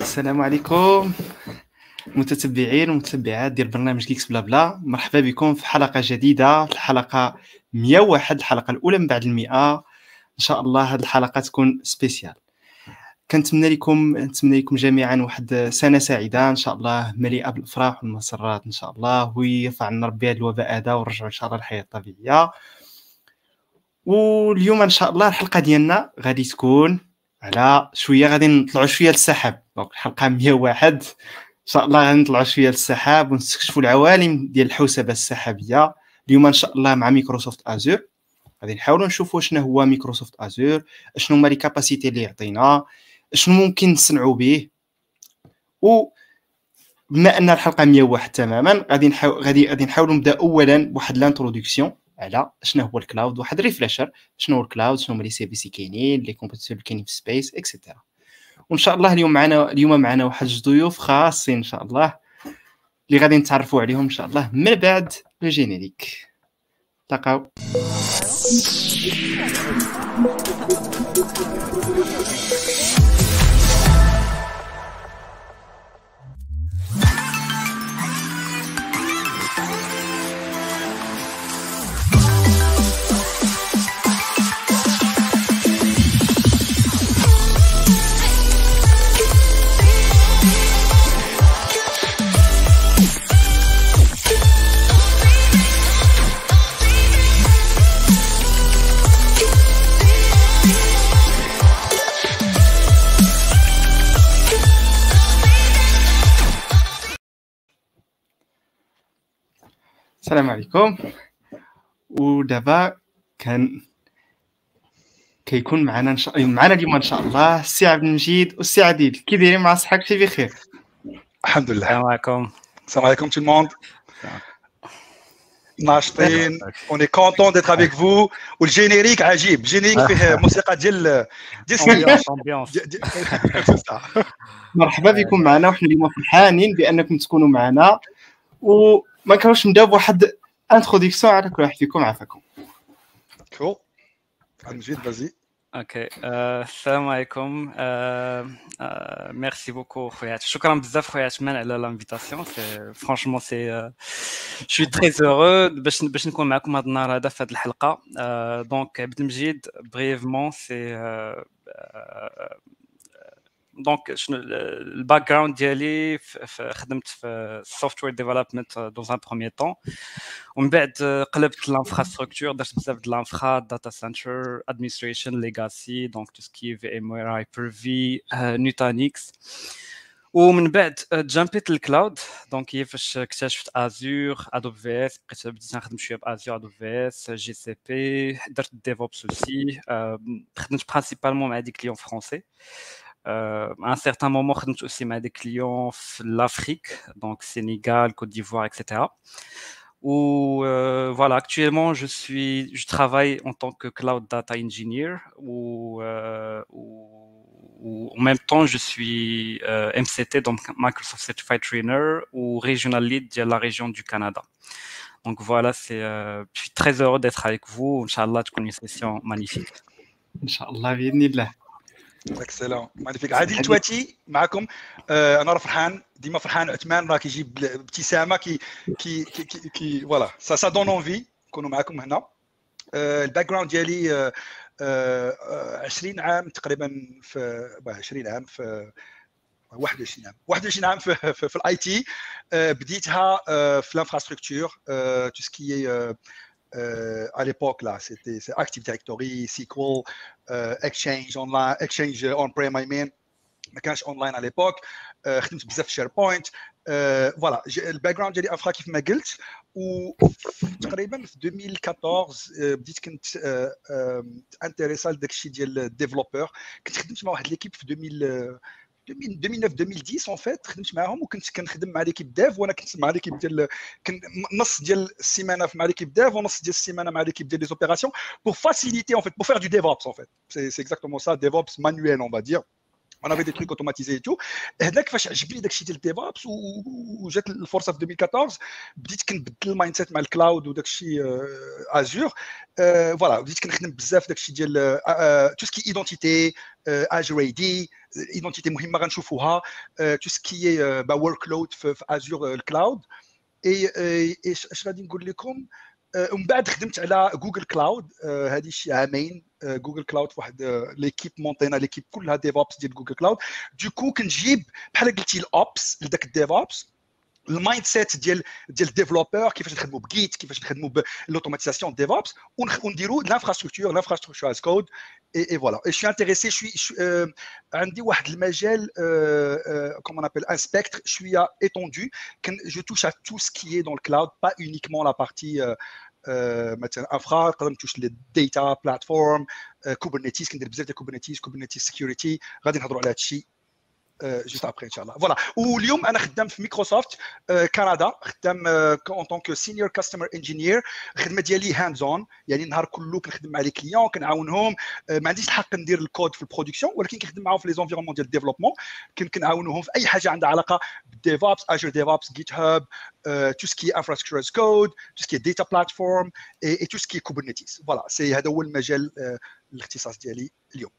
السلام عليكم. متتبعين ومتتبعات ديال برنامج Geeks بلا بلا. مرحبا بكم في حلقة جديدة الحلقة 101 الحلقة الأولى من بعد المئة. إن شاء الله هذه الحلقة تكون spéciale. كنتمنى لكم نتمنى لكم جميعا واحد سنة سعيدة. إن شاء الله مليئة بالأفراح والمسرات. إن شاء الله ويرفع عنا ربي هذا الوباء هذا ونرجعوا إن شاء الله للحياة الطبيعية. واليوم إن شاء الله الحلقة ديالنا غادي تكون على شوية غادي نطلعوا شوية للسحاب. donc الحلقة 101 إن شاء الله غادي نطلعوا شوية للسحاب ونستكشفوا العوالم ديال الحوسبة السحابية. اليوم إن شاء الله مع Microsoft Azure. غادي نحاولوا نشوفوا شنو هو Microsoft Azure. شنو هما les capacités اللي يعطينا. شنو ممكن نصنعوا به. و بما أن الحلقة 101 تماما غادي نحاول غادي غادي نحاولوا نبدأ اولا بواحد l'introduction على شنو هو ال cloud واحد refresher شنو هو ال cloud شنو هما les كاينين les compétiteurs اللي كاينين في space et cetera وإن شاء الله اليوم معنا اليوم معنا واحد جوج ضيوف خاصين إن شاء الله اللي غادي نتعرفوا عليهم إن شاء الله. من بعد le générique تلقاو. السلام عليكم. ودابا كان كيكون معنا إن شاء معنا اليوم إن شاء الله السي عبد المجيد والسي عديل. كي دايرين مع صحاك شي بخير الحمد لله. السلام عليكم. السلام عليكم le monde. ناشطين. اوني كونتون ديتر افيك فو والجينيريك عجيب. جينيريك فيه موسيقى ديال ديال مرحبا بكم معنا. وحنا اليوم فرحانين بأنكم تكونوا معنا. وما كانوش نبداو بواحد انتروديكسيون على كل واحد فيكم عافاكم. كول مجيد فازي أوكي السلام عليكم. ميرسي بوكو خويات شكرا بزاف خويات مان على لانفيتاسيون فرانشمون سي شوي تري زورو باش باش نكون معكم هذا النهار هذا في هذه الحلقة. دونك عبد المجيد بريفمون سي دونك شنو الباك جراوند ديالي خدمت في السوفتوير ديفلوبمنت دون ان بروميير طون ومن بعد قلبت الانفراستركتور درت بزاف د الانفرا داتا سنتر ادمنستريشن ليغاسي دونك تو سكي في ام وير هايبر في نيوتانيكس ومن بعد جامبيت للكلاود دونك هي فاش اكتشفت ازور ادوب في اس بقيت بديت نخدم شويه بازور ادوب في اس جي سي بي درت ديفوبس اوسي خدمت برينسيبالمون مع دي كليون فرونسي Euh, à un certain moment, j'ai aussi des clients l'Afrique, donc Sénégal, Côte d'Ivoire, etc. Où, euh, voilà, actuellement, je suis, je travaille en tant que cloud data engineer, ou euh, en même temps, je suis euh, MCT, donc Microsoft Certified Trainer, ou Regional Lead de la région du Canada. Donc voilà, c'est, je suis très heureux d'être avec vous. Inch'Allah, tu connais une session magnifique. Inch'Allah, bienvenue. اكسلون مانيفيك عادل تواتي معكم. آه أنا راه فرحان. ديما فرحان. عثمان راه كيجيب ابتسامة كي كي كي, كي, فوالا سا سا دون اونفي نكونوا معكم هنا. آه الباك جراوند ديالي آه آه 20 عام تقريبا في 20 عام في 21 عام. 21 عام في في, في الاي تي بديتها في الانفراستركتور تو سكي euh, à l'époque là c'était Active Directory, SQL, euh, Exchange online, Exchange on-prem I mean ما كانش اونلاين على ليبوك uh, خدمت بزاف في شيربوينت فوالا الباك جراوند ديالي انفرا كيف ما قلت وتقريبا في 2014 uh, بديت كنت انتريسا لداك الشيء ديال الديفلوبور كنت خدمت مع واحد ليكيب في 2000 2009 2010 اون فيت خدمت معاهم وكنت كنخدم مع ليكيب ديف وانا كنت مع ليكيب ديال نص ديال السيمانه مع ليكيب ديف ونص ديال السيمانه مع ليكيب ديال لي زوبيراسيون pour faciliter en fait pour faire du DevOps en fait c'est c'est exactement ça DevOps manuel on va dire انا في دي تريك اوتوماتيزي تو هذاك فاش عجبني داك الشيء ديال الديفوبس وجات الفرصه في 2014 بديت كنبدل المايند سيت مع الكلاود وداك الشيء ازور فوالا بديت كنخدم بزاف داك الشيء ديال تو سكي ايدونتيتي اجور اي دي ايدونتيتي مهمه غنشوفوها تو سكي ورك لود في ازور الكلاود اي اش غادي نقول لكم ومن بعد خدمت على جوجل كلاود هذه شي عامين. جوجل كلاود فواحد ليكيب مونطينا ليكيب كلها ديفوبس ديال جوجل كلاود دوكو كنجيب بحال قلتي الاوبس لذاك الديفوبس المايند سيت ديال ديال الديفلوبور كيفاش نخدموا بجيت كيفاش نخدموا بالاوتوماتيزاسيون ديفوبس ونديروا لانفراستركتور لانفراستركتور از كود اي فوالا اي شو انتريسي شوي عندي واحد المجال كومون ابل ان سبيكتر شويه étendu جو توش ا تو سكي دون الكلاود با اونيكمون لا بارتي مثلا انفرا نقدر نتوش للديتا بلاتفورم كوبرنيتيز كندير بزاف ديال كوبرنيتيز كوبرنيتيز سكيورتي غادي نهضروا على هذا الشيء جوست ابري ان شاء الله فوالا واليوم أنا خدام في مايكروسوفت كندا خدام اون طونك سينيور كاستمر انجينير الخدمه ديالي hands-on يعني النهار كله كنخدم مع les clients كنعاونهم ما عنديش الحق ندير الكود في la production ولكن كنخدم معاهم في les environnements ديال ال développement كنعاونوهم في اي حاجة عندها علاقه بال DevOps Azure DevOps GitHub tout ce qui est infrastructure code tout ce qui est data platform et tout ce qui est Kubernetes voilà c'est هذا هو المجال الاختصاص ديالي اليوم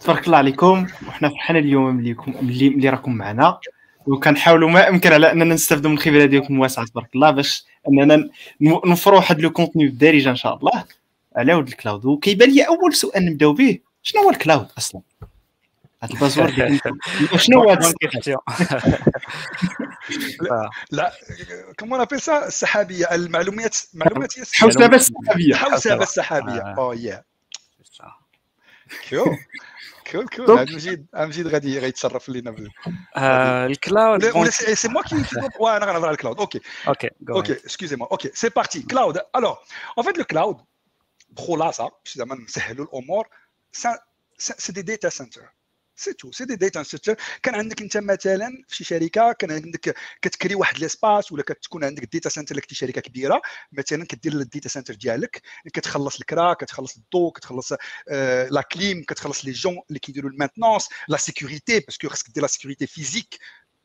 تبارك الله عليكم. وحنا فرحانين اليوم مليكم ملي ملي راكم معنا. وكنحاولوا ما أمكن على أننا نستافدوا من الخبره ديالكم الواسعه تبارك الله باش أننا نوفروا واحد لو كونتوني بالدارجة إن شاء الله. على ود الكلاود. وكيبان لي أول سؤال نبداو به. شنو هو الكلاود أصلا؟ هذا البازورد شنو هو لا كما نابيل سا السحابية المعلومات معلومات هي الحوسبه السحابية. الحوسبه السحابية. اوه يا كيو كول كول عبد المجيد عبد المجيد غادي غيتشرف لينا بال الكلاود سي موا كي وانا غنهضر على الكلاود اوكي اوكي اوكي اكسكوزي موا اوكي سي بارتي كلاود الوغ اون فيت لو كلاود بخلاصه باش زعما نسهلوا الامور سي دي داتا سنتر سي تو سي دي داتا سنتر كان عندك انت مثلا في شي شركة كان عندك كتكري واحد ليسباس ولا كتكون عندك ديتا سنتر لك شركة كبيرة مثلا كدير الديتا سنتر ديالك كتخلص الكرا كتخلص الضوء كتخلص آه la clim كتخلص les gens اللي كيديروا ال maintenance la sécurité parce que خاصك دير la sécurité physique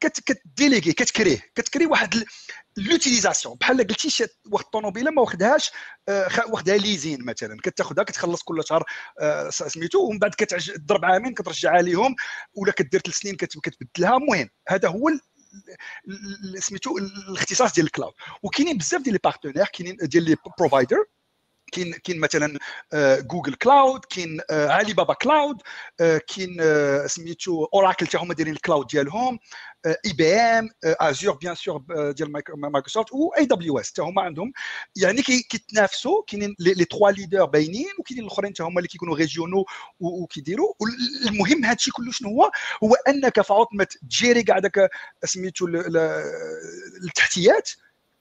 كتديليغي كتكريه كتكري واحد l'utilisation بحال قلتي واحد الطوموبيله ما واخدهاش واخدها leasing مثلا. كتاخذها كتخلص كل شهر سميتو ومن بعد كتضرب عامين كترجعها ليهم ولا كدير ثلاث سنين كتبدلها. المهم هذا هو سميتو الاختصاص ديال ال cloud. وكاينين بزاف ديال les partenaires كاينين ديال les providers كاين كاين مثلا Google Cloud كاين Alibaba Cloud كاين سميتو Oracle هما دايرين ال cloud ديالهم IBM Azure bien sûr ديال مايكروسوفت و AWS هما عندهم. يعني كيتنافسوا كاينين les trois leaders باينين وكاينين الأخرين حتى هما اللي كيكونوا régionaux وكيديروا المهم هذا الشيء كله شنو هو؟ هو أنك فعوض ما تجيري كاع داك سميتو التحتيات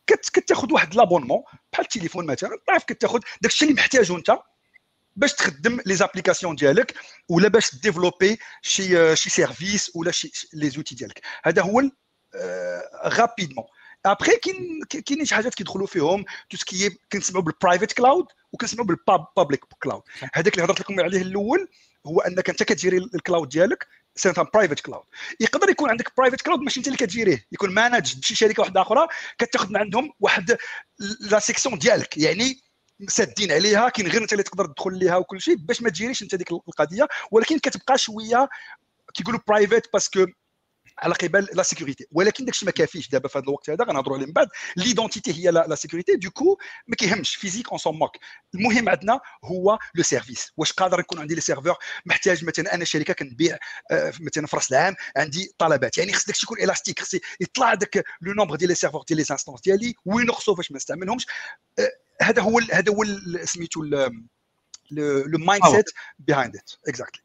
كتاخذ واحد l'abonnement بحال التليفون مثلا تعرف كتاخذ داك الشيء اللي محتاجه انت باش تخدم les applications ديالك ولا باش ديفلوبي شي شي service ولا شي les outils ديالك. هذا هو rapidement après كاين كاينين شي حاجات كيدخلوا فيهم tout ce qui كنسمعوا بال private cloud وكنسمعوا بال public cloud هذاك اللي هضرت لكم عليه الأول هو أنك أنت كتجيري ال cloud ديالك c'est un private cloud. يقدر يكون عندك private cloud ماشي انت اللي كتجيريه. يكون managed بشي شركة واحدة أخرى كتاخذ من عندهم واحد la section ديالك. يعني سادين عليها كاين غير انت اللي تقدر تدخل ليها وكل شيء باش ما تجيريش انت ديك القضية. ولكن كتبقى شوية كيقولوا private parce que على قبال la sécurité ولكن داكشي ما كافيش دابا في هذا الوقت هذا غنهضروا عليه من بعد. l'identité هي la sécurité du coup ما كيهمش. physique on s'en moque المهم عندنا هو le service واش قادر يكون عندي les serveurs محتاج مثلا أنا شركة كنبيع مثلا في راس العام عندي طلبات. يعني خص داكشي يكون élastique خص يطلع داك le nombre ديال les serveurs ديال les instances ديالي وينقصوا فاش ما نستعملهم هذا هو هذا هو سميتو لو مايند سيت بيهايند ات اكزاكتلي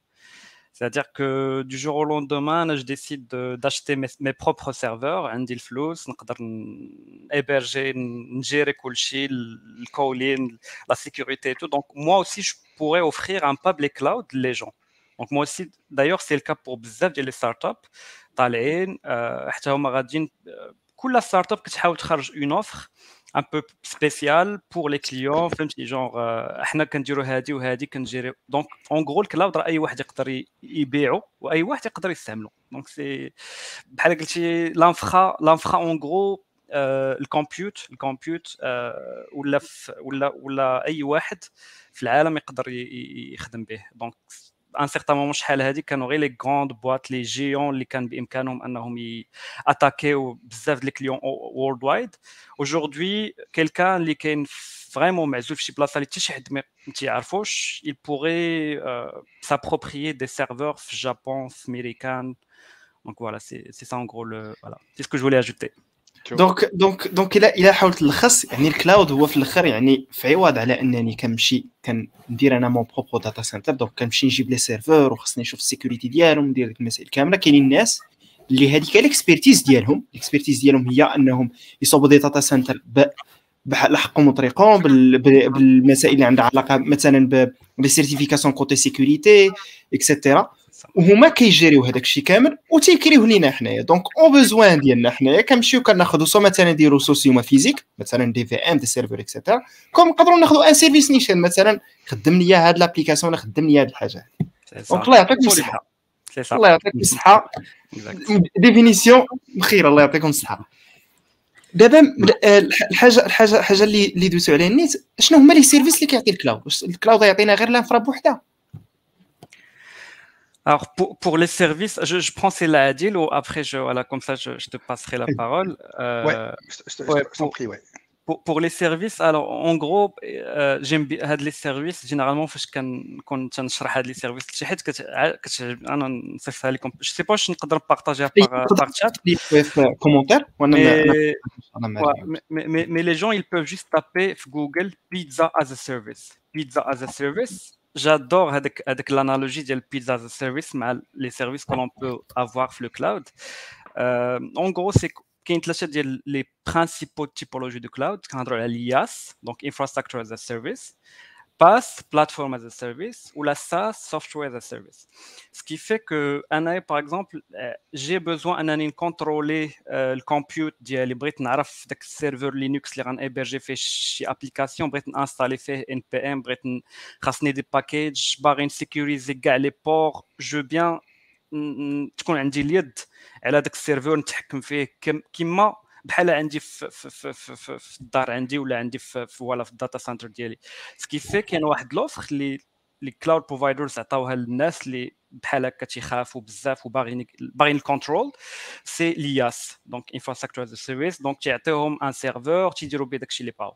C'est-à-dire que du jour au lendemain, je décide d'acheter mes, propres serveurs, un deal flux, héberger, gérer le calling, la sécurité et tout. Donc, moi aussi, je pourrais offrir un public cloud les gens. Donc, moi aussi, d'ailleurs, c'est le cas pour beaucoup de les startups. Euh, euh, tu as les, tu as les startups qui ont une offre. ان بو سبيسيال بور لي كليون فهمتي؟ جونغ إحنا كنديروا هادي وهادي كنجيري. donc en gros ال cloud راه أي واحد يقدر يبيعو وأي واحد يقدر يستعملو. donc c'est بحال قلتي l'infra l'infra en gros ال compute ال compute ولا ولا ولا أي واحد في العالم يقدر يخدم به. دونك ان سيغتان مومون شحال هادي كانوا غير لي غروند بواط لي جيون اللي كان بامكانهم انهم اتاكيو بزاف ديال الكليون وورلد وايد اجوردي كيلكان اللي كاين فريمون معزول في شي بلاصه اللي حتى شي حد ما تيعرفوش il pourrait euh, s'approprier des serveurs في الجابون في ميريكان donc voilà c'est c'est ça en gros le voilà c'est ce que je voulais ajouter donc donc donc الا الا حاولت تلخص يعني ال cloud هو في الآخر يعني في عوض على أنني كنمشي كندير أنا mon propre data center donc كنمشي نجيب les serveurs وخصني نشوف ال sécurité ديالهم ندير ديك المسائل كاملة. كاينين الناس اللي هذيك ال expertise ديالهم. ال expertise ديالهم هي أنهم يصوبوا des data centers بحال حقهم وطريقهم بالمسائل اللي عندها علاقة مثلا بال certification côté sécurité et cetera وهما كيجيريو هذاك الشيء كامل وتيكريوه لينا حنايا. donc au besoin ديالنا حنايا كنمشيو كناخذوا soit مثلا نديرو سوسي هما physique مثلا des VM des serveurs et cetera comme نقدروا ناخذوا un service نيشان مثلا خدم لي هاد l'application ولا خدم لي هاد الحاجة. donc الله يعطيكم الصحة. الله يعطيكم الصحة. définition بخير الله يعطيكم الصحة. دابا الحاجة الحاجة الحاجة اللي اللي دوزتوا عليها النيت شنو هما les services اللي كيعطي ال cloud ال cloud يعطينا غير l'infra بوحدها Alors, pour, pour, les services, je, je prends celle-là à Dilo. Après, je, voilà, comme ça, je, te passerai la parole. Euh, je, ouais, pour, prie, pour, les services, alors, en gros, euh, j'aime bien les services. Généralement, quand je les services, je sais pas si je peux partager par, par chat. commentaire mais, mais, mais, mais les gens, ils peuvent juste taper Google Pizza as a Service. Pizza as a Service j'adore avec, l'analogie de pizza as a service mais les services que l'on peut avoir sur le cloud. Euh, en gros c'est qu'il y a les principaux typologies de cloud l'IaaS donc infrastructure as a service PaaS, Platform as a Service, ou la SaaS, Software as a Service. Ce qui fait que, par exemple, euh, j'ai besoin de contrôler euh, le compute ديالي بغيت نعرف داك السيرفر لينكس اللي غنبرجي فيه شي ابليكاسيون بغيت نانستالي فيه ان بي ام بغيت خاصني دي باكيج باغي نسيكوريزي كاع لي بور جو بيان تكون عندي اليد على داك السيرفر نتحكم فيه كما بحال عندي في, في, في, في, في الدار عندي ولا عندي في, في ولا في الداتا سنتر ديالي سكيفي كاين واحد لوفر اللي اللي كلاود بروفايدرز عطاوها للناس اللي بحال هكا تيخافوا بزاف وباغيين باغيين الكونترول سي لياس دونك انفراستراكشر از سيرفيس دونك تيعطيهم ان سيرفور تيديروا به داكشي اللي باغوا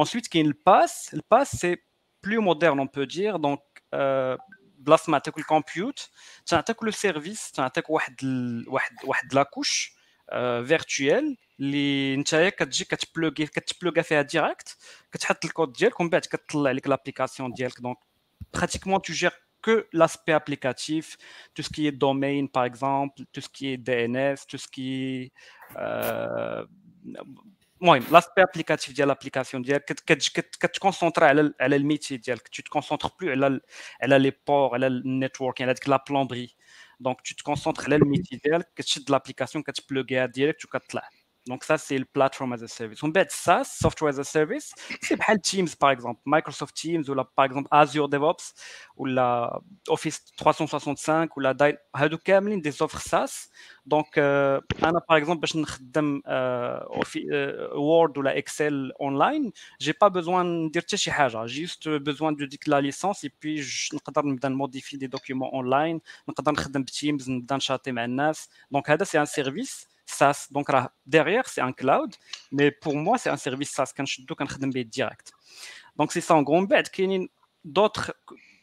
ensuite كاين الباس الباس سي بلو مودرن اون بو دير دونك بلاصه ما تعطيك الكمبيوت تعطيك لو سيرفيس تعطيك واحد ال... واحد واحد لاكوش فيرتويال اللي نتايا كتجي كتبلوغي كتبلوغا فيها ديريكت كتحط الكود ديالك ومن بعد كتطلع لك لابليكاسيون ديالك دونك pratiquement tu gères que l'aspect applicatif, tout ce qui est domaine par exemple, tout ce qui est DNS, tout ce qui est euh, المهم لاسبي ابليكاتيف ديال l'application ديالك كتكونسونطري على على الميتي ديالك tu te concentres plus على على لي بور على النيتورك على ديك لا Donc, tu te concentres là le métier, tu l'application que tu plugues direct, tu vas te Donc ça, c'est le platform as a service. On bet SaaS, software as a service, c'est pas Teams par exemple, Microsoft Teams ou la, par exemple Azure DevOps ou la Office 365 ou la هادو كاملين des offres SaaS. Donc euh, انا par exemple باش نخدم uh, Word ou la Excel online, j'ai pas besoin ندير حتى شي حاجه, j'ai juste besoin de dire la licence et puis نقدر نبدا modifier des documents online, نقدر نخدم بتيمز نبدا نشاطي مع الناس. Donc هذا c'est un service SaaS. Donc derrière, c'est un cloud, mais pour moi, c'est un service SaaS quand je direct. Donc c'est ça en gros. d'autres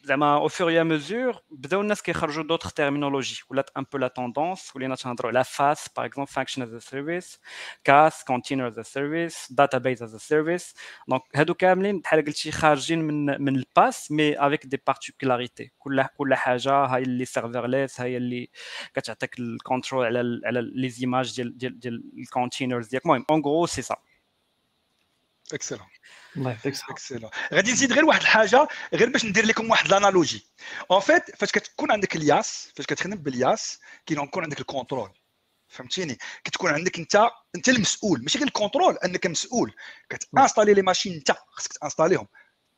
زعما او فور يا مزور بداو الناس كيخرجوا دوطخ تيرمينولوجي ولات ان بو لا توندونس ولينا تنهضروا على فاس باغ اكزومبل فانكشن از سيرفيس كاس كونتينر از سيرفيس داتابيز از سيرفيس دونك هادو كاملين بحال قلتي خارجين من من الباس مي افيك دي بارتيكولاريتي كل كل حاجه هاي اللي سيرفرليس هاي اللي كتعطيك الكونترول على على لي زيماج ديال ديال ديال الكونتينرز ديالك المهم اون غرو سي سا اكسلون الله يعطيك الصحه غادي نزيد غير واحد الحاجة غير باش ندير لكم واحد ال analogie. en fait فاش كتكون عندك ال IaaS فاش كتخدم بال IaaS كيكون عندك ال contrôle. فهمتيني؟ كتكون عندك انت انت المسؤول. ماشي غير ال contrôle انك مسؤول. كتانستالي les machines انت خصك تانستاليهم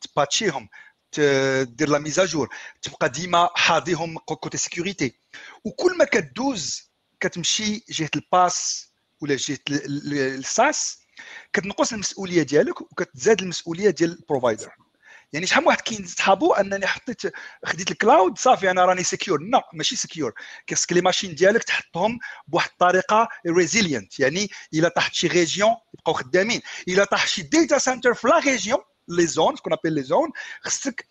تباتشيهم دير la mise à jour تبقى ديما حاضيهم côté sécurité وكل ما كدوز كتمشي جهة ال PaaS ولا جهة ال SaaS كتنقص المسؤولية ديالك وكتزاد المسؤولية ديال ال provider يعني شحال من واحد كينسحابوا أنني حطيت خديت ال cloud صافي أنا راني secure لا ماشي secure كيخصك les machines ديالك تحطهم بواحد الطريقة resilient يعني إلا طاحت شي région يبقاو خدامين. إلا طاح شي data center في la région لي زون سكون ابيل لي زون خصك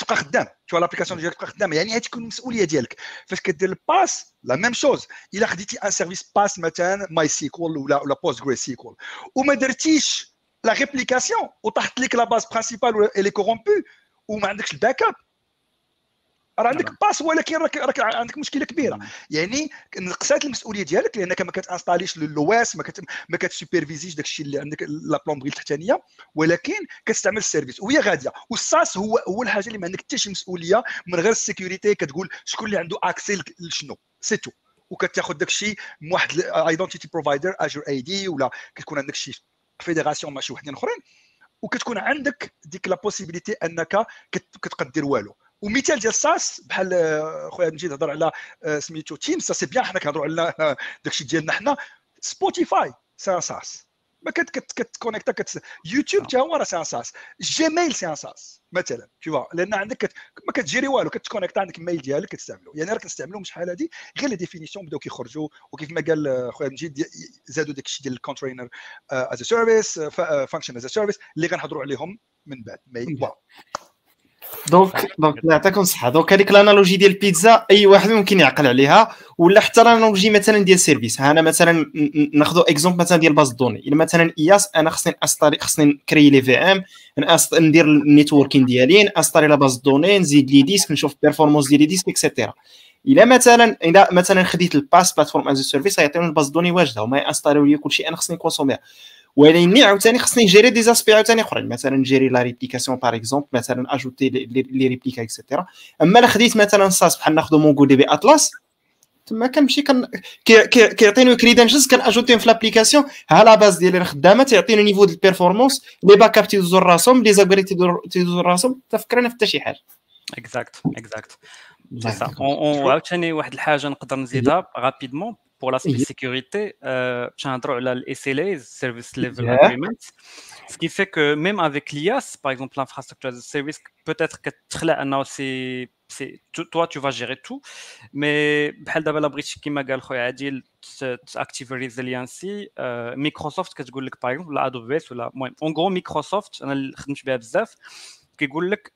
تبقى خدام تو لابليكاسيون ديالك تبقى خدامه يعني هذه تكون المسؤوليه ديالك فاش كدير الباس لا ميم شوز الا خديتي ان سيرفيس باس مثلا ماي سيكول ولا ولا بوست جري سيكول وما درتيش لا ريبليكاسيون وطاحت لك لا باز برينسيبال ولا الي كورومبو وما عندكش الباك اب راه عندك نعم. باس ولكن راك راك عندك مشكلة كبيرة. يعني نقصات المسؤولية ديالك لأنك ما كتانستاليش لواس ما كت ما كتسوبرفيزيش داك الشيء اللي عندك la plomberie التحتانية ولكن كتستعمل ال service. وهي غادية. وال SaaS هو هو الحاجة اللي ما عندك حتى شي مسؤولية من غير ال sécurité كتقول شكون اللي عنده accès لشنو. c'est tout وكتاخذ داك الشيء من واحد identity provider Azure AD ولا كتكون عندك شي fédération مع شي وحدين أخرين وكتكون عندك ديك la possibilité أنك كتقدر والو. ومثال ديال SaaS بحال آه، خويا مجيد هضر على آه، سميتو Teams ça c'est bien حنا كنهضروا على آه، داكشي ديالنا حنا. Spotify c'est SaaS. ما كتكونيكتا كت يوتيوب حتى هو راه c'est un SaaS. Gmail c'est un SaaS مثلا tout لأن عندك ما كتجيري والو كتكونيكتا عندك ال mail ديالك كتستعملو. يعني راه كنستعملوهم شحال هادي. غير les définitions بداو كيخرجوا وكيف ما قال خويا مجيد زادوا داك الشيء ديال ال container as service function as service اللي غنهضروا عليهم من بعد. mais donc donc يعطيكم الصحه donc هذيك ال analogie ديال البيتزا أي واحد ممكن يعقل عليها. ولا حتى ال analogie مثلا ديال ال service ها أنا مثلا ناخذ exemple مثلا ديال base de données إلا مثلا IaaS أنا خصني استاري خصني نكري les VM ندير ال networking ديالي نستاري la base de données نزيد les disques نشوف performance ديال les disques et cetera إلا مثلا اذا مثلا خديت ال PaaS platform as service غيعطيوني ال base de données واجدة وما ينستاريو لي كلشي أنا خصني نكونسوميها ولكن عاوتاني خصني نجيري des aspects عاوتاني أخرين مثلا نجيري la réplication par exemple مثلا ajouter les réplicas et cetera أما إلا خديت مثلا SaaS بحال ناخذ MongoDB Atlas تما كنمشي كن كيعطيني credentials كنأجوتيهم في l'application la base ديالي خدامه تيعطيني niveau ديال ال performance les backups تيدوزو راسهم les upgrades تيدوزو راسهم تفكرنا في حتى شي حاجة. exact exact عاوتاني واحد الحاجة نقدر نزيدها رابيدمون pour l'aspect oui. sécurité, euh, les SLAs, Service Level yeah. Agreements, ce qui fait que même avec l'IAS, par exemple l'infrastructure as a service, peut-être que c'est toi tu vas gérer tout, mais بحال دابا لا بغيتي كيما قال خويا عادل تاكتيف الريزيلينسي مايكروسوفت كتقول لك باغ اكزومبل ولا ادوبيس ولا المهم اون غرو مايكروسوفت انا اللي خدمت بها بزاف كيقول لك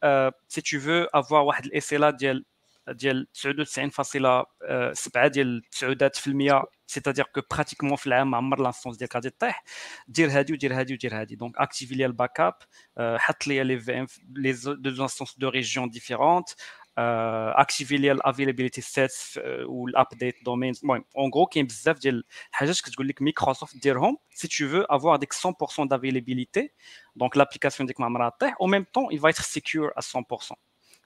سي تو فو افوار واحد الاس ال ديال ديال 99.7 ديال 9% سيتادير كو براتيكمون في العام عمر لانستونس ديالك غادي طيح دير هادي ودير هادي ودير هادي دونك اكتيفي لي الباك اب حط لي لي في ام لي دو انستونس دو ريجيون ديفيرونت اكتيفي لي الافيلابيليتي سيتس والابديت دومينز المهم اون غرو كاين بزاف ديال الحاجات كتقول لك مايكروسوفت ديرهم سي تو فو افوار ديك 100% d'availabilité دونك لابليكاسيون ديك ما عمرها طيح او ميم طون il va être secure à 100%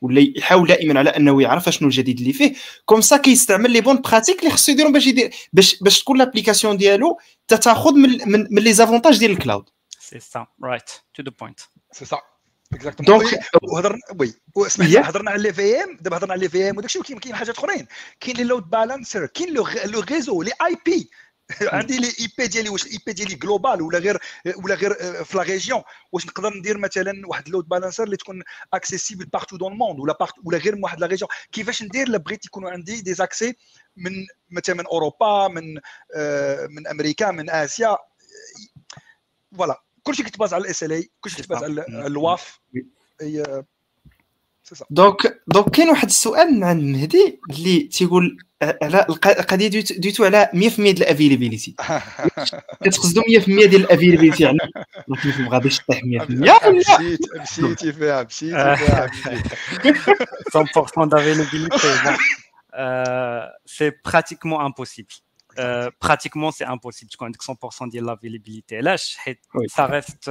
ولا يحاول دائما على أنه يعرف شنو الجديد اللي فيه. comme ça كيستعمل les bonnes pratiques اللي خصو يديرهم باش يدير باش باش تكون l'application ديالو تاخذ من من, من les avantages ديال ال cloud c'est ça right to the point c'est ça donc وهضرنا oui اسمح لي هضرنا على les VM دابا هضرنا على les VM وداك الشيء وكاين حاجات أخرين. كاين les load balancers كاين le réseau les IP عندي les IP ديالي واش ال IP ديالي global ولا غير ولا غير في la région واش نقدر ندير مثلا واحد load balancer اللي تكون accessible partout dans le monde ولا part ولا غير من واحد la région كيفاش ندير الا بغيت يكونوا عندي des accès من مثلا من أوروبا من من أمريكا من آسيا؟ voilà كلشي كيتباز على ال SLA كلشي كيتباز على ال WAF. هي دونك دونك كاين واحد السؤال من عند مهدي اللي تيقول على القضيه ديتو على 100% ديال الافيليبيليتي كتقصدوا 100% ديال الافيليبيليتي يعني ما غاديش طيح 100% مشيت مشيتي فيها مشيتي فيها 100% d'availabilité c'est pratiquement impossible براتيكمون سي امبوسيبل تكون عندك 100% ديال لافيليبيليتي علاش حيت سا ريست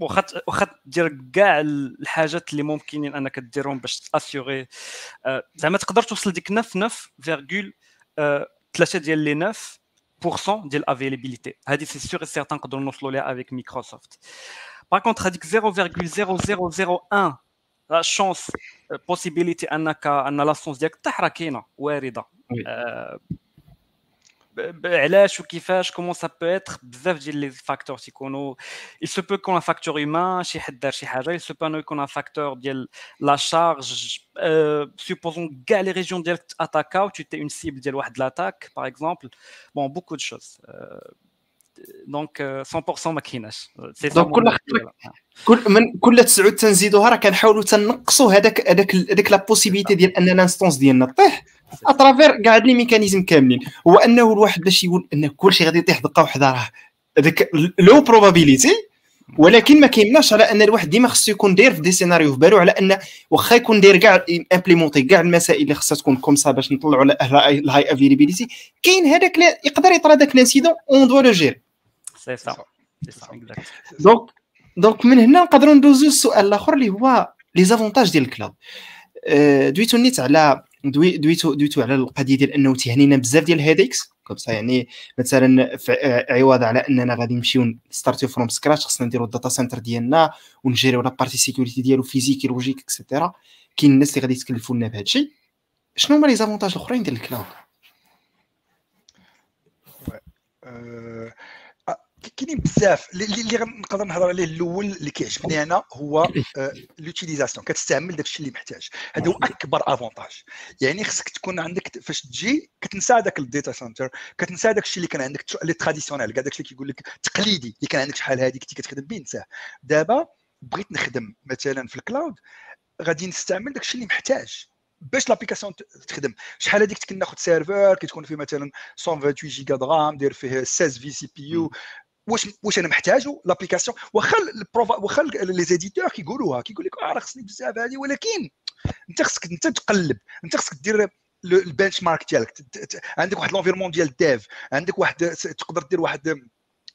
واخا واخا دير كاع الحاجات اللي ممكنين انك ديرهم باش تاسيوري زعما تقدر توصل ديك 9 9 3 ديال لي 9 ديال الافيليبيليتي هذه سي سيغ سيغتان نقدروا نوصلوا ليها افيك مايكروسوفت باغ كونتر هذيك 0.0001 لا شونس بوسيبيليتي انك أن لاسونس ديالك طيح راه كاينة وارده علاش وكيفاش كومون سا بو اتر بزاف ديال لي فاكتور تيكونوا il se peut يكون ان فاكتور هيومان شي حد دار شي حاجه il se peut يكون ان فاكتور ديال لا شارج سوبوزون كاع لي ريجيون ديالك اتاكاو tu تي اون سيبل ديال واحد لاتاك باغ اكزومبل بون بوكو دو شوز دونك 100% ما كايناش دونك كل كل من كل تسعود تنزيدوها راه كنحاولوا تنقصوا هذاك هذاك هذاك لا بوسيبيتي ديال ان الانستونس ديالنا طيح اترافير كاع لي ميكانيزم كاملين. هو أنه الواحد باش يقول ان كلشي غادي يطيح دقة وحدة راه هذاك لو بروبابيليتي ولكن ما كيمنعش على أن الواحد ديما خصو يكون داير في des scénarios في بالو على أن واخا يكون داير كاع implémenté كاع المسائل اللي خصها تكون comme ça باش نطلعوا على ال high availability كاين هذاك يقدر يطرى داك ال incident on doit le gérer c'est ça donc donc من هنا نقدروا ندوزو السؤال الآخر اللي هو les avantages ديال ال cloud. دويتو نيت على دويتو دويتو على القضية ديال أنه تيهنينا بزاف ديال ال headaches. comme ça يعني مثلا عوض على أننا غادي نمشيو ستارتيو from scratch خصنا نديرو ال data center ديالنا ونجيريو la partie sécurité ديالو physique logique et cetera كاين الناس اللي غادي يتكلفوا لنا بهذا الشيء. شنو هما les avantages الأخرين ديال ال cloud؟ كاينين بزاف. اللي نقدر نهضر عليه الأول اللي كيعجبني أنا هو l'utilisation كتستعمل داك الشيء اللي محتاج. هذا هو أكبر avantage يعني خصك تكون عندك فاش تجي كتنسى داك ال data center كتنسى داك الشيء اللي كان عندك les traditionnels كاع داك الشيء كيقول لك تقليدي اللي كان عندك شحال هذه كنتي كتخدم به نساه. دابا بغيت نخدم مثلا في ال cloud غادي نستعمل داك الشيء اللي محتاج باش l'application تخدم. شحال هذيك كنا ناخذ serveur كتكون فيه مثلا 128 giga de RAM دير فيه 16 vCPU واش واش أنا محتاجه؟ l'application واخا واخا les éditeurs كيقولوها كيقول لك آه راه خصني بزاف هذه ولكن انت خصك انت تقلب انت خصك دير البنش مارك ديالك عندك واحد لونفيرمون ديال ديف عندك واحد تقدر دير واحد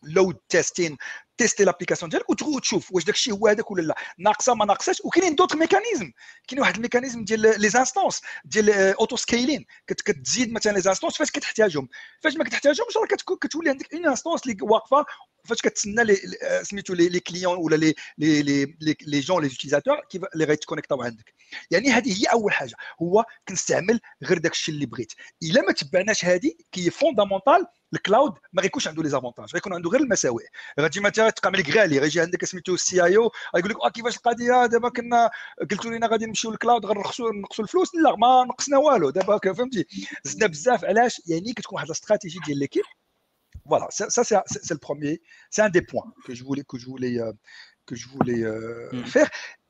لود تيستين تيستي لابليكاسيون ديالك وتشوف واش داك الشيء هو هذاك ولا لا ناقصه ما ناقصاش وكاينين دوطر ميكانيزم كاين واحد الميكانيزم ديال لي زانستونس ديال اوتو سكيلين كتزيد مثلا لي زانستونس فاش كتحتاجهم فاش ما كتحتاجهمش راه كتولي عندك اون انستونس اللي واقفه فاش كتسنى لي سميتو لي كليون ولا لي لي لي لي جون لي يوتيزاتور كيف اللي غيتكونيكتاو عندك يعني هذه هي أول حاجة هو كنستعمل غير داك الشيء اللي بغيت. إلا ما تبعناش هذه qui fondamental ال cloud ما غيكونش عنده les avantages غيكون عنده غير المساوئ. غتجي مثلا تقام لك غالي غيجي عندك سميتو ال CEO غيقول لك آه كيفاش القضية؟ دابا كنا قلتوا لنا غادي نمشيو لل cloud غنرخصوا نقصوا الفلوس؟ لا ما نقصنا والو دابا فهمتي؟ زدنا بزاف علاش؟ يعني كتكون واحد الاستراتيجي ديال l'équipe Voilà, ça, ça c'est le premier, c'est un des points que je voulais, que je voulais, euh, que je voulais euh, mm. faire.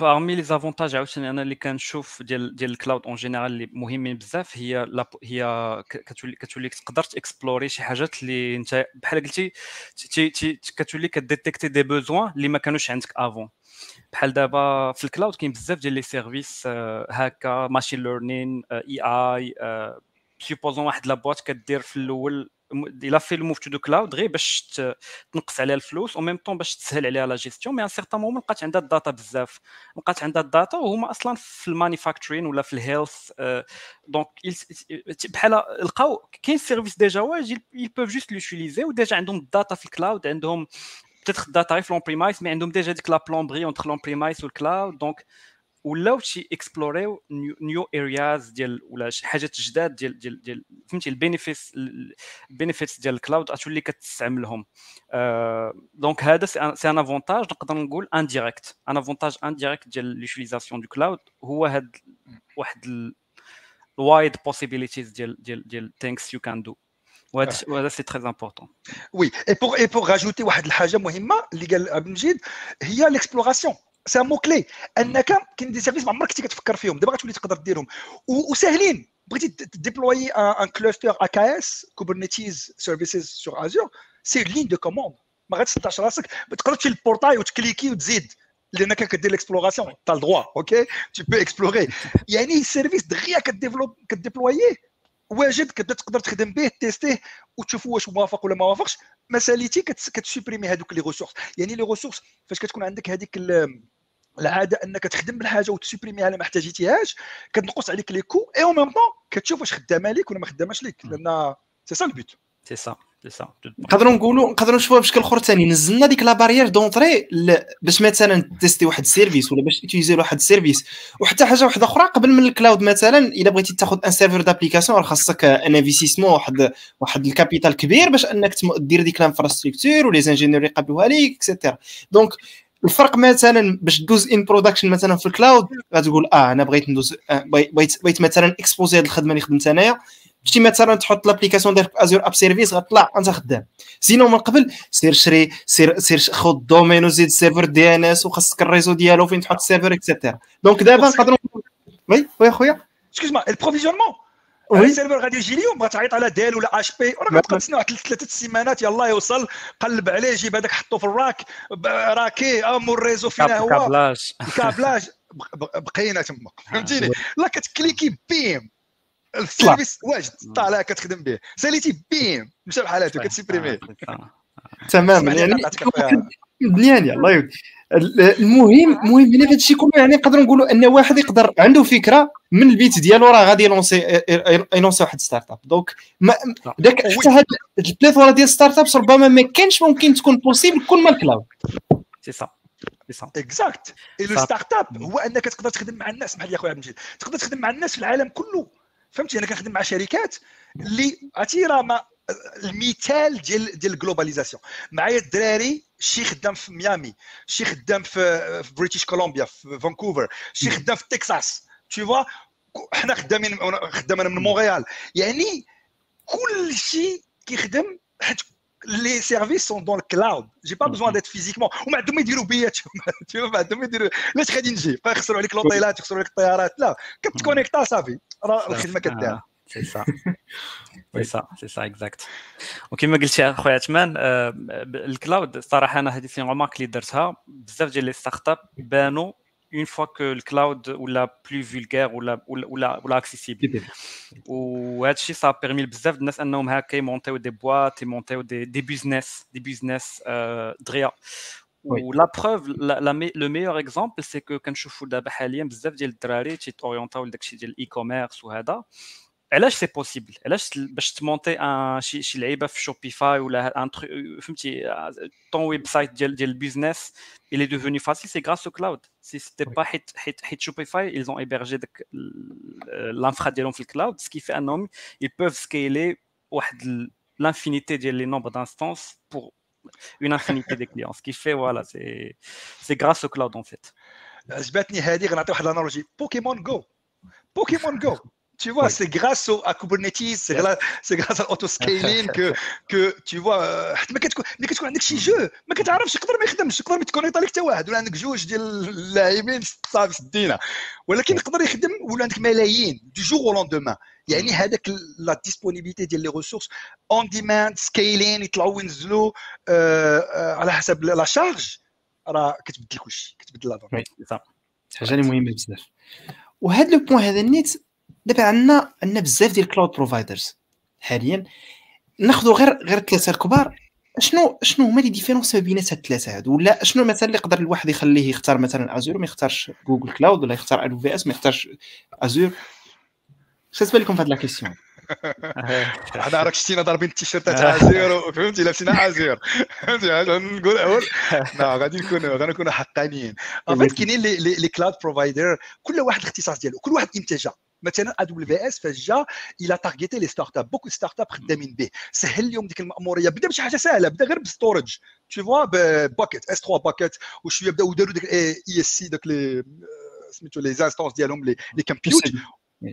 parmi les avantages عاوتاني أنا اللي كنشوف ديال ديال ال cloud en général اللي مهمين بزاف هي هي كتولي كتولي تقدر تاكسبلوري شي حاجات اللي انت بحال قلتي كتولي كديتيكتي des besoins اللي ما كانوش عندك avant بحال دابا في ال cloud كاين بزاف ديال les services هكا machine learning AI supposons واحد la boîte كدير في الأول الا في ال move to the cloud غير باش تنقص عليها الفلوس أو ميم طون باش تسهل عليها لا جيستيون مي ان سيغتان مومون لقات عندها الداتا بزاف. لقات عندها الداتا وهما أصلا في المانيفاكتورين ولا في الهيلث دونك بحال لقاو كاين سيرفيس ديجا واج يل بوف جوست لوتيليزي وديجا عندهم الداتا في الكلاود عندهم بتيتر الداتا في لون بريمايس مي عندهم ديجا ديك لا بلومبري اونتر لون بريمايس والكلاود دونك ولاو شي اكسبلوريو نيو ارياز ديال ولا شي حاجات جداد ديال ديال ديال فهمتي البينيفيتس البينيفيتس ديال الكلاود غتولي كتستعملهم دونك هذا سي ان افونتاج نقدر نقول انديريكت ان افونتاج انديريكت ديال ليوتيليزاسيون دو كلاود هو هاد واحد الوايد بوسيبيليتيز ديال ديال ديال ثينكس يو كان دو وهذا سي تري امبورطون وي اي بور اي بور راجوتي واحد الحاجة مهمة اللي قال عبد المجيد هي ليكسبلوراسيون سي مو كلي انك كاين دي سيرفيس ما عمرك كنتي كتفكر فيهم دابا غتولي تقدر ديرهم وساهلين بغيتي ديبلوي ان كلوستر ا كي اس كوبرنيتيز سيرفيسز سور ازور سي لين دو كوموند ما غاتسطاش راسك تقدر تمشي للبورتاي وتكليكي وتزيد لانك كدير ليكسبلوراسيون تا الدروا اوكي تو بو اكسبلوري يعني السيرفيس دغيا كديفلوب كديبلوييه واجد كتبدا تقدر تخدم به تيستيه وتشوف واش موافق ولا ما وافقش. مساليتي كتسوبريمي هذوك لي ريسورس يعني لي ريسورس فاش كتكون عندك هذيك العادة أنك تخدم بالحاجة وتسوبريميها الا ما احتاجيتيهاش كتنقص عليك les coûts et en même temps كتشوف واش خدامة ليك ولا ما خداماش ليك. لأن c'est ça ال but c'est ça نقدروا نقولوا نقدروا نشوفوها بشكل أخر ثاني. نزلنا ديك la barrière d'entrée باش مثلا تيستي واحد ال service ولا باش تيوزي واحد ال service وحتى حاجة واحدة أخرى قبل من ال cloud مثلا إلا بغيتي تاخذ un serveur d'application خاصك un investissement واحد واحد ال capital كبير باش أنك دير ديك ال infrastructure و les ingénieurs يقبلوها ليك et cetera donc الفرق مثلا باش دوز en production مثلا في ال cloud غتقول آه أنا بغيت ندوز آه بغيت بغيت مثلا اكسبوزي هذه الخدمة اللي خدمت أنايا. شتي مثلا تحط l'application ديالك Azure App Service غطلع انت خدام sinon من قبل سير شري سير سير خذ ال domaine وزيد ال serveur DNS وخاصك ال réseau ديالو فين تحط السيرفر et cetera donc دابا نقدروا oui oui خويا excuse-moi l'approvisionnement oui. ال serveur غادي يجي اليوم غتعيط على Dell ولا HP وراه غتبقى تسنى واحد ثلاثة السيمانات يلا يوصل قلب عليه جيب هذاك حطو في ال rack راكي أمو ال réseau فينا هو. câblage. câblage. بقينا تما. فهمتيني؟ لا كتكليكي بيم. ال service واجد طالع كتخدم به. ساليتي بيم مشى بحالاتو كتسيبريمي تماما يعني مزيان الله يودي المهم المهم هنا في هادشي كله يعني نقدر نقولوا أن واحد يقدر عنده فكرة من البيت ديالو راه غادي يلونسي يلونسي واحد start-up. donc داك حتى هاد ال plethora ديال start-ups ربما ما كانش ممكن تكون possible كون ما ال cloud c'est ça exact le start-up هو أنك تقدر تخدم مع الناس. بحال يا خويا عبد المجيد. تقدر تخدم مع الناس في العالم كله. فهمتي؟ أنا كنخدم مع شركات اللي عرفتي راه ما المثال ديال ديال ال globalisation. معايا الدراري شي خدام في ميامي شي خدام في بريتيش كولومبيا في فانكوفر شي خدام في تكساس tu vois حنا خدامين خدام أنا من مونريال يعني كل شيء كيخدم حيت les services sont dans le cloud j'ai pas besoin d'être physiquement وما عندهم ما يديروا بياتهم ما عندهم ما يديروا لاش غادي نجي بقى يخسروا عليك لوطيلات يخسروا عليك الطيارات لا كتكونيكتا صافي راه الخدمه كدير c'est ça c'est ça c'est ça exact وكما قلتي اخويا عثمان ال cloud الصراحه أنا هذه c'est remarque اللي درتها بزاف ديال les start-up بانوا une fois que le cloud ou la plus vulgaire ou la ou la ou la, ou la accessible وهذا الشيء ça a permis بزاف الناس انهم هكا يمونتيو دي بواط يمونتيو دي دي بيزنس دي بيزنس دغيا ولا بروف لو ميور اكزومبل سي كو كنشوفوا دابا حاليا بزاف ديال الدراري تيتوريونتاو لداكشي ديال الاي كوميرس وهذا علاش سي بوسيبل علاش باش تمونتي ان شي شي لعيبه في شوبيفاي ولا ان فهمتي طون ويب سايت ديال ديال البيزنس il est devenu facile c'est grâce au cloud si c'était pas حيت حيت حيت شوبيفاي ils ont hébergé داك l'infra ديالهم في الكلاود ce qui fait انهم ils peuvent scaler واحد l'infinité ديال les nombres d'instances pour une infinité de clients ce qui fait voilà c'est c'est grâce au cloud en fait عجبتني هذه غنعطي واحد الانالوجي بوكيمون جو بوكيمون جو Tu vois, c'est grâce au, à Kubernetes, c'est grâce, grâce à l'autoscaling que, que tu vois حتى ما كتكون ملي كتكون عندك شي jeu ما كتعرفش يقدر ما يخدمش يقدر ما تكونيكت عليك حتى واحد ولا عندك جوج ديال اللاعبين صافي سدينا ولكن يقدر يخدم ولا عندك ملايين de joueurs au lendemain يعني هذاك la disponibilité ديال les ressources on demand scaling يطلعوا وينزلوا على حسب la charge راه كتبدل كلشي كتبدل لا حاجة اللي مهمه بزاف وهذا le point هذا النيت دابا عندنا عندنا بزاف ديال ال cloud providers حاليا. ناخذوا غير غير الثلاثه الكبار. شنو شنو هما les différences ما بين هاد؟ الثلاثه هادو ولا شنو مثلا اللي يقدر الواحد يخليه يختار مثلا Azure ما يختارش Google Cloud ولا يختار ال AWS ما يختارش Azure اش تبان لكم في هاد la question حنا راك شتينا ضاربين التيشيرتات Azure فهمتي لابسين Azure فهمتي؟ نقول أول. لا غادي نكونوا غادي نكونوا حقانيين. فهمت كاينين les cloud providers كل واحد الاختصاص ديالو كل واحد انتاجه مثلا AWS فاش جا إلى تارجيتي les start-up beaucoup start-up خدامين به. سهل لهم ديك المأمورية. بدا بشي حاجة سهلة. بدا غير بال storage tu vois bucket S3 bucket وشوية بداو داروا ديك EC2 داك لي سميتو les instances ديالهم les compute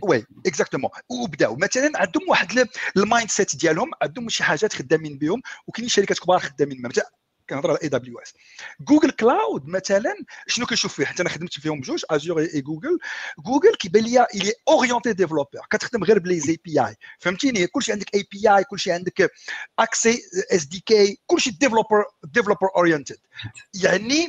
oui exactement وبداو مثلا عندهم واحد ال mindset ديالهم عندهم شي حاجات خدامين بهم وكاينين شركات كبار خدامين مثلا كنهضر على AWS Google Cloud مثلا شنو كنشوف فيه؟ حتى أنا خدمت فيهم بجوج Azure et Google Google كيبان لي il est orienté developer كتخدم غير ب les API فهمتيني؟ كلشي عندك API كلشي عندك accès SDK كلشي developer developer oriented يعني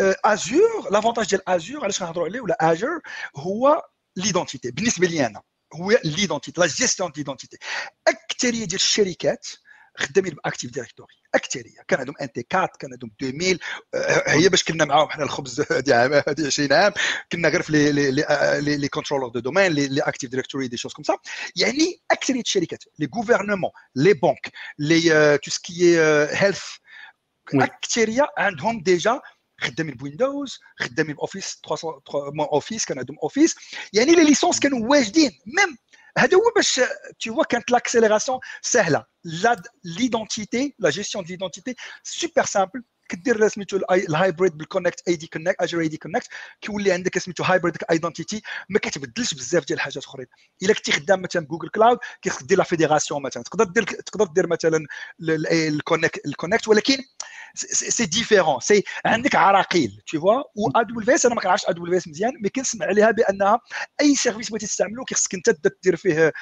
ازور لافونتاج ديال ازور علاش كنهضروا عليه ولا اجر هو ليدونتيتي بالنسبه لي انا هو ليدونتيتي لا جيستيون ديدونتيتي اكثريه ديال الشركات خدامين باكتيف ديريكتوري اكثريه كان عندهم ان تي 4 كان عندهم 2000 هي باش كنا معاهم حنا الخبز هذه 20 عام كنا غير في لي لي لي كونترولور دو دومين لي اكتيف ديريكتوري دي شوز كوم سا يعني اكثريه الشركات لي غوفرنمون لي بنك لي تو سكي هيلث اكثريه عندهم ديجا خدامين ب Windows خدامين ب Office 300 Office كان عندهم Office. يعني les licences كانوا واجدين. même هذا هو باش vois كانت l'accélération سهلة. l'identité la gestion de l'identité super simple كدير سميتو ال hybrid بال connect AD Connect Azure AD Connect كيولي عندك سميتو hybrid identity ما كتبدلش بزاف ديال الحاجات أخرين. إلا كنتي خدام مثلا ب Google Cloud كيخصك دير la fédération مثلا. تقدر دير تقدر دير مثلا ال connect ال connect ولكن c'est différent c'est عندك عراقيل tu vois AWS أنا ما كنعرفش AWS مزيان mais كنسمع عليها بأنها أي service بغيتي تستعملو كيخصك أنت دير فيه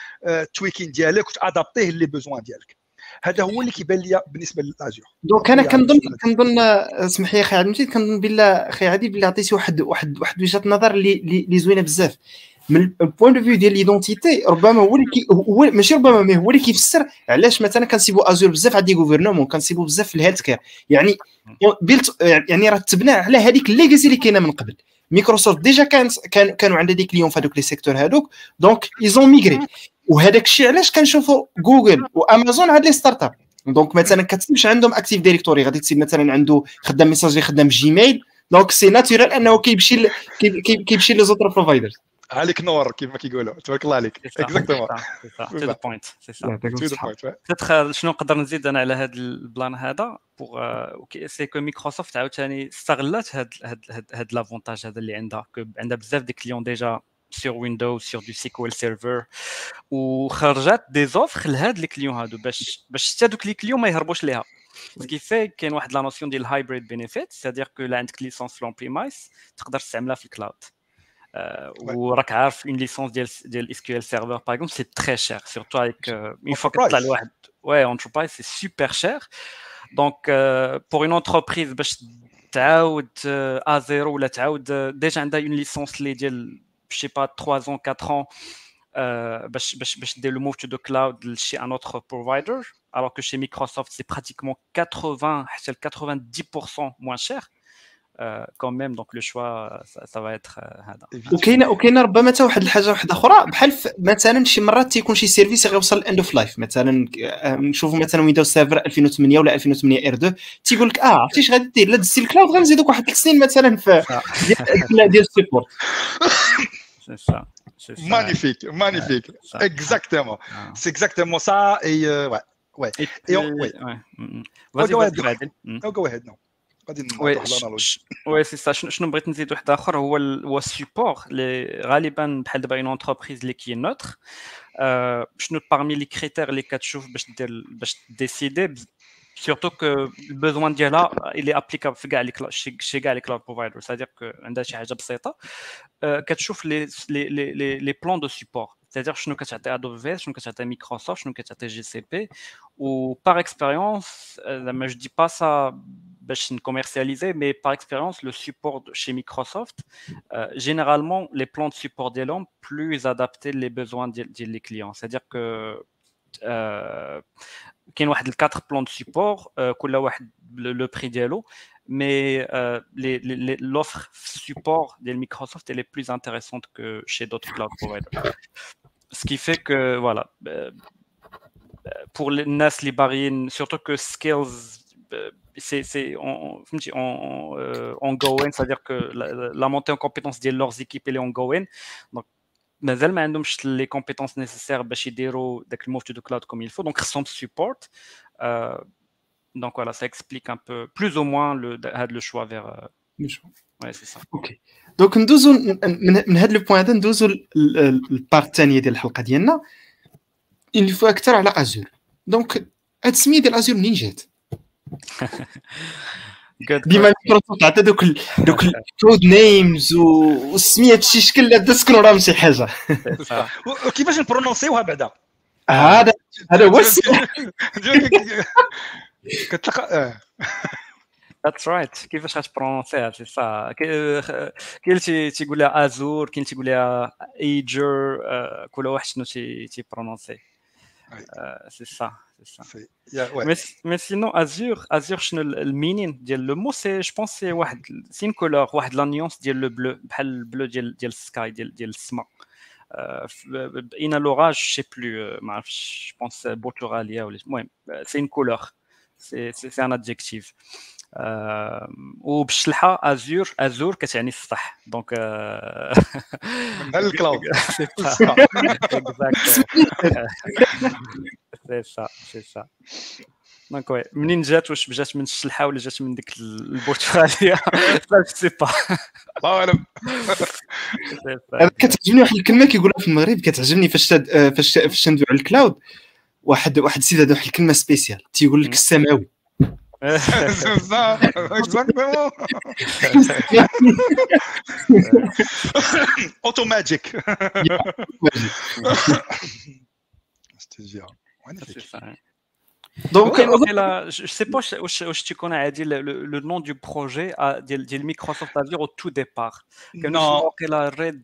tweaking ديالك وتادابتيه les besoins ديالك. هذا هو اللي كيبان لي بالنسبة لل Azure donc أنا كنظن كنظن اسمح لي أخي عبد المجيد كنظن بلا أخي عادي بلي عطيتي واحد واحد واحد وجهة نظر اللي زوينة بزاف. من ال point de vue ديال l'identité ربما هو اللي هو ماشي ربما mais هو اللي كيفسر علاش مثلا كنسيبو Azure بزاف عند les gouvernements كنسيبو بزاف في ال healthcare يعني built يعني رتبناه على هذيك ال legacy اللي كاينة من قبل. Microsoft déjà كانت كانوا عندها des clients في هذوك les secteurs هذوك donc ils ont migré وهذاك الشيء علاش كنشوفوا Google و Amazon هاد les start-up donc مثلا كتمش عندهم Active Directory غادي تسيب مثلا عنده خدام messagerie خدام Gmail donc c'est naturel أنه كيمشي كيمشي لي autres providers عليك نور كيف ما كيقولوا. تبارك الله عليك. Exactement to the point c'est ça شنو نقدر نزيد أنا على هذا البلان هذا pour ce que مايكروسوفت عاوتاني استغلت هاد هاد هاد l'avantage هذا اللي عندها. عندها بزاف des clients déjà sur Windows sur du SQL Server. وخرجت des offres لهاد les clients هادو باش باش حتى دوك les clients ما يهربوش ليها. ce qui fait كاين واحد la notion ديال ال hybrid benefit c'est-à-dire que إلا عندك licence في l'on-premise تقدر تستعملها في الكلاود Euh, ou une licence de SQL Server, par exemple, c'est très cher, surtout avec euh, une fois que tu as l'ouad. Ouais, Enterprise, c'est super cher. Donc, euh, pour une entreprise, bah, à zéro, déjà, on a une licence, je sais pas, 3 ans, 4 ans, bah, bah, dès le move to the cloud chez un autre provider, alors que chez Microsoft, c'est pratiquement 80, 90% moins cher. Quand même donc le choix ça, ça va être هذا وكاينه وكاينة ربما حتى واحد الحاجة واحدة أخرى. بحال مثلا شي مرات تيكون شي service غيوصل ال end of life مثلا نشوفوا مثلا ويندوز server 2008 ولا 2008 R2 تيقول لك آه عرفتي اش غادي دير؟ لا دزتي ال cloud غنزيدوك واحد السنين مثلا في ديال ال support Magnifique, magnifique. Exactement. C'est exactement ça. Et euh, ouais. Ouais. Et on, ouais. Vas-y, vas-y. Go ahead, non. وي سي سا شنو بغيت نزيد واحد اخر هو هو السيبور اللي غالبا بحال دابا اون انتربريز اللي كي نوتر شنو بارمي لي كريتير اللي كتشوف باش دير باش ديسيدي سورتو كو البوزوان ديالها اللي ابليكابل في كاع لي شي كاع لي كلاود بروفايدر سادير كو عندها شي حاجه بسيطه كتشوف لي لي لي لي بلان دو سيبور c'est-à-dire شنو كتعطي AWS شنو كتعطي مايكروسوفت شنو كتعطي جي سي بي و par expérience زعما جو دي با سا باش نكوميرسياليزي مي par expérience le support chez Microsoft généralement les plans de support ديالهم plus adaptés les besoins ديال les clients c'est-à-dire que كاين واحد الكاتر بلان دو سيبور كل واحد لو بري ديالو mais euh, l'offre support de Microsoft elle est plus intéressante que chez d'autres cloud providers. Ce qui fait que voilà, pour les NAS libarines, surtout que Skills c'est en, ongoing, c'est-à-dire que la, la, montée en compétence de leurs équipes elle est ongoing. Donc مازال ما عندهمش لي كومبيتونس نيسيسير باش يديروا داك الموف تو كلاود كوم يلفو دونك خصهم سيبورت دونك فوالا سا اكسبليك ان بو بلوز او موان هاد لو شوا فيغ وي سي سا اوكي دونك ندوزو من, من هاد لو بوان هذا ندوزو البارت الثانيه ديال الحلقه ديالنا اللي فيها اكثر على ازور دونك هاد السميه ديال ازور منين جات ديما مايكروسوفت عطى دوك دوك الكود نيمز والسميات شي شكل لا تسكن ورا شي حاجة كيفاش نبرونونسيوها بعدا هذا هذا هو كتلقى that's right كيفاش غت prononcer ها c'est ça كاين اللي تيقول لها ازور كاين اللي تيقول لها ايجر كل واحد شنو تي prononcer Ouais. Euh, c'est ça, ça. Yeah, ouais. mais, mais, sinon, Azure, Azure, le meaning, le mot, c'est, je pense, c'est, c'est une couleur, la nuance, le bleu, le bleu, le sky, le سما. Il a l'orage, je ne sais plus, euh, je pense, euh, euh, c'est une couleur, c'est, un adjectif. وبالشلحه ازور ازور كتعني السطح donc من ال cloud c'est ça c'est ça donc oui منين جات واش جات من الشلحه ولا جات من ديك البرتغاليه لا sais pas الله اعلم كتعجبني واحد الكلمة كيقولها في المغرب كتعجبني فاش فاش فاش ندوي على الكلاود. واحد واحد السيد هذا واحد الكلمة سبيسيال. تيقول لك السماوي. C'est ça, exactement. Automagic. Donc, je ne sais pas si tu connais le, le, nom du projet de, de Microsoft Azure au tout départ. Non. la Red,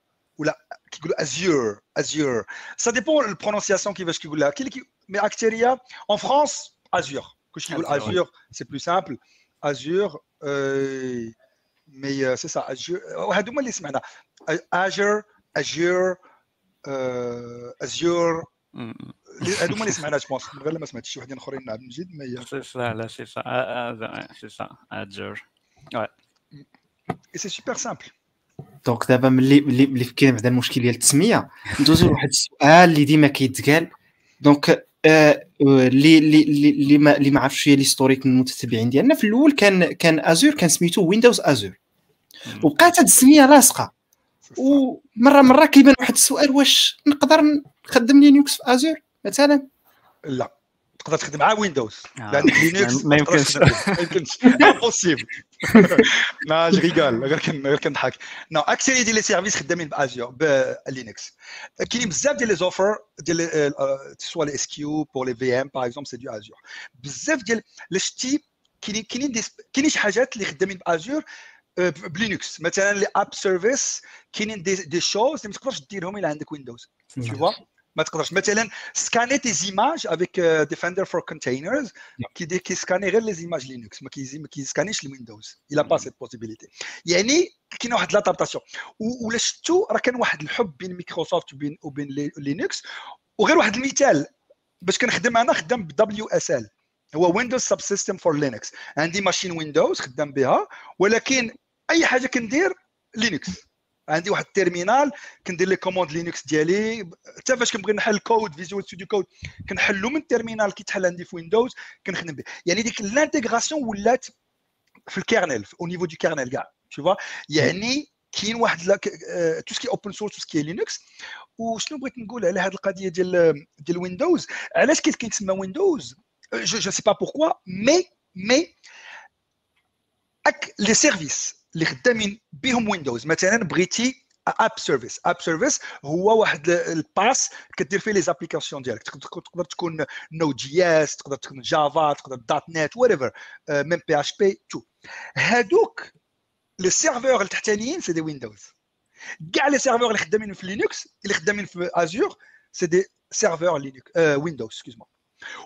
ولا كيقولوا ازيور ازيور سا ديبون البرونونسياسيون كيفاش كيقولها كاين اللي مي اكتيريا اون فرانس ازيور كلشي يقول ازيور سي بلو سامبل ازيور مي سي سا ازيور هادو هما اللي سمعنا اجر ازيور ازيور هادو هما اللي سمعنا جو بونس غير ما سمعتش شي وحدين اخرين عبد المجيد مي سي سا لا سي سا سي سا ازيور اي سي سوبر سامبل donc دابا ملي ملي ملي كاين بعدا المشكل ديال التسمية ندوزو لواحد السؤال اللي ديما كيتقال. donc اللي اللي اللي ما اللي ما عرفش هي l'historique من المتتبعين ديالنا في الأول كان كان ازور كان سميتو ويندوز ازور وبقات هاد السمية لاصقة. ومره مرة كيبان واحد السؤال واش نقدر نخدم Linux في Azure مثلا؟ لا. تقدر تخدم مع ويندوز آه. لانك Linux ما يمكنش. ما يمكنش. Impossible لا je rigole غير كن غير كنضحك non اكثريه ديال les services خدامين ب Azure ب Linux كاينين بزاف ديال les offres ديال soit les SKU pour les VM par exemple c'est de Azure بزاف ديال لا شتي كاينين كاينين كاينين شي حاجات اللي خدامين ب Azure ب Linux مثلا les app services كاينين des des choses اللي ما تقدرش ديرهم إلا عندك ويندوز vois ما تقدرش. مثلا scanner des images avec Defender for Containers كي دي كيسكاني غير les images Linux ما كيسكانيش الويندوز il a pas cette possibilité يعني كاين واحد l'adaptation ولا شفتوا راه كان واحد الحب بين مايكروسوفت وبين وبين لي- Linux وغير واحد المثال. باش كنخدم أنا خدام ب WSL هو Windows Subsystem for Linux عندي machine ويندوز خدام بها. ولكن أي حاجة كندير Linux عندي واحد ال terminal كندير les commandes Linux ديالي. حتى فاش كنبغي نحل code Visual Studio Code كنحلو من ال terminal كيتحل عندي في ويندوز كنخدم به. يعني ديك ال intégration ولات في ال kernel au niveau de kernel كاع vois. يعني كاين واحد tout ce qui open source tout ce qui Linux وشنو بغيت نقول على هذه القضية ديال ديال ويندوز علاش كيت كيتسمى ويندوز je je sais pas pourquoi mais mais اك les services اللي خدامين بهم ويندوز مثلا بغيتي app service app service هو واحد ال PaaS كدير فيه les applications ديالك. تقدر تكون Node.js تقدر تكون Java تقدر. دوت نت وات ايفر ميم بي اش بي تو. هادوك les serveurs التحتانيين c'est des Windows كاع les serveurs اللي خدامين في Linux اللي خدامين في Azure c'est des serveurs Linux ويندوز excuse-moi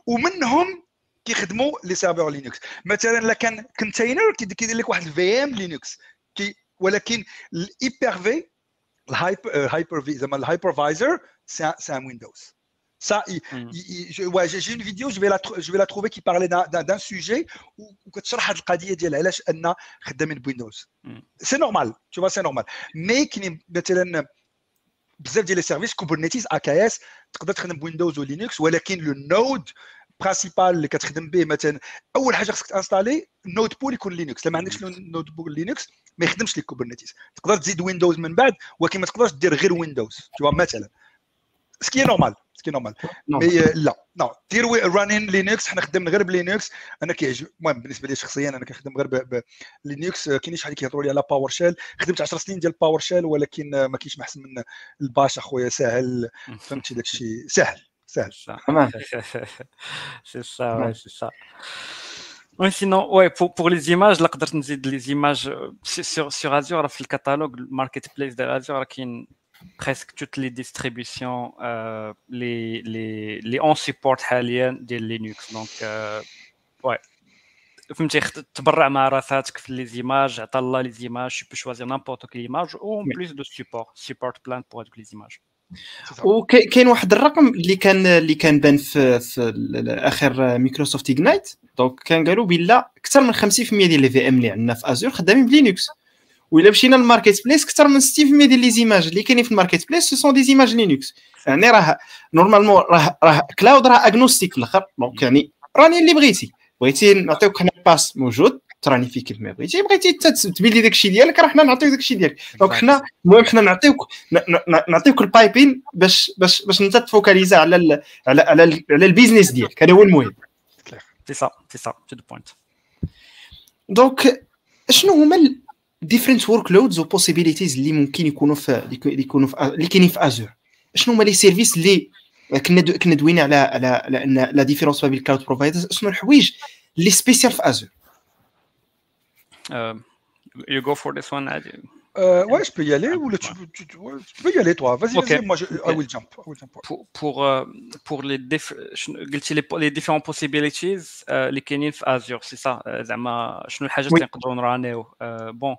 ومنهم كيخدموا لي سيرفور لينكس مثلا الا كان كونتينر كيدير لك واحد الفي ام لينكس كي ولكن الهيبر في الهايبر هايبر في زعما الهايبرفايزر سي ان ويندوز Ça, il- Mm. il- il- je- ouais, j'ai j'ai une vidéo, je vais la, tr- je vais la trouver qui parlait d'un- d'un d'un sujet où وكتشرح هذه القضيه ديال علاش ان خدامين بويندوز Mm. سي نورمال تو فوا سي نورمال مي كاينين مثلا بزاف برينسيبال اللي كتخدم به مثلا اول حاجة خصك ت installer node pool يكون Linux لما عندكش node pool Linux ما يخدمش لك Kubernetes تقدر تزيد ويندوز من بعد ولكن ما تقدرش دير غير ويندوز tout مثلا ce qui normal ce qui normal mais لا non دير running Linux حنا خدمنا غير ب Linux أنا كيعجب المهم بالنسبة لي شخصيا أنا كنخدم غير ب Linux كاينين شحال كيهضروا لي على PowerShell خدمت 10 سنين ديال PowerShell ولكن ما كاينش ما احسن من ال Bash اخويا ساهل فهمتي داك الشيء ساهل ساهل تمام c'est ça, ouais, c'est ça. Ouais, sinon, ouais, pour, pour les images, là, قدرت نزيد les images euh, sur, sur, sur Azure, là, في الكتالوج, le marketplace de Azure, là, كاين presque toutes les distributions, euh, les, les, les on support حاليا ديال لينكس. Donc, euh, ouais. فهمتي خت- تبرع مع راساتك في لي زيماج عطا الله لي زيماج tu peux choisir n'importe quelle image ou en Oui. plus de support support plan pour هذوك لي زيماج وكاين واحد الرقم اللي كان اللي كان بان في, في اخر مايكروسوفت Ignite. donc كان قالوا بلا أكثر من 50% ديال les VM اللي عندنا في Azure خدامين ب Linux. وإلا مشينا لل marketplace أكثر من 60% ديال les images اللي كاينين في ال marketplace ce sont des images Linux يعني راه normalement راه راه cloud راه agnostique في الآخر. donc يعني راني اللي بغيتي. بغيتي نعطيوك حنا base موجود. ت runner فيه كيف ما بغيتي بغيتي تت- تبيلي داك الشيء ديالك راه حنا نعطيوك داك الشيء ديالك donc حنا المهم حنا نعطيوك نعطيوك ال pipeline باش باش باش انت ت focaliser على ال على على, على ال business ديالك. هذا هو المهم. Ça c'est ça c'est the point. donc شنو هما ال différents workloads و possibilités اللي ممكن يكونوا في اللي يكونوا في اللي كاينين في Azure شنو هما les services اللي كنا كنا دوينا على على على إن la différence ما بين ال cloud providers شنو الحوايج اللي spécial في Azure you go for this one عادي Euh, ouais, je peux y aller ou le, tu, tu, tu- ouais, tu peux y aller toi. Vas-y, Ok. vas-y, moi je, I will jump. I will jump. pour pour euh, pour les diff- شنو- قلتي les les différents possibilities آه، اللي كاينين في ازور سي صح آه، زعما شنو الحاجات Oui. اللي نقدروا نرانيو بون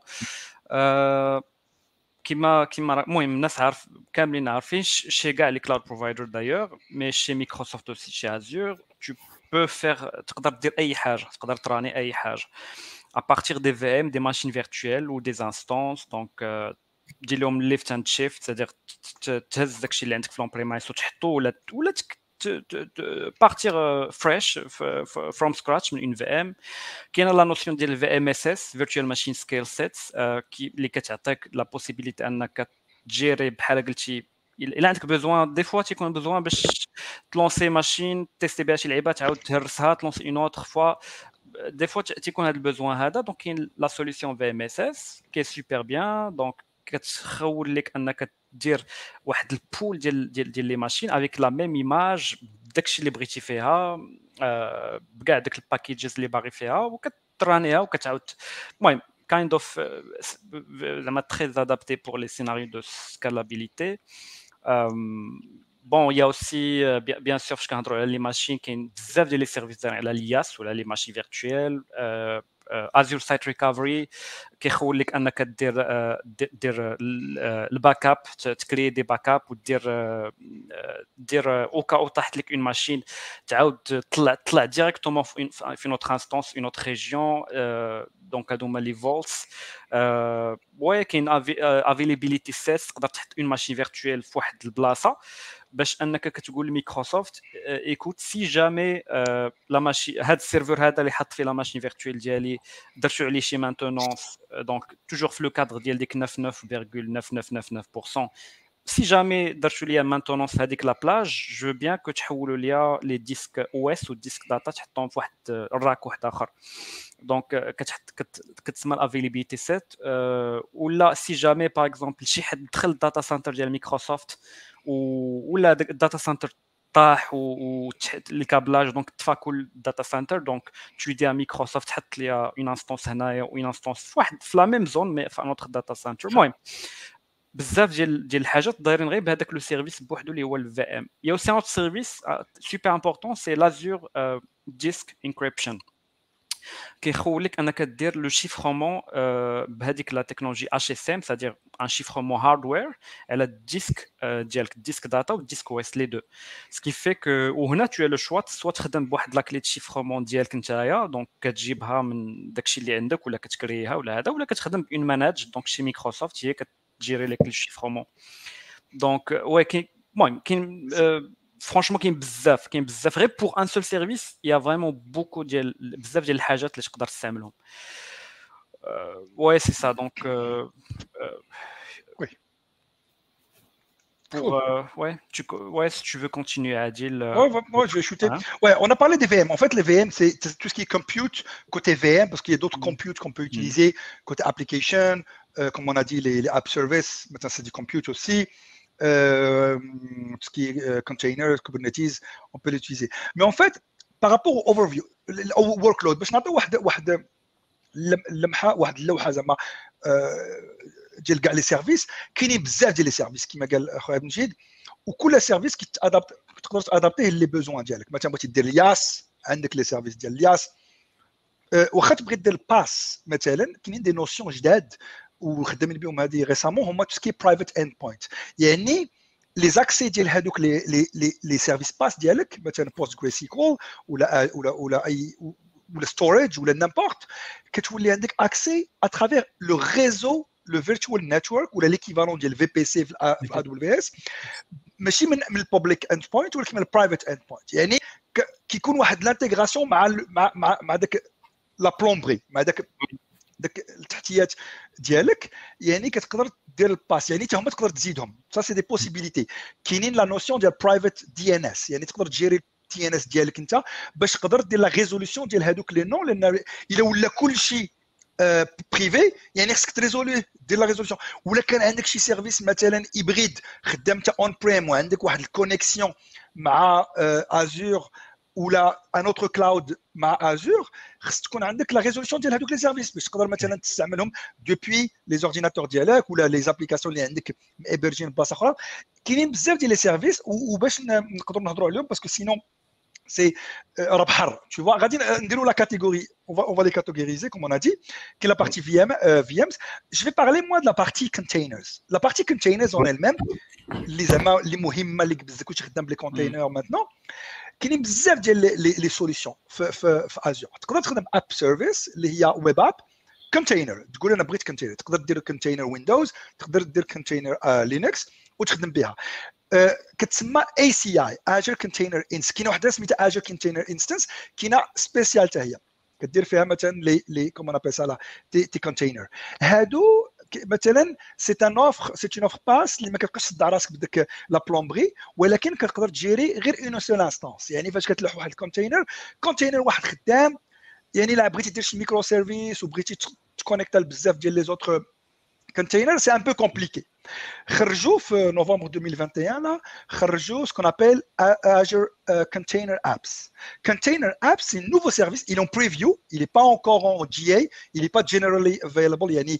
كيما كيما را- المهم الناس عارف كاملين عارفين ش- شي كاع لي كلاود بروفايدر دايوغ مي شي مايكروسوفت اوسي شي ازور tu peux faire تقدر دير اي حاجه تقدر تراني اي حاجه à partir des VM, des machines virtuelles ou des instances. Donc, euh, دير لهم lift and shift c'est-à-dire ت- ت- تهز داكشي اللي عندك في لون بريمايس وتحطو ولا ولا تك- ت- ت- ت- partir euh, fresh ف- ف- from scratch من une VM كاينه لا نوسيون ديال في ام اس اس فيرتوال ماشين سكيل سيتس اللي كتعطيك لا بوسيبيليتي انك تجيري بحال قلتي الا عندك بيزوان دي فوا تيكون بيزوان باش تلونسي ماشين تيستي بها شي لعيبه تعاود تهرسها تلونسي اون اوتر فوا دي فوا تيكون هذا البوزوان هذا دونك كاين لا سوليسيون في ام اس اس كي سوبر بيان دونك كتخول لك انك دير واحد البول ديال ديال ديال لي ماشين افيك لا ميم ايماج داكشي اللي بغيتي فيها بكاع داك الباكيجز اللي باغي فيها وكترانيها وكتعاود المهم kind of زعما très adapté pour les scénarios de scalabilité bon il y a aussi bien, bien sûr فاش كنهضروا على لي ماشين كاين بزاف ديال لي سيرفيس على الياس ولا لي ماشين فيرتويال ازور سايت ريكفري كيخول انك دير دير الباك اب تكري دي باك اب ودير دير اوكا او طاحت لك اون ماشين تعاود تطلع تطلع ديريكتومون في نوتر انستونس في نوتر ريجيون دونك هادو هما لي فولتس وي كاين افيليبيليتي سيس تقدر تحط اون ماشين فيرتويال في واحد البلاصه باش انك كتقول لميكروسوفت ايكوت سي جامي لا ماشين هاد السيرفر هذا اللي حط فيه لا ماشين فيرتويال ديالي درتو عليه شي مانتونونس دونك توجور في لو كادر ديال ديك 99.9999% si jamais درتو ليا مانتونونس هذيك لا بلاج جو بيان كو تحولوا ليا لي ديسك او اس وديسك داتا تحطهم في واحد الراك واحد اخر دونك كتحط كتسمى الافيليبيتي سيت ولا سي جامي باغ اكزومبل شي حد دخل الداتا سنتر ديال مايكروسوفت ولا الداتا سنتر طاح لي كابلاج دونك طفى كل داتا سنتر دونك تو دي مايكروسوفت حط لي اون انستونس هنايا اون انستونس في واحد في لا ميم زون مي في ان داتا سنتر المهم بزاف ديال ديال الحاجات دايرين غير بهذاك لو سيرفيس بوحدو اللي هو الفي ام يا اوسي ان سيرفيس سوبر امبورطون سي لازور ديسك انكريبشن كيخولك أنك دير لو شيفرمون بهذيك la technologie HSM c'est-à-dire un chiffrement hardware على ال disque ديالك ال disque data وال disque OS les deux ce qui fait que وهنا t'as le choix soit تخدم بواحد la clé chiffrement ديالك نتايا donc كتجيبها من داكشي اللي عندك ولا كتكريها ولا هذا ولا كتخدم ب un managé donc c'est Microsoft هي كت gérer لك ال chiffrement donc oui المهم كاين فرانشمون كاين بزاف كاين بزاف غير بوغ ان سول سيرفيس يا فريمون بوكو ديال بزاف ديال الحاجات اللي تقدر تستعملهم ouais, c'est ça. Donc, euh, euh, oui. Pour, euh, ouais, tu, ouais, si tu veux continuer, Adil. Euh, ouais, ouais, je vais shooter. Hein? Ouais, on a parlé des VM. En fait, les VM, c'est tout ce qui est compute côté VM, parce qu'il y a d'autres mm. computes qu'on peut utiliser côté application, euh, comme on a dit, les, les app services. Maintenant, c'est du compute aussi. Euh, ce qui est euh, container, Kubernetes, on peut l'utiliser. Mais en fait, par rapport au overview, au workload, باش نعطي واحد واحد لمحه واحد اللوحه زعما ديال كاع لي سيرفيس كاينين بزاف ديال لي سيرفيس كما قال اخويا مجيد وكل سيرفيس كيتادابت تقدر تادابتيه لي بوزوان ديالك مثلا بغيتي دير الياس عندك لي سيرفيس ديال الياس واخا تبغي دير الباس مثلا كاينين دي نوسيون جداد وخدامين بهم هذه ريسامون هما تو سكي برايفت اند بوينت يعني لي زاكسي ديال هذوك لي لي لي سيرفيس باس ديالك مثلا بوست جري سيكول ولا ولا ولا اي ولا ستوريج ولا نيمبورت كتولي عندك اكسي اترافير لو ريزو لو فيرتوال نتورك ولا ليكيفالون ديال في بي سي في ا دبليو اس ماشي من من البوبليك اند بوينت ولكن من البرايفت اند بوينت يعني كيكون واحد لانتيغراسيون مع مع مع, مع داك لا بلومبري مع داك داك التحتيات ديالك يعني كتقدر دير الباس يعني حتى هما تقدر تزيدهم. سا سي دي بوسيبيليتي كاينين la notion ديال private DNS يعني تقدر ت gérer DNS ديالك انت باش تقدر دير la résolution ديال هذوك les noms لأن إلا ولا كل شيء privé يعني خصك تريزولي دير la résolution ولا كان عندك شي service مثلا hybride خدام انت on-prem وعندك واحد ال connexion مع ازور ولا ان اوتر كلاود مع ازور خص تكون عندك لا ريزوليسيون ديال هذوك لي سيرفيس باش تقدر مثلا تستعملهم دوبوي لي زورديناتور ديالك ولا لي زابليكاسيون اللي عندك مابرجين بلاصه اخرى كاينين بزاف ديال لي سيرفيس وباش نقدروا نهضروا عليهم باسكو سينون c'est euh, بحر tu vois غادي نديروا la catégorie on va on va les catégoriser comme on a dit qui est la partie VM euh, VMs je vais parler moi de la partie containers la partie containers en elle-même اللي زعما اللي مهمه اللي بزاف كلشي خدام بلي كونتينر maintenant كاينين بزاف ديال لي سوليسيون في في ازور تقدر تخدم اب سيرفيس اللي هي ويب اب container تقول أنا بغيت container تقدر دير container Windows تقدر دير container Linux وتخدم بها. كتسمى ACI Azure Container Instance كاينة واحدة سميتها Azure Container Instance كاينة spécial حتى هي. كدير فيها مثلا les les comment on appelle ça petits containers هادو مثلا سي ان اوفر سي اون اوفر باس اللي ما كتبقاش تدع راسك بداك لا بلومبري ولكن كتقدر تجيري غير اون سول انستونس يعني فاش كتلوح واحد الكونتينر كونتينر واحد خدام يعني لا بغيتي دير شي ميكرو سيرفيس وبغيتي تكونيكتا بزاف ديال لي زوتر كونتينر سي ان بو كومبليكي خرجوا في نوفمبر 2021 là خرجوا ce qu'on appelle Azure uh, Container Apps. Container Apps c'est un nouveau service, il est en preview, il n'est pas encore en GA, il n'est pas generally available يعني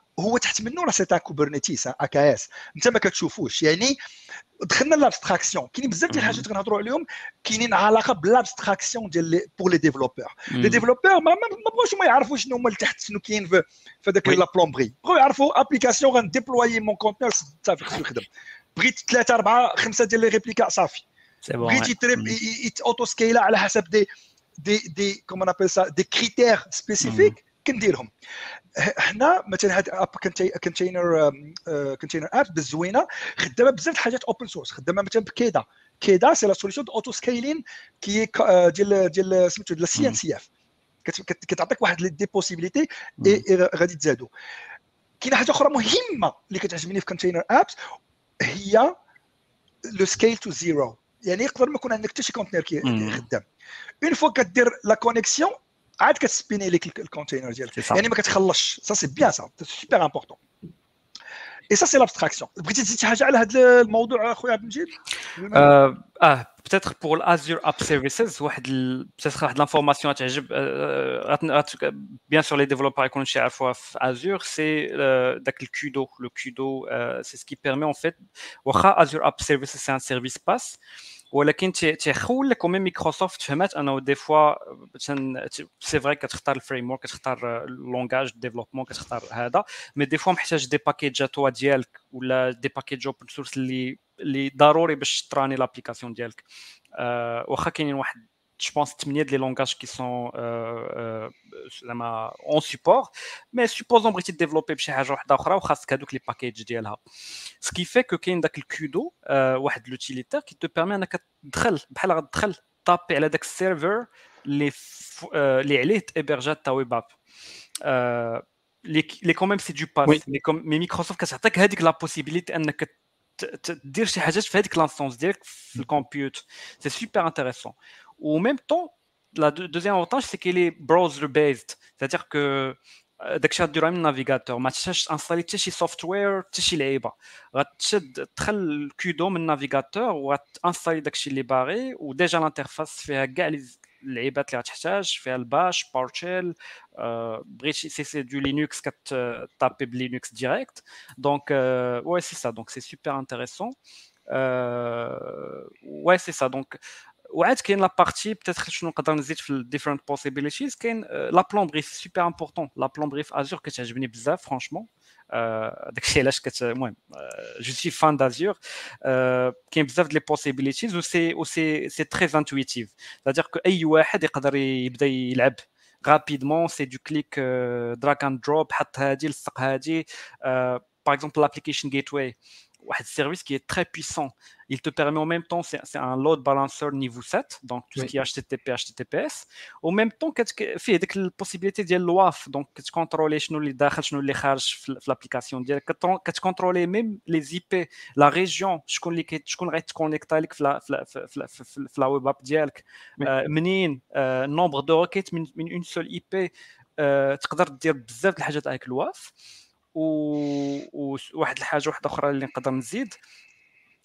هو تحت منه راه c'est تاع Kubernetes AKS انت ما كتشوفوش. يعني دخلنا l'abstraction. كاينين بزاف ديال الحاجات غنهضروا عليهم. كاينين علاقة ب l'abstraction ديال pour les développeurs les développeurs ما بغاوش ما يعرفوش شنو هما اللي تحت شنو كاين في هذاك la plomberie بغاو يعرفوا application غن déployer mon container صافي خصو يخدم. بغيت ثلاثة أربعة خمسة ديال les réplicas صافي. بغيتي auto-scale على حسب des des des comment on appelle ça des critères spécifiques كنديرهم. حنا مثلا هاد app container container app بالزوينه خدامة بزاف الحاجات open source خدامة مثلا ب KEDA. KEDA c'est la solution auto-scaling qui ديال ديال سميتو ديال ال CNCF كتعطيك واحد des possibilités غادي تزادو. كاينة حاجة أخرى مهمة اللي كتعجبني في Container Apps هي le scale to zero يعني يقدر ما يكون عندك حتى شي container خدام. اون فوا كدير لا كونيكسيون عاد كتسبيني لك الكونتينر ديالك يعني ما كتخلصش سا سي بيان سا سوبر امبورطون اي سا سي لابستراكسيون بغيتي تزيد شي حاجه على هذا الموضوع اخويا عبد المجيد اه بتاتر بور الازور اب سيرفيسز واحد بتاتر واحد لانفورماسيون تعجب بيان سور لي ديفلوبر يكونوا شي يعرفوها في ازور سي داك الكودو لو كودو سي سكي بيرمي اون فيت واخا ازور اب سيرفيسز سي ان سيرفيس باس ولكن تيخول لك comme Microsoft فهمت أنه des fois c'est vrai كتختار ال framework كتختار langage développement كتختار هذا mais des fois محتاج des package ات ديالك ولا des packages open source اللي اللي ضروري باش ت runner l'application ديالك. أه واخا كاينين واحد je pense 8 les langages qui sont euh, euh, en support mais supposons que tu développes بشي حاجه واحده اخرى وخاصك هذوك لي باكيج ديالها ce qui fait que كاين داك الكودو واحد لوتيليتير qui te permet انك تدخل بحال غتدخل طابي على داك السيرفر اللي اللي عليه تابرجات تا ويب اب لي كوميم سي دو باس مي مي ميكروسوفت كتعطيك هذيك لا بوسيبيليتي انك تدير شي حاجات في هذيك لانسونس ديالك في الكمبيوتر سي سوبر انتريسون Ou en même temps, le deuxième avantage, c'est qu'il est browser-based. C'est-à-dire que dès que tu as un navigateur, tu as installé un software, tu as installé le kudo le navigateur, ou installé les barrés, ou déjà l'interface fait les اللي تحتاج فيها الباش باورشيل بغيتي سي سي دو لينكس كتابي بلينكس ديريكت دونك ouais c'est ça donc c'est super intéressant ouais c'est ça donc وعاد كاين لا بارتي بتاتر شنو نقدر نزيد في الديفرنت بوسيبيليتيز كاين لا بلومبري سي سوبر امبورطون لا بلومبري في ازور كتعجبني بزاف فرونشمون داكشي علاش كت المهم جو سي فان دازور كاين بزاف ديال لي بوسيبيليتيز و سي و سي سي تري انتويتيف سادير كو اي واحد يقدر يبدا يلعب رابيدمون سي دو كليك دراك اند دروب حط هادي لصق هادي باغ اكزومبل لابليكيشن جيت واي un service qui est très puissant. Il te permet en même temps, c'est un load balancer niveau 7, donc tout ce qui est HTTP, HTTPS. En même temps, il y a la possibilité de l'OAF, donc tu contrôles les dakhل, les charges de l'application. Tu contrôles même les IP, la région, je connais tu connais connecté avec la web app ديالك منين nombre de requêtes une seule IP تقدر دير بزاف الحاجات avec l'OAF وواحد الحاجة واحدة أخرى اللي نقدر نزيد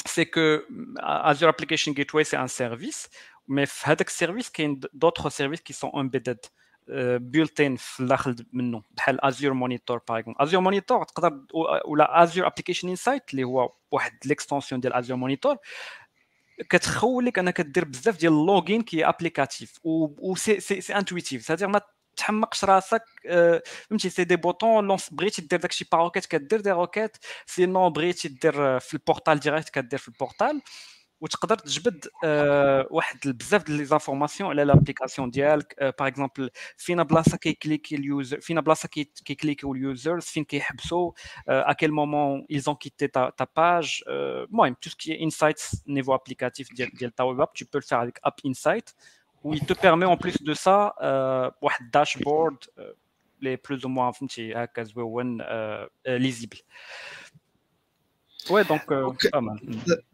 c'est que Azure Application Gateway c'est un service mais في هذاك ال service كاين d'autres services qui sont embedded بيلتين في الداخل منه بحال ازور مونيتور باغ ازور مونيتور تقدر ولا ازور ابليكيشن انسايت اللي هو واحد ليكستونسيون ديال ازور مونيتور كتخولك أنك دير بزاف ديال اللوغين كي ابليكاتيف و سي سي انتويتيف سادير ما تحمقش راسك فهمتي سي دي بوطون بغيتي دير داكشي باروكيت كدير دي روكيت سينو بغيتي دير في البورتال ديريكت كدير في البورتال وتقدر تجبد آه، واحد بزاف ديال لي زانفورماسيون على لابليكاسيون ديالك باغ اكزومبل فينا بلاصه كيكليكي اليوزر فينا بلاصه كيكليكيو اليوزرز فين كيحبسوا ا كيل مومون ils ont quitté ta, ta page المهم تو سكي انسايتس نيفو ابليكاتيف ديال ديال تا ويب اب tu peux le faire avec app insight où il te permet en plus de ça واحد داشبورد لي بلوز او موان فهمتي هكا زويون ليزيبل وي دونك pas mal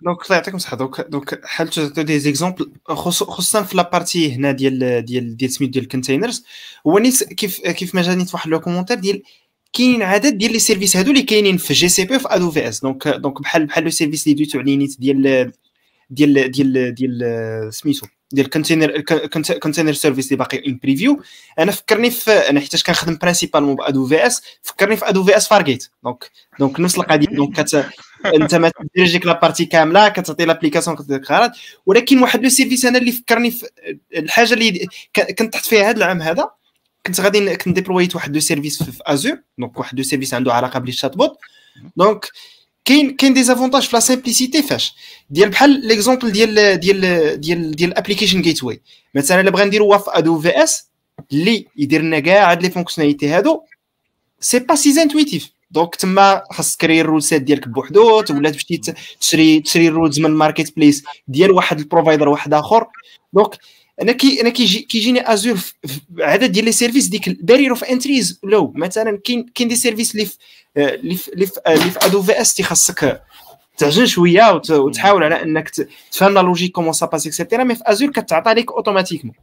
دونك الله يعطيكم الصحه دونك دونك حالت دي زيكزومبل خصوصا في لابارتي هنا ديال ديال ديال سميت ديال الكونتينرز هو نيت كيف كيف ما جاني واحد لو كومونتير ديال كاينين عدد ديال لي سيرفيس هادو اللي كاينين في جي سي بي في ادو في اس دونك دونك بحال بحال لو سيرفيس اللي دويتو عليه نيت ديال ديال ديال ديال سميتو ديال container container service اللي باقي en preview أنا فكرني في أنا حيت كنخدم principalement ب AWS فكرني في AWS Fargate donc donc نفس القضية. donc كت أنت ما تديرش ديك la partie كاملة كتعطي l'application كتقرا ولكن واحد le service أنا اللي فكرني في الحاجة اللي كنت تحت فيها هذا العام هذا كنت غادي كنت déploy يت واحد le service في Azure donc واحد le service عنده علاقة بال chatbot donc كاين كاين des avantages في la simplicité فاش. ديال بحال l'exemple ديال ديال ديال ديال ال Application Gateway مثلا إلا بغا نديرو في AWS اللي يدير لنا كاع هاد les fonctionnalités هادو c'est pas si intuitif donc تما خاصك تكري ال rules ات ديالك بوحدو ولا تمشي تشري تشري ال rules من ال marketplace ديال واحد ال provider واحد آخر. donc أنا كي أنا كيجي كيجيني Azure عدد ديال les services ديك ال barrier of entry is low مثلا كاين كاين des services اللي اللي في في AWS تي خاصك تعجن شوية وتحاول على إنك تفهم logique comment ça passe et cetera mais في Azure كتعطى لك automatiquement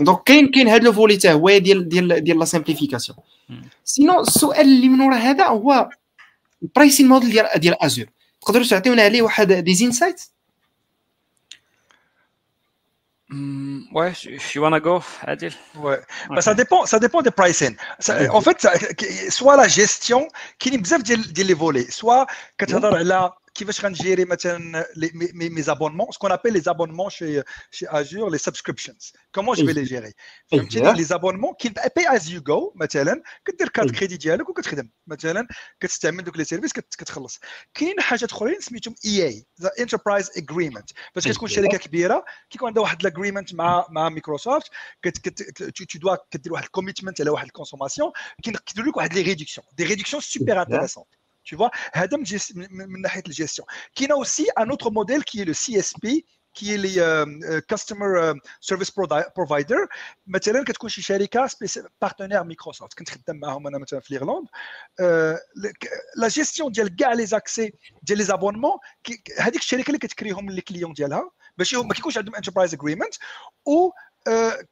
donc كاين كاين هاد le volet هو ديال ديال ديال la simplification sinon السؤال اللي من ورا هذا هو ال pricing model ديال ديال Azure تقدروا تعطيونا عليه واحد idée زينسايت Mm, ouais, if you wanna go, Adil. Ouais. Okay. Bah, ça dépend, ça dépend des pricing. Ça, en fait, ça, soit la gestion qui est bien de les voler, soit quand tu as là qui va gérer maintenant les, mes, mes, abonnements, ce qu'on appelle les abonnements chez, chez Azure, les subscriptions. Comment je vais les gérer Les abonnements qui pay as you go, مثلا كدير كارت كريدي ديالك وكتخدم مثلا كتستعمل دوك لي سيرفيس كتخلص كاين حاجات اخرين سميتهم اي اي ذا انتربرايز اجريمنت فاش كتكون شركه كبيره كيكون عندها واحد الاجريمنت مع مع مايكروسوفت تو دوا كدير واحد الكوميتمنت على واحد الكونسوماسيون كيديروا لك واحد لي ريدكسيون دي ريدكسيون سوبر انتريسونت Tu vois, Qui a aussi un autre modèle qui est le CSP, qui est les euh, euh, Customer euh, Service Provider. Maintenant, quand tu شركة partenaire Microsoft, quand tu معهم أنا مثلا في l'Irlande, la gestion ديال كاع les accès ديال les abonnements, هذيك الشركة اللي كتكريهم لي كليون ديالها باش ما كيكونش عندهم enterprise agreement و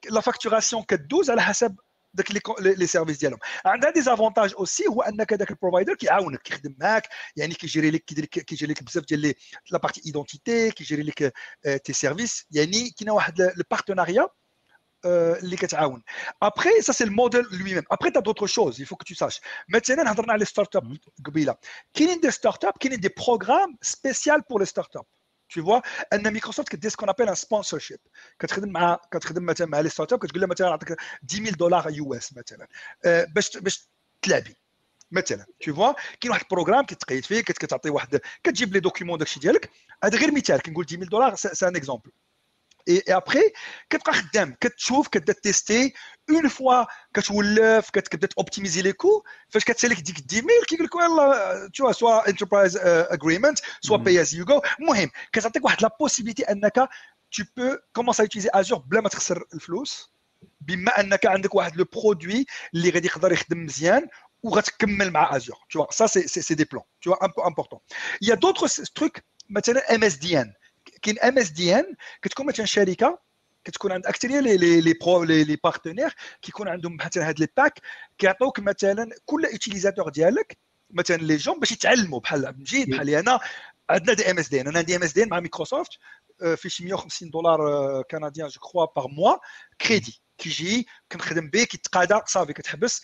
la facturation كدوز على حسب داك لي سيرفيس ديالهم عندها دي زافونتاج اوسي هو انك داك البروفايدر كيعاونك كيخدم معاك يعني كيجيري لك كيجيري لك بزاف ديال لا بارتي ايدونتيتي كيجيري لك تي سيرفيس يعني كاينه واحد البارتناريا اللي كتعاون ابخي سا سي الموديل لوي ميم ابخي تا دوطر شوز يفو كو تو ساش مثلا هضرنا على ستارت اب قبيله كاينين دي ستارت اب كاينين دي بروغرام سبيسيال بور لي ستارت اب Tu vois ان مايكروسوفت كدير سكون ابل ان سبونسورشيب كتخدم مع كتخدم مثلا مع les startups كتقول لها مثلا نعطيك 10000 دولار US مثلا باش باش تلعبي مثلا tu vois كاين واحد ال programme كتقيد فيه كتعطي واحد كتجيب les documents داكشي ديالك هذا غير مثال كنقول 10000 دولار c'est un exemple اي ابخي كتبقى خدام كتشوف كتبدا تيستي اون فوا كتولف كتبدا اوبتيميزي لي كو فاش كتسالك ديك الديميل كيقول لك يلاه تو سوا انتربرايز اجريمنت سوا باي از يو جو المهم كتعطيك واحد لا بوسيبيتي انك tu peux commencer à utiliser Azure بلا ما تخسر الفلوس بما انك عندك واحد لو برودوي اللي غادي يقدر يخدم مزيان وغتكمل مع ازور tu vois ça c'est c'est des plans tu vois un peu important il y a d'autres trucs مثلا MSDN كاين ام اس دي ان كتكون مثلا شركة كتكون عند اكثريه لي لي لي برو لي, لي بارتنير كيكون عندهم مثلا هاد لي باك كيعطوك مثلا كل يوتيليزاتور ديالك مثلا les gens باش يتعلموا بحال مجيد بحال أنا. عندنا des MSDN أنا عندي MSDN مع مايكروسوفت في شي 150 دولار canadien je crois par mois crédit كيجي كنخدم به كيتقادا صافي كتحبس.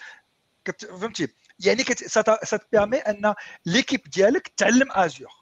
فهمتي؟ يعني كت... ça permet أن l'équipe ديالك تعلم ازور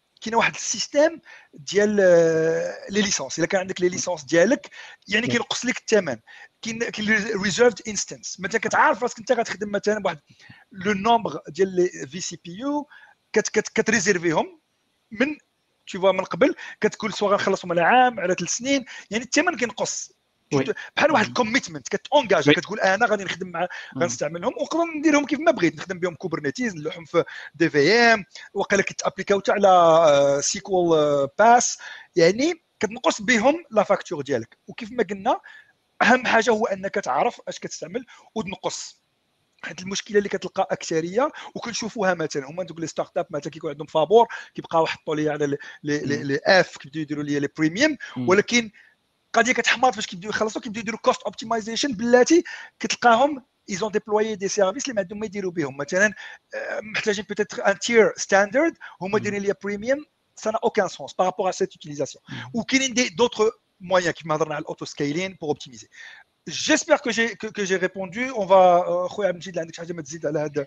كاين واحد ال système ديال les licences إلا كان عندك les licences ديالك يعني كينقص لك الثمن كاين كاين reserved instance مثلا كتعرف راسك انت غتخدم مثلا بواحد le nombre ديال les vCPU كتريزيرفيهم من تشوفوا من قبل. كتقول سواء غنخلصهم على عام على ثلاث سنين. يعني الثمن كينقص. بحال واحد ال commitment كت engage كتقول أنا غادي نخدم مع غنستعملهم ونقدر نديرهم كيف ما بغيت. نخدم بهم Kubernetes نلوحهم في des VM وقيلا كيتابليكاو حتى على SQL PaaS يعني كتنقص بهم la facture ديالك. وكيف ما قلنا أهم حاجة هو أنك تعرف أش كتستعمل وتنقص حيت المشكلة اللي كتلقى أكثرية وكنشوفوها مثلا هما دوك les startups مثلا كيكون عندهم فابور كيبقاو يحطوا لي على les F كيبداو يديروا les les premium ولكن قضيه كتحماض فاش كيبداو يخلصوا كيبداو يديروا كوست اوبتمايزيشن بلاتي كتلقاهم ايزون ديبلوي دي سيرفيس اللي ما عندهم ما يديروا بهم مثلا محتاجين بيتيتر ان تير ستاندرد هما دايرين ليا بريميوم ça n'a aucun sens par rapport à cette utilisation. Ou qu'il y ait d'autres moyens qui m'adressent à l'autoscaling pour optimiser. J'espère que j'ai que, que j'ai répondu. On va خويا عبد عندك شي حاجه ما تزيد على هذا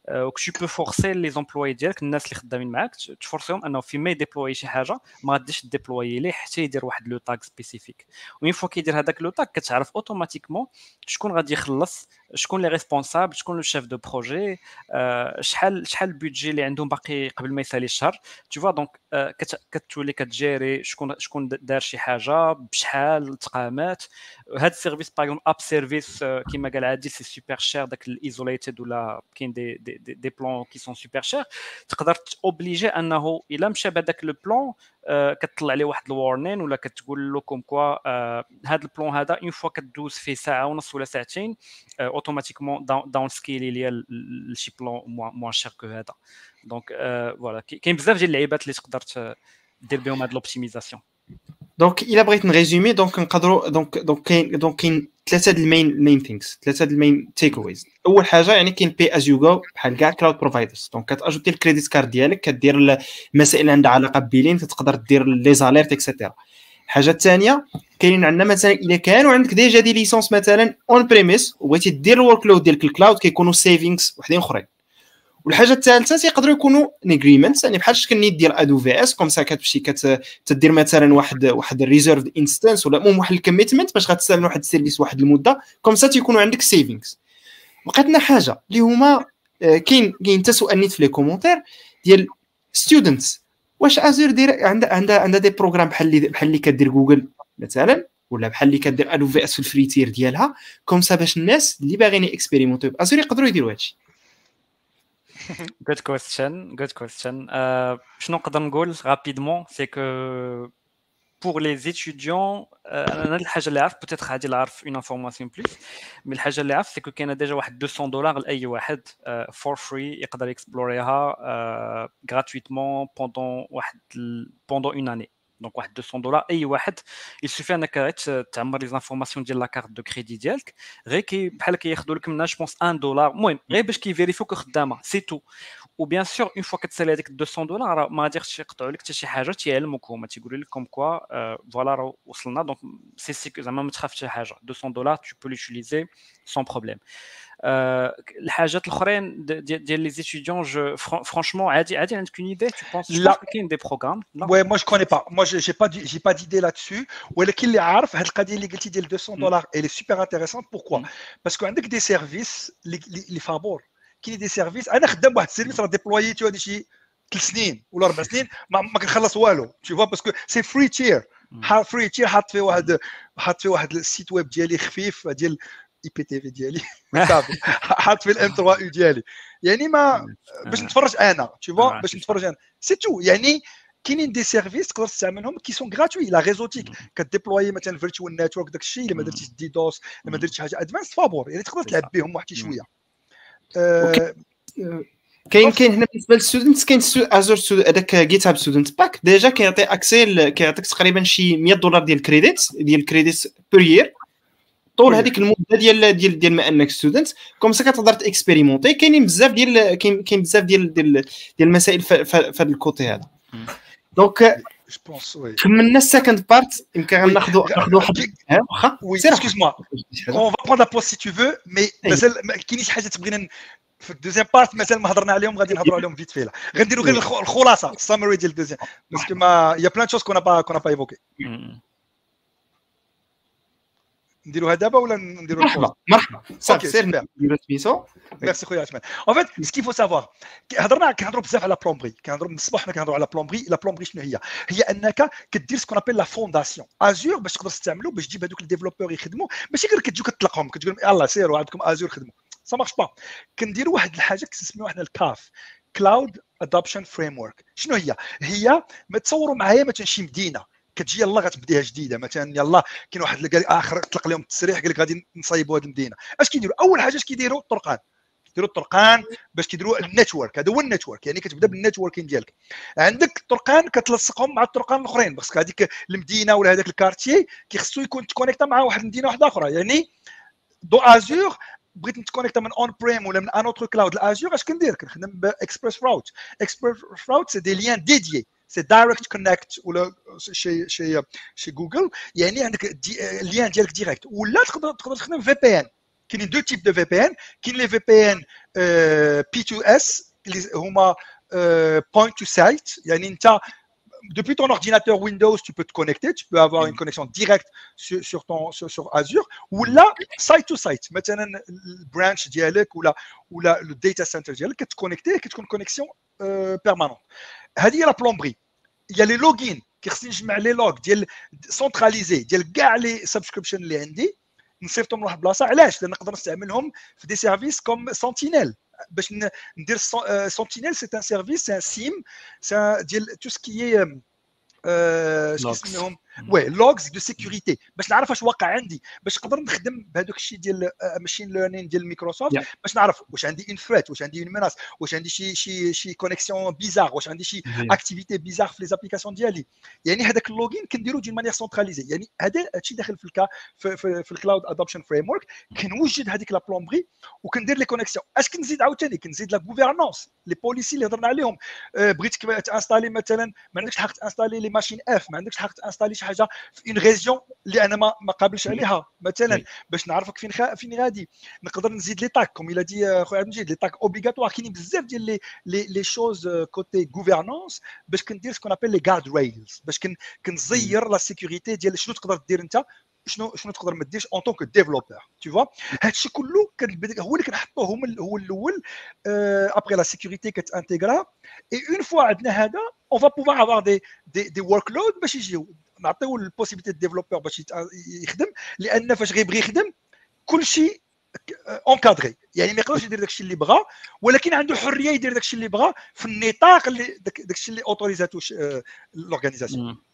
و tu peux forcer les employés ديالك الناس اللي خدامين معاك تفورسيهم انه فيما ي déployer شي حاجة ما غاديش déployer ليه حتى يدير واحد le tag spécifique une fois كيدير هذاك le tag كتعرف automatiquement شكون غادي يخلص شكون le responsable شكون le chef de projet شحال شحال ال budget اللي عندهم باقي قبل ما يسالي الشهر tu vois donc كتولي كت gérer شكون شكون دار شي حاجة بشحال التقامات هذا السيرفيس باغ اكزومبل اب سيرفيس كيما قال عادل سي سوبر شير داك الايزوليتد ولا كاين دي دي, دي, دي بلون كي سون سوبر شير تقدر اوبليجي انه الا مشى بهذاك لو بلون كتطلع عليه واحد الورنين ولا كتقول له كوم كوا هذا البلون هذا اون فوا كدوز فيه ساعه ونص ولا ساعتين اوتوماتيكمون داون سكيلي ليا لشي بلون موان شير كو هذا دونك فوالا كاين بزاف ديال اللعيبات اللي تقدر دير بهم هاد لوبتيميزاسيون دونك الا بغيت ن résumer donc نقدروا donc donc كاين دونك كاين ثلاثة ال main main things ثلاثة ال main takeaways اول حاجة يعني كاين pay as you go بحال كاع cloud providers donc كت ajouter ال credit card ديالك كدير المسائل اللي عندها علاقه ب billing تقدر دير les alertes et cetera الحاجة الثانية كاينين عندنا مثلا الا كانوا عندك déjà des licences مثلا on-premise وبغيتي دير ال workload ديالك ال cloud كيكونوا savings وحدين اخرين والحاجة الثالثة تيقدروا يكونوا agreement يعني بحال شكل نيت ديال AWS comme ça كتمشي كتدير مثلا واحد واحد ال reserved instance ولا المهم واحد ال commitment باش غتستعمل واحد ال service واحد المدة comme ça تيكونوا عندك savings بقات لنا حاجة اللي هما كاين كاين حتى سؤال نيت في les commentaires ديال students واش Azure دير عندها عندها عندها des programmes بحال اللي بحال اللي كدير جوجل مثلا ولا بحال اللي كدير AWS في ال free tier ديالها comme ça باش الناس اللي باغيين expérimenter Azure يقدروا يديروا هادشي. good question, good question. Euh, je n'en peux rapidement, c'est que pour les étudiants, euh, peut-être une information plus, mais le c'est que a déjà 200 dollars euh, for free, il peut explorer euh, gratuitement pendant une année دونك واحد 200 دولار اي واحد يسوفي انك تعمر لي زانفورماسيون ديال لا كارت دو كريدي ديالك غير كي بحال كياخذوا لك منها جوبونس 1 دولار المهم غير باش كيفيريفيوك خدامه سي تو وبيان سور اون فوا كتسالي هذيك 200 دولار راه ما غاديش يقطعوا لك حتى شي حاجه تيعلموك هما تيقولوا لك كوم كوا فوالا راه وصلنا دونك سي سي زعما ما تخافش حاجه 200 دولار تو بو لوتيليزي سون بروبليم الحاجات الاخرين ديال لي زيتيديون جو فرانشمون عادي عادي عندك اون ايدي تو بونس لا كاين دي بروغرام وي مو جو كوني با مو جي با جي با ديدي لا دسو ولكن اللي عارف هاد القضيه اللي قلتي ديال 200 دولار اي سوبر انتريسونت بوركوا باسكو عندك دي سيرفيس اللي فابور كاين دي سيرفيس انا خدام واحد السيرفيس راه ديبلويتو هذه شي ثلاث سنين ولا اربع سنين ما, ما كنخلص والو تي فوا باسكو سي فري تير فري تير حاط فيه واحد حاط فيه واحد السيت ويب ديالي خفيف ديال إي بي تي في ديالي. صافي حاط في ال M3U ديالي. يعني ما باش نتفرج أنا tu vois باش نتفرج أنا. c'est tout يعني كاينين des services تقدر تستعملهم qui sont gratuits la réseautique ك déployer مثلا virtual network داك الشيء. إلا ما درتيش DDoS إلا ما درتيش حاجة advanced فابور. يعني تقدر تلعب بهم واحد شوية. آه، كاين كاين هنا بالنسبة لل students كاين Azure هذاك GitHub Student Pack déjà كيعطي accès كيعطيك تقريبا شي 100 دولار ديال ال credit ديال ال credit per year طول هذيك المدة ديال ديال ديال ما أنك student comme ça كتقدر ت expérimenter. كاينين بزاف ديال كاين كاين بزاف ديال ديال ديال المسائل في هذا ال côté هذا. donc كملنا ال second part يمكن غناخذوا ناخذوا واحد واخا؟ oui سير excuse-moi on va prendre la pause si tu veux mais مازال ما كاينينش حاجات بغينا في ال deuxième part مازال ما هضرنا عليهم غادي نهضروا عليهم vite fait غنديروا غير الخ- الخلاصة ال summary ديال ال deuxième parce que mais y a plein choses qu'on pas qu'on pas évoqué نديروها دابا ولا الخلاصه مرحبا مرحبا. صافي سير. نديرو سميتو. ميرسي خويا عثمان. en fait ce qu'il faut savoir هضرنا كنهضروا بزاف على plomberie كنهضروا من الصباح حنا كنهضروا على plomberie la plomberie شنو هي؟ هي أنك كدير ce qu'on appelle la fondation Azure باش تقدر تستعملو باش تجيب هذوك ال développeurs يخدموا ماشي غير كتجيو كتطلقهم كتقول لهم يلاه سيروا عندكم Azure خدموا ça marche pas كنديروا واحد الحاجة كنسميوها حنا الكاف. Cloud Adoption Framework شنو هي؟ هي ما تصوروا معايا مثلا شي مدينة. كتجي يلا غتبديها جديدة. مثلا يلا كاين واحد قال آخر طلق لهم التسريح قال لك غادي نصايبوا هذه المدينة. أش كيديروا؟ أول حاجة أش كيديروا؟ الطرقان. كيديروا الطرقان باش كيديروا ال network هذا هو ال network يعني كتبدأ بال networking ديالك. عندك الطرقان كتلصقهم مع الطرقان الأخرين. parce que هذيك المدينة ولا هذاك ال quartier كيخصو يكون تconnecta مع واحد المدينة واحدة أخرى. يعني دو ازور بغيت نتكونيكتا من اون بريم ولا من ان اوتر كلاود الازور أش كندير؟ كنخدم باكسبريس راوت اكسبريس راوت سي دي ليان ديديي سي دايركت كونكت ولا شي شي شي جوجل يعني عندك دي الليان ديالك ديريكت ولا تقدر تقدر تخدم في بي ان كاينين دو تيب دو في بي ان كاين لي في بي ان بي تو اس اللي هما بوينت تو سايت يعني انت depuis ton ordinateur Windows, tu peux te connecter, tu peux avoir une connexion directe sur, sur ton sur, sur Azure ou là site to site. Maintenant le branch ديالك ولا ولا le data center ديالك كتكونيكتي كتكون كونيكسيون بيرمانونت. هذه هي لا بلومبري. Il y a les logins كيخصني نجمع لي لوغ ديال سونتراليزي ديال كاع لي سبسكريبشن اللي عندي نصيفطهم لواحد البلاصه علاش لان نقدر نستعملهم في دي سيرفيس كوم سنتينيل باش ندير سنتينيل سي ان سيرفيس سي ان سيم سي ديال تو سكي كيسميهم وي لوغز دو سيكوريتي باش نعرف واش واقع عندي. باش نقدر نخدم بهذوك الشيء ديال machine learning ديال مايكروسوفت Yeah. باش نعرف واش عندي un threat واش عندي une menace واش عندي شي شي شي connexion bizarre واش عندي شي activité bizarre في les applications ديالي. يعني هذاك ال logging كنديرو d'une manière centralisée يعني هذا هادشي داخل في الكا في, في, في ال Cloud Adoption Framework كنوجد هذيك la plomberie وكندير les connexions اش كنزيد عاوتاني؟ كنزيد la gouvernance les policies اللي هضرنا عليهم. آه، بغيت كما تانستالي مثلا ما عندكش الحق تانستالي لي ماشين اف ما عندكش الحق تانستالي شي حاجة في اون ريزيون اللي أنا ما ما قابلش عليها. مثلا. باش نعرفك فين خا... فين غادي. نقدر نزيد لي تاك كوم إلى دي خويا عبد المجيد لي تاك اوبليغاتوار كاينين بزاف ديال لي لي لي شوز كوتي غوفرنونس باش كندير سكون ابل لي غارد ريلز باش كن كنزير لا سيكوريتي ديال شنو تقدر دير أنت شنو شنو تقدر ما ديرش اون طونك ديفلوبور تو فوا هادشي كله هو اللي كنحطوه هو هو الأول ابري لا سيكوريتي كتانتيغرا اي اون فوا عندنا هذا اون فا بوفوار افوار دي دي دي ورك لود باش يجيو. نعطيو البوسيبيتي ديفلوبور باش يخدم لأن فاش غيبغي يخدم كل شيء اونكادري يعني ما يقدرش يدير داكشي اللي بغا ولكن عنده حرية يدير داكشي اللي بغا في النطاق اللي داك- داكشي اللي اوتوريزاتو لورغانيزاسيون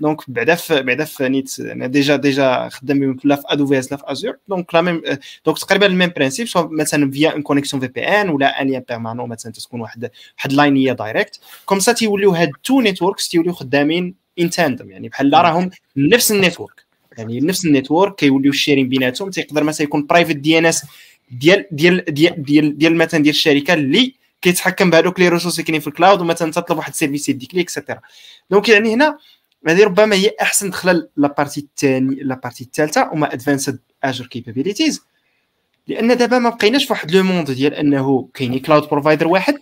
دونك بعدا بعدا نيت أنا déjà déjà خدام لا في AWS لا في ازور دونك la même donc تقريبا ال même principe سواء مثلا via une connexion VPN ولا un lien permanent مثلا تكون واحد واحد ligne directe comme ça تيوليو هاد two networks تيوليو خدامين en tandem يعني بحال راهم نفس ال network يعني نفس ال network كيوليو sharing بيناتهم. تيقدر مثلا يكون private DNS ديال ديال ديال ديال, مثلا ديال الشركة اللي كيتحكم بهذوك les ressources اللي كاينين في ال cloud ومثلا تطلب واحد ال service يديك ليه et cetera donc يعني هنا هذه ربما هي أحسن دخلة la partie الثاني la partie الثالثه هما advanced Azure capabilities لأن دابا ما بقيناش في واحد le monde ديال أنه كاين cloud provider واحد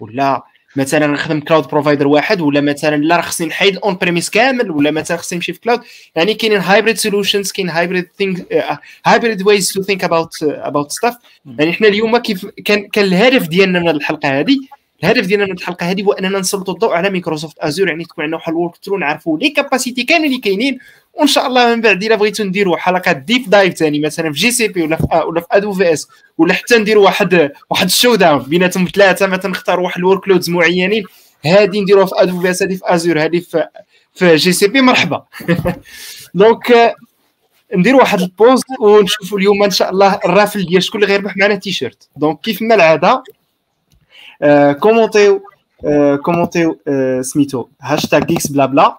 ولا مثلا نخدم cloud provider واحد ولا مثلا لا خصني نحيد ال on-premise كامل ولا مثلا خصني نمشي في cloud يعني كاينين hybrid solutions كاين hybrid think hybrid ways to think about about stuff يعني حنا اليوم كيف كان كان الهدف ديالنا من الحلقة هذه الهدف ديالنا من الحلقة هذه هو أننا نسلطوا الضوء على مايكروسوفت ازور يعني تكون عندنا واحد ال walkthrough نعرفوا les capacités كاملين اللي كاينين. وإن شاء الله من بعد إلا بغيتوا نديروا حلقات deep dive ثاني مثلا في GCP ولا في ولا في AWS ولا حتى نديروا واحد واحد ال showdown بيناتهم ثلاثة مثلا نختاروا واحد ال workloads معينين. هادي نديروها في AWS هذه في ازور هذه في في GCP. مرحبا. donc ندير واحد ال pause ونشوفوا اليوم إن شاء الله ال raffle ديال شكون اللي غيربح معنا t-shirt donc كيف ما العادة؟ كومونتيو آه كومونتيو آه سميتو هاشتاغ جيكس بلا بلا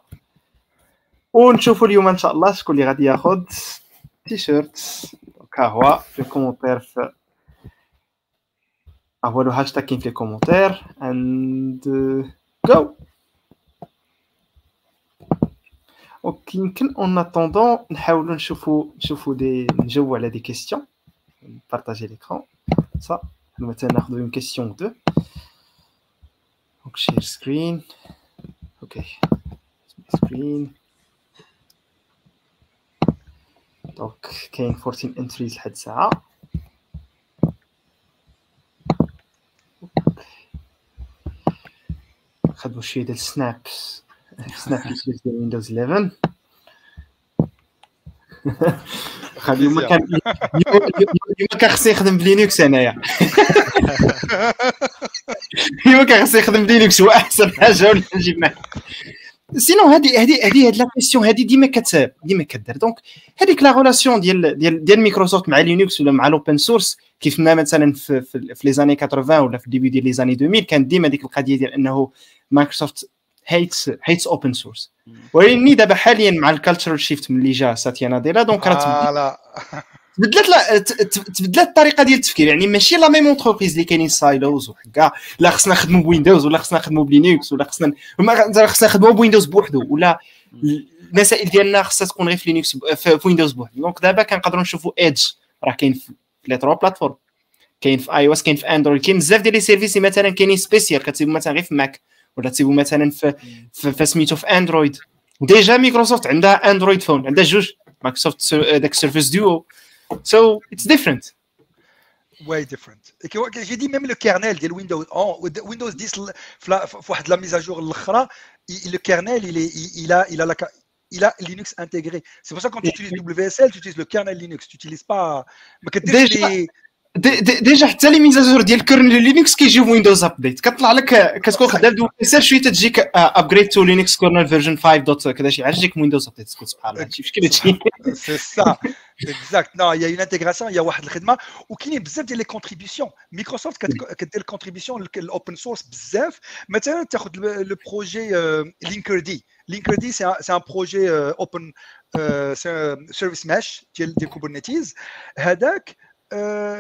ونشوفوا اليوم ان شاء الله شكون اللي غادي ياخذ تيشيرت دونك ها هو في الكومونتير في ها هو لو هاشتاغ كاين في الكومونتير اند جو دونك يمكن اون اتوندون نحاولوا نشوفوا نشوفوا دي نجاوبوا على دي كيستيون نبارطاجي ليكرون صا مثلا ناخذ اون كيستيون دو share screen okay screen donc كاين 14 entries لحد ساعه خدموا شوية ديال ال snaps snap ديال ويندوز 11 ما كان اليوم كان خصني نخدم بلينكس أنايا. اليوم كان خصني نخدم بلينكس هو أحسن حاجة ولا نجيب معاه سينو هذه هذه هذه هاد لا كيسيون هذه ديما كت ديما كدير. دونك هذيك لا غولاسيون ديال ديال ديال مايكروسوفت مع لينكس ولا مع الاوبن سورس كيف ما مثلا في في, في لي زاني 80 ولا في الديبي ديال لي زاني 2000 كانت ديما ديك القضية ديال إنه مايكروسوفت هيتس هيتس اوبن سورس ولكن دابا حاليا مع ال cultural shift ملي جا ساتيا ناديلا donc راه تبدلت لا تبدلت الطريقة ديال التفكير يعني ماشي la même entreprise اللي كاينين silos وحكا لا خصنا نخدموا بويندوز ولا خصنا نخدموا بلينكس ولا خصنا خصنا نخدموا بويندوز بوحدو ولا المسائل ديالنا خصها تكون غير في لينكس في ويندوز بوحدو. donc دابا كنقدروا نشوفوا Edge راه كاين في les trois plateformes كاين في iOS كاين في اندرويد كاين بزاف ديال les services مثلا كاينين spécial كتسيبوا مثلا غير في ماك ولا تسيبوا مثلا في في, سميتو في اندرويد ديجا مايكروسوفت عندها اندرويد فون عندها جوج مايكروسوفت داك سيرفيس ديو سو اتس ديفرنت واي ديفرنت جي دي ميم لو كيرنيل ديال ويندوز ويندوز 10 في واحد لا ميزاجور الاخرى لو كيرنيل il a il a la il a Linux intégré. C'est pour ça que quand tu utilises WSL, tu utilises le kernel Linux. Tu n'utilises pas. Mais ديجا حتى لي ميزاجور ديال كيرنل لينكس كيجيو في ويندوز ابديت كطلع لك كتكون خدام دو سير شوية تجيك ابجريد تو لينكس كورنل فيرجن 5 دوت كذا شي. حاجة تجيك ويندوز ابديت سبحان الله. مشكل هادشي سي سا اكزاكت نو يا اون انتيغراسيون يا واحد الخدمة. وكاينين بزاف ديال لي كونتريبيسيون مايكروسوفت كدير كونتريبيسيون للاوبن سورس بزاف. مثلا تاخذ لو بروجي لينكردي لينكردي سي ان بروجي اوبن سيرفيس ماش ديال كوبرنيتيز هذاك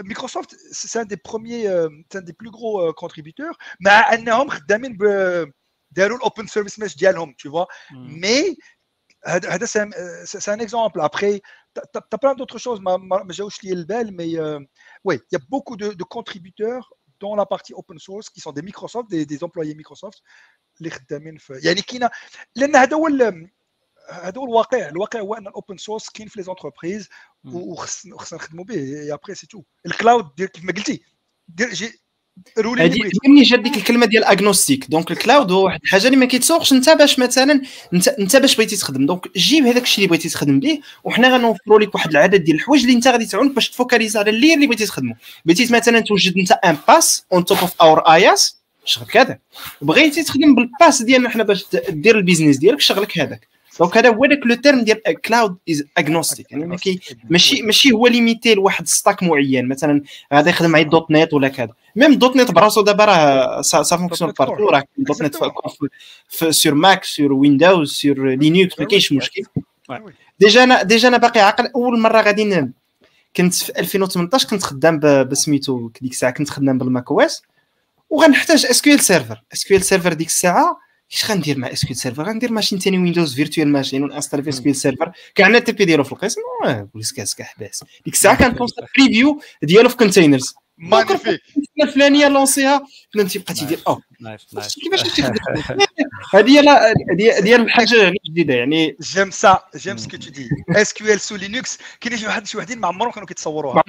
مايكروسوفت سي ان دي بروميي سي ان دي بلو غرو كونتريبيتور مع انهم خدامين داروا الاوبن سيرفيس ميش ديالهم tu vois مي هذا سي ان اكزومبل ابري t'as plein d'autres choses ما ما جاوش لي البال مي وي il y a beaucoup de, de contributeurs dans la partie open source qui sont des Microsoft des, des employés Microsoft اللي خدامين في يعني كاينه لان هذا هو هذا هو الواقع الواقع هو أن ال open source كاين في les entreprises وخصنا نخدموا به et après c'est tout ال cloud ديال كيف ما قلتي دير جي هذه مني جات ديك الكلمة ديال agnostique donc ال cloud هو واحد الحاجة اللي ما كيتسوقش. انت باش مثلا انت انت باش بغيتي تخدم. donc جيب هذاك الشيء اللي بغيتي تخدم به وحنا غنوفروا لك واحد العدد ديال الحوايج اللي انت غادي تعاونك باش ت focalise على اللي اللي بغيتي تخدمه بغيتي مثلا توجد انت un PaaS on top of our IaaS شغل كذا بغيتي تخدم بال PaaS ديالنا حنا باش دير ال business ديالك شغلك هذاك. donc هذا هو le terme ديال cloud is agnostic يعني ماشي ماشي ماشي هو limité لواحد stack معين. مثلا غادي يخدم معايا. dot net ولا كذا. même dot net براسو دابا راه ça fonctionne partout راه dot net sur Mac sur Windows sur Linux ما كاينش مشكل. déjà أنا déjà أنا باقي عاقل. أول مرة غادي كنت في 2018 كنت خدام بسميتو ديك الساعة. كنت خدام بال Mac OS. وغنحتاج اس كيو ال سيرفر اس كيو ال سيرفر ديك الساعة اش غندير مع اس كيو سيرفر غندير ماشين ثاني ويندوز فيرتوال ماشين ونانستال في اس كيو سيرفر كاع التي بي ديالو في القسم بوليس كاس كاع حباس ديك الساعة كان بريفيو ديالو في كونتينرز مانيفيك الفلانيه لونسيها فهمتي بقى تيدير آه نايس نايس كيفاش تخدم هذه هي لا هذه هي الحاجة جديده يعني جيم سا جيم سكو تو دي اس كيو ال سو لينكس كاين شي واحد شي وحدين ما عمرهم كانوا كيتصوروها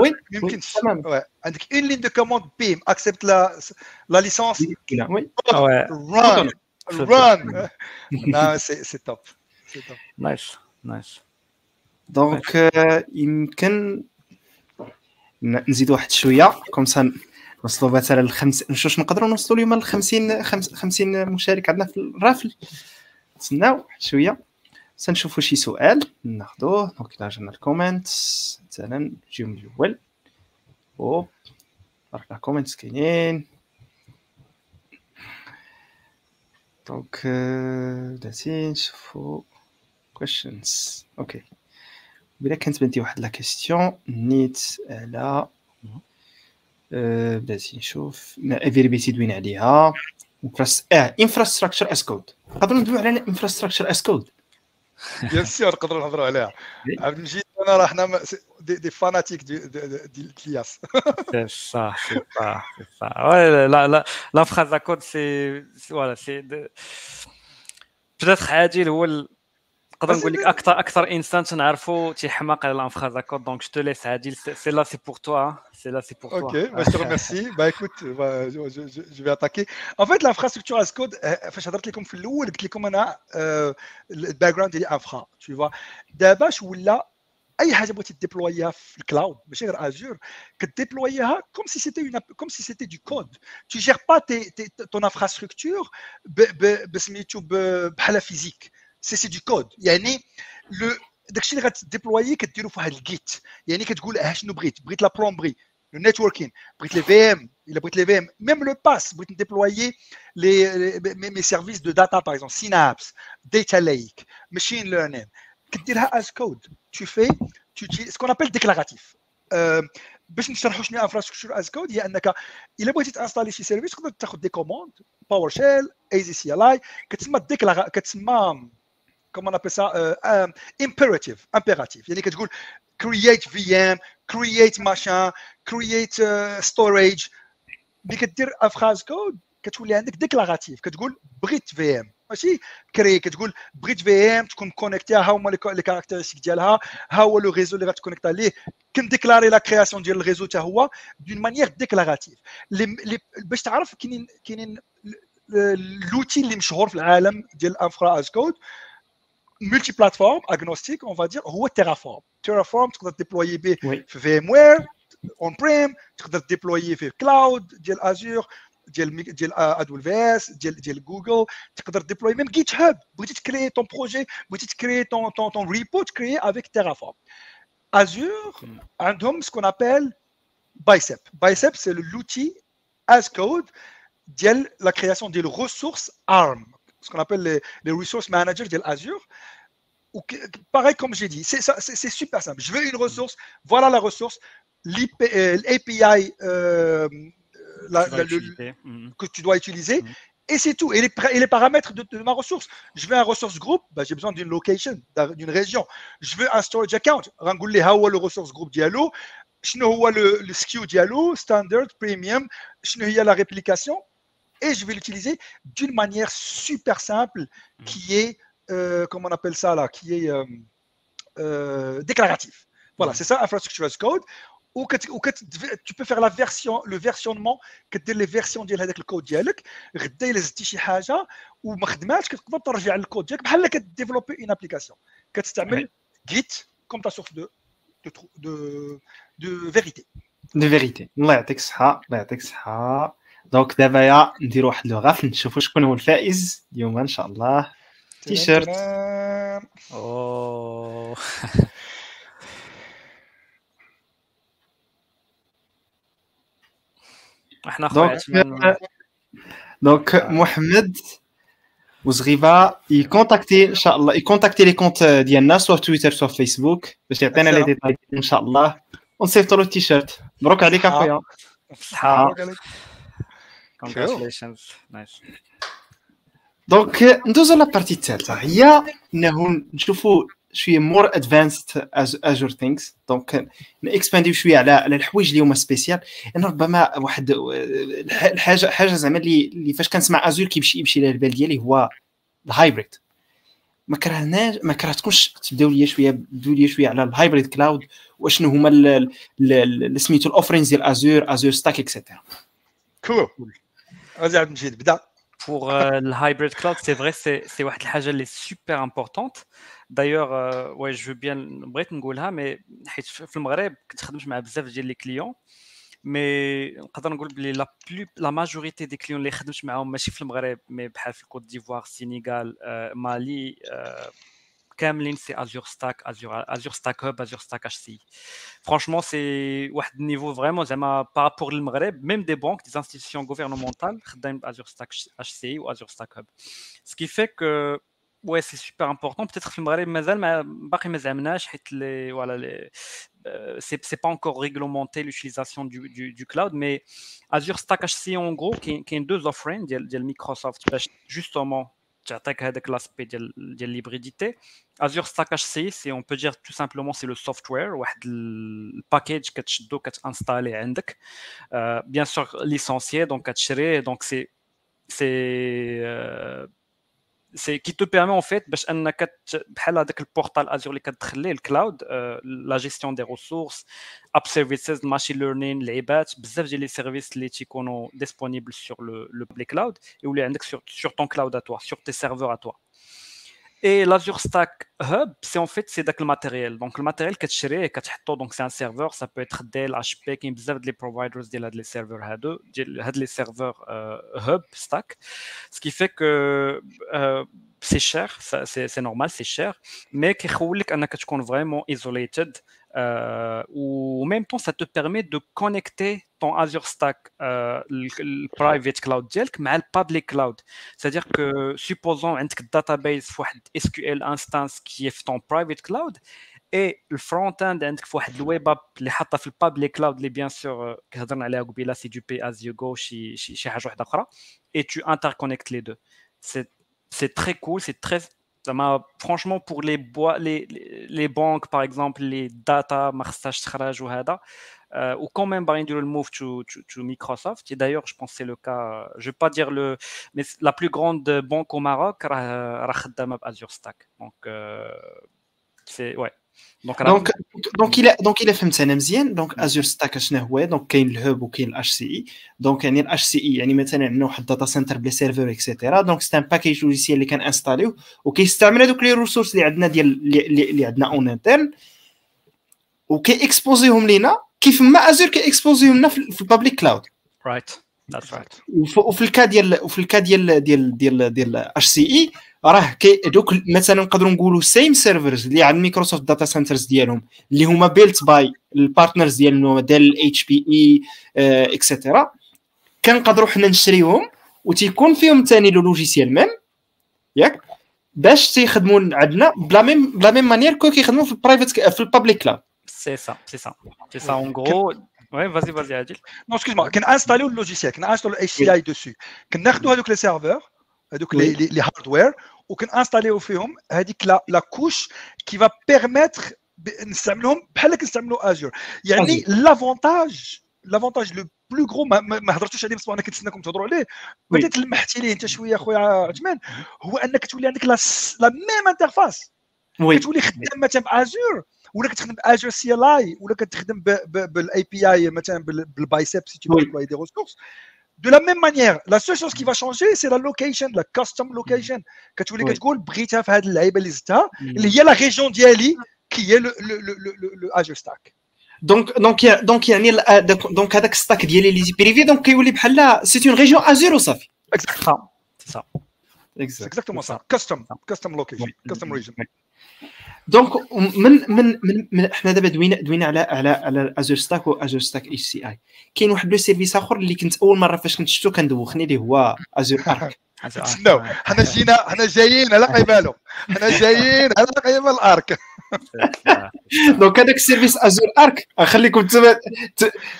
oui ما يمكنش تمام Ouais. عندك une ligne de commande bim accepte la la licence oui oui run run لا c'est c'est top c'est top nice nice donc آه، يمكن نزيد واحد شوية. comme ça نوصلوا مثلا الخمس نشوف نقدروا نوصلوا اليوم ل 50 خمس- 50 مشارك عندنا في ال raffle. نتسناو واحد شوية. سنشوفوا شي سؤال. ناخذوه donc الا جانا ال comment مثلا نجيو من الأول. أوب. الله كومنتس كاينين. دونك آه، بلاتي نشوفوا questions. أوكي. بلا كانت بنتي واحد لا كيستيون نيت على آه، بلاتي نشوف افيريبيتي دوينا عليها آه انفراستراكشر اس كود نقدروا ندويو على انفراستراكشر اس كود بيان سور نقدروا نهضروا عليها. عبد المجيد أنا راه حنا ما- سي- دي, دي فاناتيك دي, دي, دي, دي الياس la, la, la phrase à code, c'est c'est- voilà, c'est de... peut-être عادل هو. نقدر بس نقول لك ب- اكثر اكثر انسان تنعرفو تيحماق على لانفراز à code donc je te laisse عادل سي لا سي بور توا سي لا سي بور Ok, توا bah, je te remercie. Bah écoute, bah, je, je- je- je vais attaquer. En fait, l'infrastructure as code, euh, فاش هضرت لكم في الاول قلت لكم انا الباك جراوند ديالي انفرا tu vois دابا ش ولا اي حاجه بغيتي ديبلويها في الكلاود ماشي غير ازور كديبلويها كوم سي سيتي اون كوم سي سيتي دو كود tu gères pas tes, tes, ton infrastructure ب- ب- بسميتو ب- بحال فيزيك سي سي دو كود يعني لو داكشي اللي غتديبلوي كديرو في واحد الجيت يعني كتقول اه شنو بغيت بغيت لا بلومبري لو نيتوركين بغيت لي في ام الا بغيت لي في ام ميم لو باس بغيت نديبلويي لي مي سيرفيس دو داتا باغ اكزومبل سينابس داتا ليك ماشين ليرنين كديرها از كود تو في تو تي سكون ابل ديكلاراتيف باش نشرحوا شنو انفراستركتور از كود هي انك الا بغيتي تانستالي شي سيرفيس تقدر تاخذ دي كوموند باور شيل ايزي سي ال اي كتسمى ديكلارا كتسمى كومون ابل سا impératif impératif يعني كتقول create VM create machin create uh, storage. ملي كدير infra as code كتولي عندك déclaratif كتقول بغيت VM ماشي crée كتقول بغيت VM تكون connectée ها هما les caractéristiques ديالها ها هو le réseau اللي غت connecta ليه كن déclarer la création ديال ال réseau حتى هو d'une manière déclarative باش تعرف كاينين كاينين لوتي اللي مشهور في العالم ديال الانفرا از كود ملتي بلاتفورم اغنوستيك اون فادير هو تيرافورم تيرافورم تقدر ديبلوي به وي في في ام وير اون بريم تقدر ديبلوي في كلاود ديال ازور ديال ميك- ديال ادول في اس ديال ديال جوجل تقدر ديبلوي ميم جيت هاب بغيتي تكري طون بروجي بغيتي تكري طون طون طون ريبو تكري افيك تيرافورم ازور عندهم سكون ابل بايسب بايسب سي لوتي as code ديال la création ديال ressources ARM ce qu'on appelle les, les, resource managers de l'Azure. Ou, pareil, comme j'ai dit, c'est super simple. Je veux une ressource, voilà la ressource, euh, l'API euh, que tu dois utiliser. Et c'est tout. Et les, et les paramètres de, ma ressource. Je veux un ressource group, bah, j'ai besoin d'une location, d'une région. Je veux un storage account. Rangoulé, le ressource group Diallo. Je le, le SKU Diallo, standard, premium. Je la réplication Et je vais l'utiliser d'une manière super simple qui est, euh, comment on appelle ça là, qui est euh, euh, déclaratif. Voilà, Mhm. c'est ça, infrastructure as code. Ou que, ou que tu peux faire la version, le versionnement, كدير لي فيرسيون ديال هذاك الكود ديالك غدا الا زدتي شي حاجه وما خدماتش كتقدر ترجع للكود ديالك بحال كديفلوبي اون ابليكاسيون كتستعمل جيت كوم تا سورس دو دو دو دو فيريتي دو فيريتي الله يعطيك الصحه الله يعطيك الصحه donc دابا يا نديرو واحد لو غاف نشوفوا شكون هو الفائز. اليوم إن شاء الله. تيشيرت. أوه. إحنا donc خويا donc محمد وزغيبة ي contacter إن شاء الله ي contacter les comptes ديالنا سوا في تويتر سوا في فيسبوك باش يعطينا les. détails إن شاء الله. ونصيفطوا له التيشيرت مبروك عليك. اخويا صحة Cool. congratulations nice donc ندوزو la partie الثالثه هي انه نشوفوا شوية مور advanced Azure things donc ن expand يو شوية على على الحوايج اللي هما spécial أنا ربما واحد الحاجة حاجة زعما اللي فاش كنسمع Azure كيمشي يمشي للبال البال ديالي هو ال hybrid ما كرهناش ما كرهتكمش تبداو ليا شوية بداو ليا شوية على ال hybrid cloud واشنو هما سميتو ال offerings ديال Azure Azure Stack et cetera cool غادي عبد المجيد بدا pour euh, le hybrid cloud, c'est vrai, c'est واحد الحاجه اللي super importante. D'ailleurs, euh, ouais, je veux bien بغيت نقولها mais حيت في المغرب كنت خدمت مع بزاف ديال لي كليون مي نقدر نقول بلي لا بلو لا ماجوريتي دي كليون اللي خدمت معاهم ماشي في المغرب مي بحال في الكوت ديفوار السينيغال مالي كاملين سي ازور ستاك ازور ازور ستاك هوب ازور ستاك اش سي فرانشمون سي واحد النيفو فريمون زعما بارابور للمغرب ميم دي بانك دي انستيتيسيون غوفرنمونتال خدامين بازور ستاك اش سي و ازور ستاك هوب سكي في كو ouais c'est super important peut-être في المغرب مازال ما باقي ما زعمناش حيت لي voilà les c'est c'est pas encore réglementé l'utilisation du, du, du cloud mais Azure Stack HCI en gros كاين كاين deux offerings ديال ديال مايكروسوفت باش justement تعطيك هذاك لاسبي ديال ديال ليبريديتي Azure Stack HCI c'est on peut dire tout simplement c'est le software واحد الباكيج كتشدو كتانستالي عندك bien sûr licencié donc كتشريه donc c'est c'est سي كي تو بيرمي اون فيت باش انك بحال هذاك البورتال ازور اللي كتدخل ليه الكلاود لا جيستيون دي ريسورس اب سيرفيسز ماشين ليرنين لعيبات بزاف ديال لي سيرفيس اللي تيكونوا ديسپونيبل سور لو بلي كلاود يولي عندك سور سور طون كلاود ا توا سور تي سيرفور ا توا Et l'Azure Stack Hub, c'est en fait c'est le matériel. Donc le matériel que tu as donc c'est un serveur, ça peut être Dell, HP, qui ont des providers de les serveurs les serveurs euh, Hub Stack, ce qui fait que euh, c'est cher, c'est normal, c'est cher, mais qui est vraiment isolated euh, ou en même temps, ça te permet de connecter ton Azure Stack, euh, le, private cloud avec le public cloud. C'est-à-dire que, supposons un database SQL instance qui est ton private cloud, et le front-end عندك في واحد الويب اب اللي حاطه في البابليك كلاود اللي بيان سور كهضرنا عليها قبيله سي دو بي از يو جو شي شي شي حاجه واحده اخرى et tu interconnectes les deux c'est c'est très cool c'est très franchement pour les banques par exemple les data euh, ou quand même le move to, to, Microsoft. Et d'ailleurs je pense que c'est le cas je vais pas dire le mais la plus grande banque au Maroc Azure Stack donc euh, c'est ouais donc donc donc الا donc الا فهمت أنا مزيان donc Azure Stack شنو هو donc كاين ال Hub وكاين ال HCI donc يعني ال HCI يعني مثلا عندنا واحد data center ب les serveurs et cetera donc c'est un package logiciel اللي كان installer يو وكيستعمل هذوك les ressources اللي عندنا ديال اللي عندنا en interne وكي exposer هم لينا كيف ما Azure كي exposer هم لنا في ال public cloud right that's right وفي الكا ديال وفي الكا ديال ديال ديال ديال HCI راه كي دوك مثلا نقدروا نقولوا same servers اللي عند Microsoft data centers ديالهم اللي هما built by ال partners ديالنا ديال HPE et cetera كنقدروا حنا نشريهم وتيكون فيهم ثاني le logiciel même ياك؟ باش تيخدموا عندنا ب la même ب la même manière que كيخدموا في ال private في ال public cloud c'est ça c'est ça c'est ça en gros oui vas-y vas-y عادل نو اسكوز موا كنانستاليو اللوجيسيال كنانستاليو الاي سي et dessous كناخذوا هذوك les serveurs هذوك les hardware وكن installer يو فيهم هذيك la couche qui va permettre نستعملهم بحال كنستعملوا Azure يعني l'avantage l'avantage le plus gros ما هضرتوش عليه بس أنا كنتسناكم تهضروا عليه. بديت لمحتي ليه أنت شوية خويا عثمان هو أنك تولي عندك لا ميم انترفاس كتولي خدام مثلا بازور ولا كتخدم باجور سي ال اي ولا كتخدم بالاي بي اي مثلا بالبايسيب سي تو دي ريسورس De la même manière, la seule chose qui va changer, c'est la location, la custom location. كتولي كتقول بغيتها في هذه اللعيبه اللي زدتها اللي هي لا ريجيون ديالي كي هي لو اجور ستاك دونك دونك دونك يعني دونك هذاك ستاك ديالي اللي بريفي دونك كيولي بحال سي اون ريجيون ازير وصافي اكزاكتومون اكزاكتومون صا كاستم كاستم لوكيشن كاستم ريجن donc من من من حنا دابا دوينا دوينا على على على Azure Stack و Azure Stack HCI كاين واحد le service آخر اللي كنت أول مرة فاش كنت شفتو كندوخني اللي هو Azure Arc non حنا جينا حنا جايين على قباله حنا جايين على قبال ال Arc. دونك هذاك السيرفيس ازور ارك نخليكم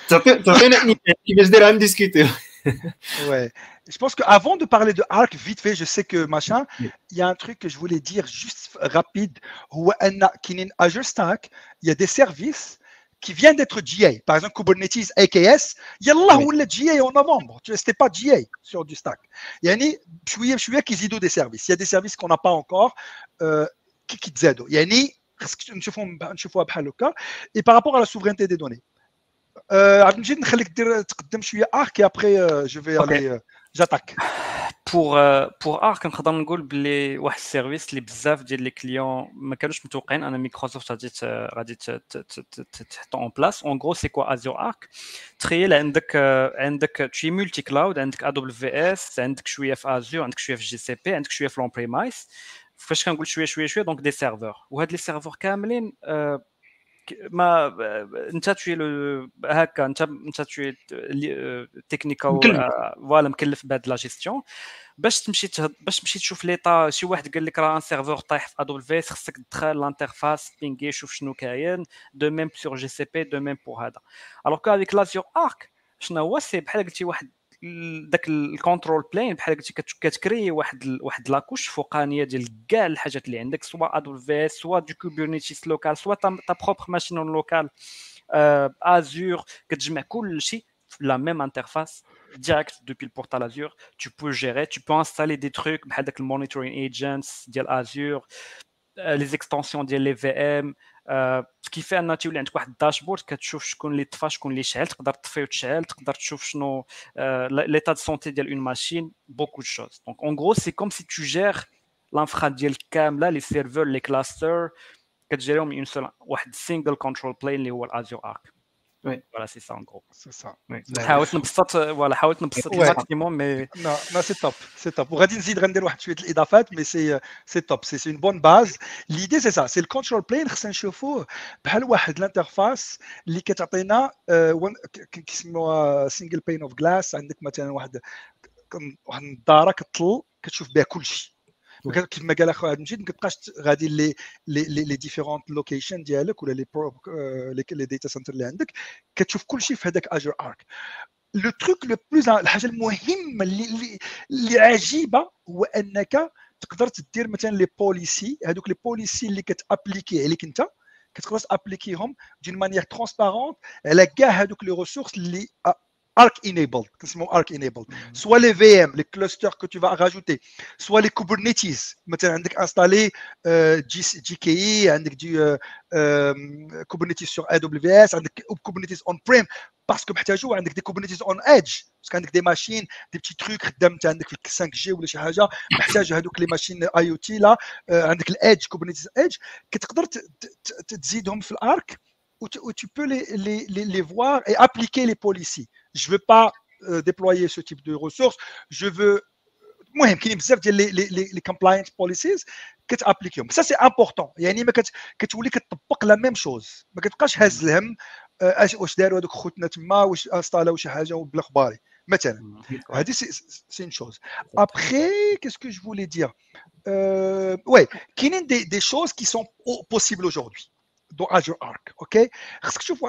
تعطينا كيفاش داير عندي ديسكوتيو وي. Je pense qu'avant de parler de Arc, vite fait, je sais que machin, il y a un truc que je voulais dire juste rapide. Azure Stack, il y a des services qui viennent d'être GA. Par exemple, Kubernetes AKS, yallah ou le GA en novembre. Ce n'était pas GA sur du stack. Il y a des services. Il y a des services qu'on n'a pas encore euh, qui qui Il y a et par rapport à la souveraineté des données. Euh, et après euh, je vais aller j'attaque pour pour Arc نقدر نقول بلي واحد السيرفيس اللي بزاف ديال لي كليون ما كانوش متوقعين ان مايكروسوفت غادي غادي تحطو اون بلاس اون غرو سي كوا ازيور ارك تخيل عندك عندك تشي مولتي كلاود عندك ا دبليو في اس عندك شويه في ازور عندك شويه في جي سي بي عندك شويه في لون بريمايس فاش كنقول شويه شويه شويه دونك دي سيرفور وهاد لي سيرفور كاملين ما انت توي هكا انت انت توي تكنيكال فوالا مكلف بهاد لا جيستيون. باش تمشي. باش تمشي تشوف ليطا شي واحد قال لك راه ان سيرفور طايح في ادول فيس خصك تدخل لانترفاس بينغي شوف شنو كاين دو ميم سور جي سي بي دو ميم بور هذا. الوغ كو افيك لازيور ارك شنو هو سي بحال قلتي واحد داك الكونترول بلين بحال قلتي كتكري واحد واحد لاكوش فوقانيه ديال كاع الحاجات اللي عندك سواء ادول في سواء دو كوبرنيتيس لوكال سواء تا بروبر ماشين لوكال ازور كتجمع كل شيء la même interface direct depuis le portal Azure. Tu peux gérer, tu peux installer des trucs, le monitoring agents, Azure, les extensions de l'EVM, كيف انه تولي عندك واحد الداشبورد كتشوف شكون اللي طفى شكون اللي شعل تقدر تطفي وتشعل تقدر تشوف شنو ليتا دو سونتي ديال اون ماشين بوكو دو شوز دونك اون غرو سي كوم سي تو جير لانفرا ديال كامله لي سيرفور لي كلاستر كتجيريهم اون سول واحد سينجل كونترول بلين اللي هو الازيو ارك Oui. Voilà, c'est ça en gros. C'est ça. حاولت نبسط voilà حاولت نبسط ماكسيموم مي Non, non, c'est top, c'est top. وغادي نزيد غندير واحد شوية الاضافات مي سي سي توب سي اون بون باز ليدي سي سا سي الكونترول بلين خصنا نشوفوه بحال واحد الانترفاس اللي كتعطينا كيسموها سينجل بين اوف جلاس عندك مثلا واحد واحد النظاره كتطل كتشوف بها كل شيء كيف ما قال اخو مجيد ما كتبقاش غادي لي لي لي ديفيرونت لوكيشن ديالك ولا لي لي داتا سنتر اللي عندك كتشوف كل شيء في هذاك اجر ارك لو تروك لو بلوز الحاجة المهمه اللي اللي عجيبه هو انك تقدر تدير مثلا les policies هذوك les policies اللي كت appliquer عليك انت كتقدر ت appliquer هم d'une manière transparente على كاع هذوك les ressources اللي Arc enabled, Arc enabled. Mm. Soit les VM, les clusters que tu vas rajouter, soit les Kubernetes. Maintenant, tu as installé euh, GKE, du euh, euh, Kubernetes sur AWS, Kubernetes on-prem, parce que tu as des Kubernetes on edge, parce y a des machines, des petits trucs, tu as 5G ou des choses, tu as les machines IoT, là, avec l'edge, Kubernetes edge, que tu peux te dans l'arc où tu peux les, les, les, voir et appliquer les policies Je ne veux pas euh, déployer ce type de ressources. Je veux. Moi, les, les, les, les compliance policies que tu appliques. Ça, c'est important. يعني ما كتولي كتطبق la même chose. ما كتبقاش هاز الهم واش داروا هذوك خوتنا تما واش انستالاو شي حاجه بالاخباري مثلا هذه سي une chose. Après, qu'est-ce que je voulais dire euh, Ouais, كاينين des, des choses qui sont possibles aujourd'hui. dans Azure Arc. OK خصك تشوف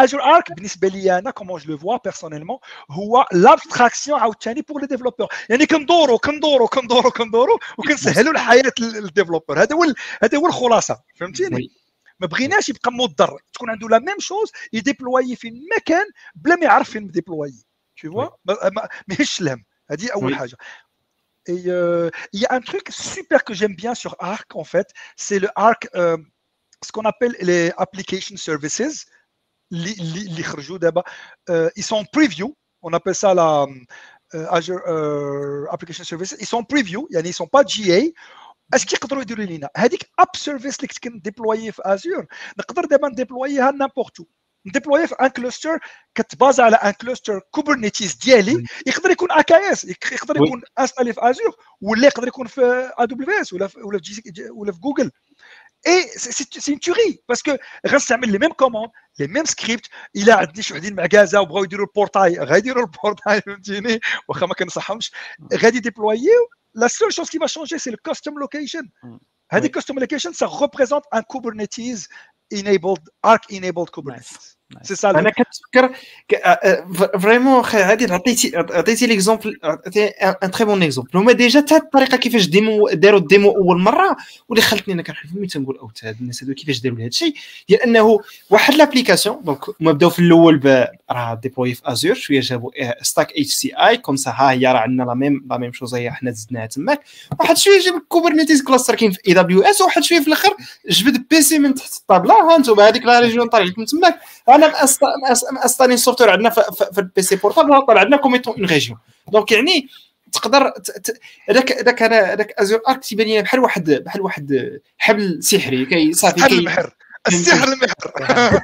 Azure Arc بالنسبه لي انا كومون جو لو فوا بيرسونيلمون هو لابستراكسيون عاوتاني بور لي ديفلوبور يعني كندورو كندورو كندورو كندورو وكنسهلوا الحياه للديفلوبور هذا هو هذا هو الخلاصه فهمتيني ما بغيناش يبقى مضر تكون عنده لا ميم شوز يديبلوي في مكان بلا ما يعرف فين ديبلوي tu vois ماهيش الهم هذه اول حاجه Et euh, il y a un truc super que j'aime bien sur Arc, en fait, c'est le Arc euh, ce qu'on appelle les application services, les, euh, ils sont en preview, on appelle ça la euh, Azure euh, Application Services, ils sont en preview, ils ne sont pas GA. Est-ce qu'ils peuvent يديروا لينا هذيك اب سيرفيس اللي كنت كنديبلوي في ازور نقدر دابا نديبلويها نابورت نديبلوي في ان كلوستر كتبازا على ان كلوستر كوبرنيتيز ديالي يقدر يكون اكا اس يقدر يكون انستالي في ازور ولا يقدر يكون في ا دبليو اس ولا في ولا في ولا في جوجل Et c'est une tuerie parce que غنستعمل les mêmes commandes, les mêmes scripts, il a عندي شي وحدين معكازه وبغاو يديروا البورتاي غيديروا البورتاي فهمتيني واخا ما كنصحهمش غادي ديبلويو la seule chose qui va changer c'est le custom location هذه custom location ça représente un Kubernetes enabled arc enabled Kubernetes سي سا أنا كنتفكر فريمون أخي عادي عطيتي عطيتي ليكزومبل عطيتي ان تري بون اكزومبل هما ديجا حتى الطريقة كيفاش ديمو داروا الديمو اول مره واللي خلتني أنا كنحلف فمي تنقول أو هاد الناس هادو كيفاش داروا هذا الشيء هي انه واحد لابليكاسيون دونك هما بداو في الأول راه ديبلوي في ازور شوية جابوا ستاك اتش سي اي كوم سا ها هي راه عندنا لا ميم لا ميم شوز هي حنا زدناها تماك واحد شوية جاب كوبرنيتيز كلاستر كاين في اي دبليو اس وواحد شوية في الآخر جبد بيسي من تحت الطابله ها أنتم هذيك لا ريجيون طالع لكم تماك أنا مأسطاني السوفتوير عندنا في البي سي بورتابل طلع عندنا كوم اون ريجيون دونك يعني تقدر هذاك هذاك أنا هذاك ازور ارك تيبان لي بحال واحد بحال واحد حبل سحري كي صافي كي البحر السحر المحر.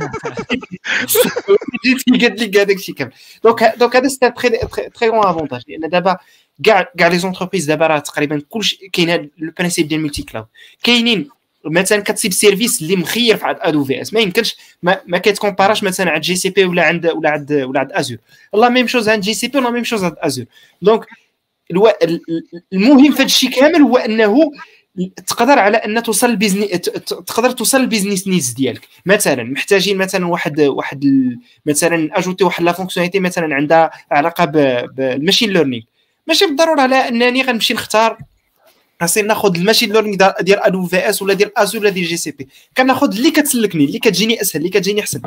جيت قالت لك هذاك الشيء كامل. donc donc هذا c'est très très grand avantage لأن دابا كاع كاع les entreprises دابا راه تقريبا كلشي كاين هذا ال principe ديال ال multi-cloud كاينين مثلا كتصيب service اللي مخير في عند AWS. ما يمكنش ما, ما كيت compara ش مثلا عند GCP ولا عند ولا عند ولا عند Azure la même chose عند GCP ولا même chose عند Azure donc المهم في هذا الشيء كامل هو أنه تقدر على أن توصل ال business تقدر توصل ال business needs ديالك. مثلا محتاجين مثلا واحد واحد مثلا ajouter واحد la fonctionnalité مثلا عندها علاقة بال machine learning ماشي بالضرورة على أنني غنمشي نختار خاصني ناخذ ال machine learning ديال AWS ولا ديال Azure ولا ديال GCP. كناخذ اللي كتسلكني اللي كتجيني أسهل اللي كتجيني أحسن.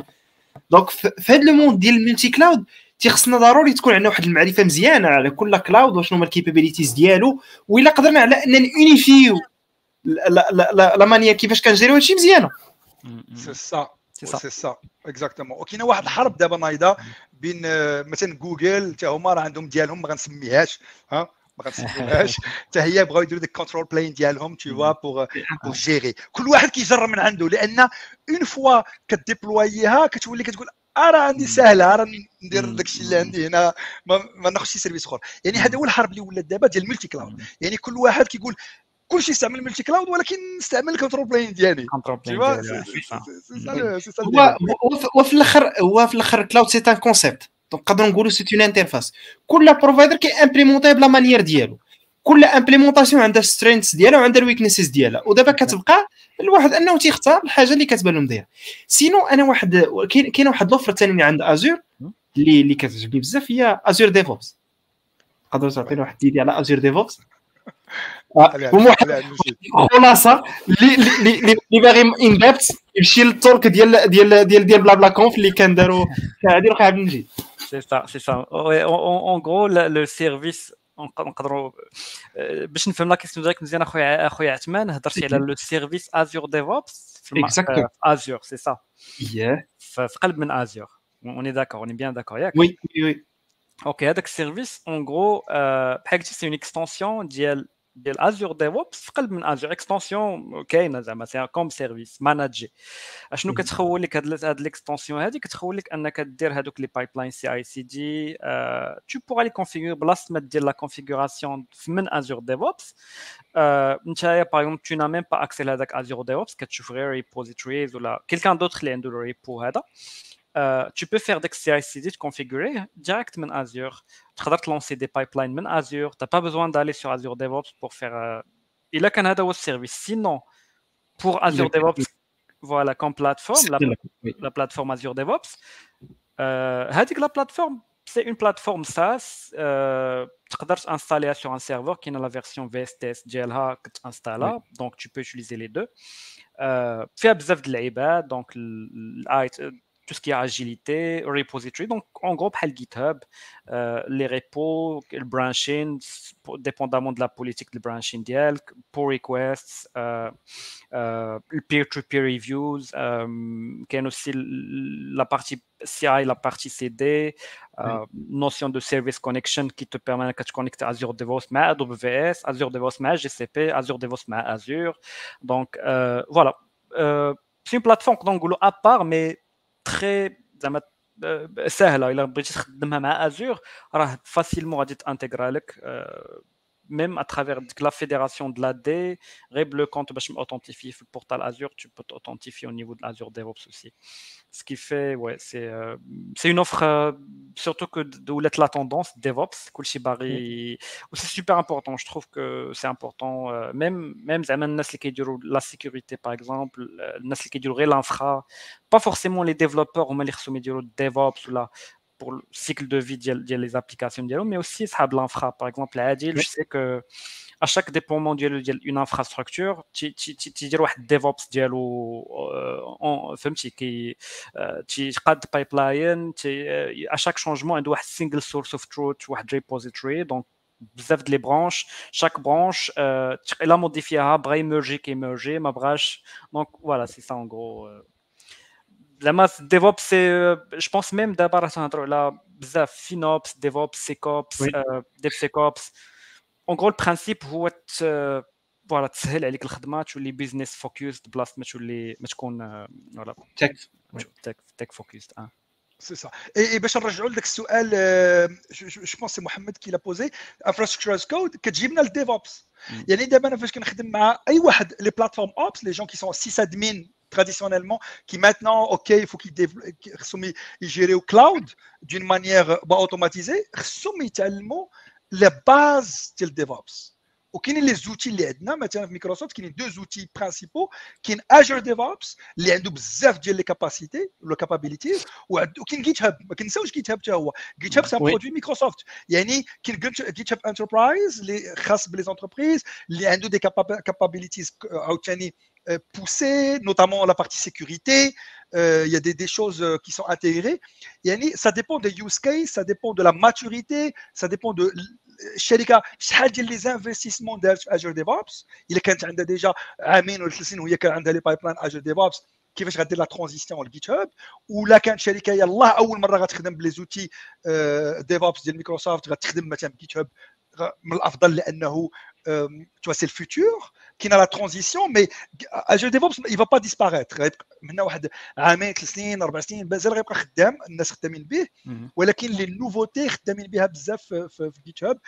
donc في هذا le monde ديال ال multi-cloud تيخصنا ضروري تكون عندنا واحد المعرفة مزيانة على كل cloud وشنو هما ال capabilities ديالو وإلا قدرنا على ان نونيفيو لا لا لا لا مانيا كيفاش كن gérerيو هادشي مزيانة. c'est ça c'est ça exactement وكاينة واحد الحرب دابا نايضة بين مثلا جوجل حتى هما راه عندهم ديالهم ما غنسميهاش ها؟ ما غنسميوهاش حتى هي بغاو يديروا ديك control plane ديالهم des fois pour pour gérer كل واحد كيجرب من عنده لأن une fois كdéployerيها كتولي كتقول راه عندي سهله راني ندير داكشي اللي عندي هنا ما, ما ناخذش شي service اخر يعني هذا هو الحرب اللي ولات دابا ديال ال multi cloud يعني كل واحد كيقول كلشي يستعمل multi cloud ولكن نستعمل ال control plane ديالي plane وفي الآخر هو في الآخر cloud c'est un concept نقدروا نقولوا c'est une interface كل provider كي implémenter ب la manière ديالو كل implémentation عندها strengths ديالها وعندها ال weaknesses ديالها ودابا كتبقى الواحد أنه تيختار الحاجة اللي كتبان له مزيان sinon أنا واحد كاينة واحد لوفر ثاني اللي عند ازور اللي اللي كتعجبني بزاف هي ازور ديفوبس تقدر تعطينا واحد ديدي على ازور ديفوبس هما واحد خلاصة اللي اللي باغي ان ديبت يمشي للتورك ديال ديال ديال ديال بلا بلا كونف اللي كان داروا كان غادي عبد المجيد سي سا سي سا اون غرو لو سيرفيس نقدروا باش نفهم لا كيسيون ديالك مزيان اخويا اخويا عثمان هضرتي على لو سيرفيس ازور ديفوبس في ازور سي سا في قلب من ازور اوني داكور اوني بيان داكور ياك وي وي اوكي هذاك السيرفيس اون غرو بحال قلتي سي اون اكستنسيون ديال ديال ازور ديفوبس في قلب من ازور اكستنسيون كاينه زعما سي كوم سيرفيس ماناجي اشنو كتخول لك هاد ليكستنسيون هادي كتخول لك انك دير هادوك لي بايب لاين سي اي سي دي تو بوغا لي كونفيغور بلاصه ما دير لا كونفيغوراسيون من ازور ديفوبس نتايا باغ اكزومبل تو نا ميم با اكسي لهذاك ازور ديفوبس كتشوف غير ريبوزيتوريز ولا كيلكان دوتر اللي عنده الريبو هذا Euh, tu peux faire d'XCI-CD, te configurer direct Azure. Tu peux lancer des pipelines dans Azure. Tu n'as pas besoin d'aller sur Azure DevOps pour faire. Euh, il a Canada Web Service. Sinon, pour Azure DevOps, voilà, comme plateforme, la, la, plateforme Azure DevOps, euh, la plateforme, c'est une plateforme SaaS. Tu peux installer sur un serveur qui a la version VSTS GLH que tu installes. Donc, tu peux utiliser les deux. Tu fais beaucoup de donc tout ce qui est agilité, repository. Donc, en gros, le GitHub, euh, les repos, le branching, dépendamment de la politique de branching d'elle, pull requests, euh, euh, le peer-to-peer reviews, qui est aussi la partie CI, la partie CD, euh, notion de service connection qui te permet de te connecter Azure DevOps, mais AWS, Azure DevOps, mais GCP, Azure DevOps, mais Azure. Donc, voilà. c'est une plateforme donc, à part, mais تري زعما سهلة. إلا بغيتي تخدمها مع ازور راه فاسيلمون غادي تانتيغرا لك même à travers la fédération de l'AD, le compte authentifié le portal Azure, tu peux t'authentifier au niveau de Azure DevOps aussi. Ce qui fait, ouais, c'est euh, c'est une offre, euh, surtout que d'où est la tendance DevOps, c'est super important. Je trouve que c'est important, euh, même même la sécurité par exemple, qui l'infra, pas forcément les développeurs ou les DevOps ou là pour le cycle de vie des applications mais aussi ça de l'infra par exemple je sais que à chaque déploiement d'une infrastructure tu tu un DevOps dialo en فهمتي كي تقاد pipeline à chaque changement il doit un single source of truth un repository donc بزاف de les branches chaque branche elle a modifié بغا émerger qui émerger ma branche donc voilà c'est ça en gros زعما ديفوبس سي جو بونس ميم دابا راه تنهضروا على بزاف فينوبس ديفوبس سيكوبس ديف سيكوبس اون غرو البرانسيب هو فوالا تسهل عليك الخدمه تولي بيزنس فوكيوست بلاصه ما تولي ما تكون فوالا تك تك تك فوكيوست اه سي سا اي باش نرجعوا لذاك السؤال جو بونس سي محمد كي لا بوزي انفراستركتور از كود كتجيب لنا الديفوبس يعني دابا انا فاش كنخدم مع اي واحد لي بلاتفورم اوبس لي جون كي سون سيس ادمين traditionnellement, qui maintenant, OK, il faut qu'ils gèrent au cloud d'une manière bah, automatisée, ils tellement la base de DevOps. وكاينين لي زوتي اللي عندنا مثلا في مايكروسوفت كاينين دو زوتي برينسيبو كاين اجر ديفوبس اللي عنده بزاف ديال لي كاباسيتي ولا كابابيليتيز وكاين جيت هاب ما كنساوش جيت هاب حتى هو جيت هاب سي برودوي مايكروسوفت يعني كاين جيت هاب انتربرايز اللي خاص بلي زونتربريز اللي عنده دي كابابيليتيز عاوتاني poussées, notamment la partie sécurité. Euh, il y a des, des, choses qui sont intégrées. Ça dépend des use cases, ça dépend de la maturité, ça dépend de الشركه شحال ديال لي انفستيسمون دارت في اجر ديفوبس الا كانت عندها ديجا عامين ولا ثلاث سنين وهي كان عندها لي بايب لاين اجر ديفوبس كيفاش غدير لا ترانزيسيون للجيت هاب ولا كانت شركه يلاه اول مره غتخدم بلي زوتي ديفوبس ديال مايكروسوفت غتخدم مثلا بجيت هاب من الافضل لانه tu vois, c'est le futur qui a la transition, mais Azure DevOps, il ne va pas disparaître. Maintenant واحد عامين ثلاث سنين أربع سنين مازال غيبقى خدام الناس خدامين به. ولكن les nouveautés خدامين بها بزاف في, في GitHub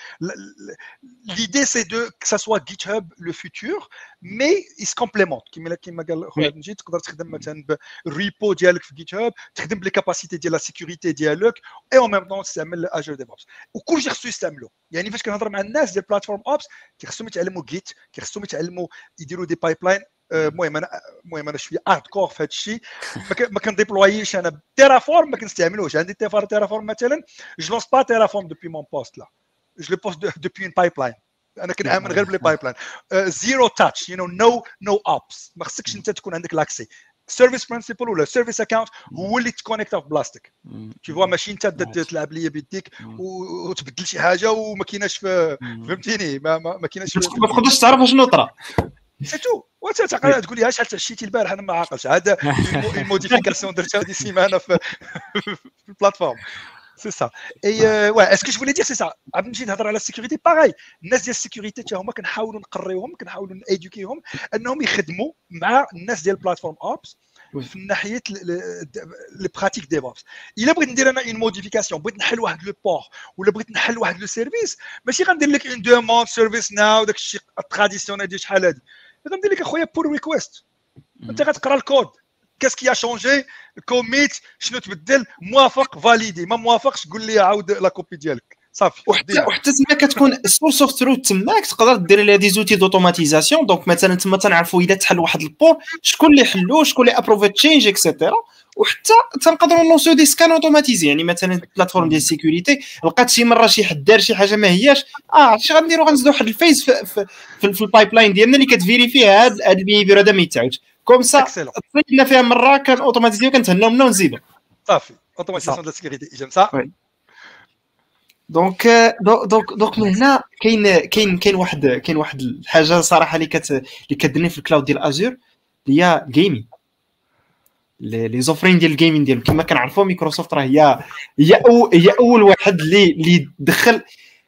c'est de que ça soit GitHub le futur mais il se complémente كما كما قال خويا نجي تقدر تخدم مثلا بال repo ديالك في GitHub تخدم ب les capacités ديال la sécurité ديالك et en même temps تستعمل Azure DevOps وكلشي خصو يستعملو. يعني فاش كنهضر مع الناس ديال platform ops خصهم يتعلموا Git خصهم يتعلموا يديروا des pipelines المهم أنا المهم أنا شوية hardcore في هذا الشيء ما كن déployerش أنا Terraform ما كنستعملوش عندي Terraform مثلا je lance pas Terraform depuis mon poste لا je le pousse depuis un pipeline أنا كنامن غير ب les pipelines zero touch you know no no ops ما خصكش انت تكون عندك l'accès service principal ولا service account هو اللي ت connecta في بلاصتك des fois ماشي انت تلعب ليا بيديك وتبدل شي حاجة وما كايناش فهمتيني ما, ما كايناش ما تقدرش تعرف شنو طرا c'est tout وتعقل تقول لي شحال تعشيتي البارح؟ أنا ما عاقلش هذا ال modification درتها هذه السيمانة في ال plateforme. سي سا اي واه اسكو جو دير سي سا عاد نجي نهضر على ال sécurité؟ باغاي الناس ديال ال sécurité حتى هما كنحاولوا نقريوهم كنحاولوا n'éduquerهم أنهم يخدموا مع الناس ديال ال platform ops في ناحيه les pratiques DevOps إلا بغيت ندير أنا une modification بغيت نحل واحد le port ولا بغيت نحل واحد le service ماشي غندير لك une demande ServiceNow داك الشيء ال traditionnel ديال شحال هادي. غندير لك اخويا pull request انت غتقرا ال code qu'est-ce qui changé commit شنو تبدل موافق valider ما موافقش قول لي عاود la copie ديالك صافي وحتى وحتى تما كتكون ال source of truth تماك تقدر دير لها des outils d'automatisation donc مثلا تما تنعرفوا اذا تحل واحد ال port شكون اللي حلو شكون اللي approuvé change et cetera وحتى تنقدروا نوصلوا des scans automatisés يعني مثلا plateforme ديال ال sécurité لقات شي مرة شي حد دار شي حاجة ما هياش. آه اش غنديروا غنزيدوا واحد ال phase في, في, في, في ال pipeline ديالنا اللي كت vérifier هذا هذا ال behavior هذا ما يتعاودش comme ça تصيبنا فيها مرة كان automatiser وكنتهناو منها ونزيدوا صافي. automatisation ديال ال sécurité j'aime ça؟ donc donc donc من هنا كاين كاين كاين واحد كاين واحد الحاجة صراحة اللي كت اللي كدني في ال cloud ديال Azure اللي هي gaming les offering ديال ال gaming ديالهم. كما كنعرفوا مايكروسوفت راه هي هي هي أول واحد اللي اللي دخل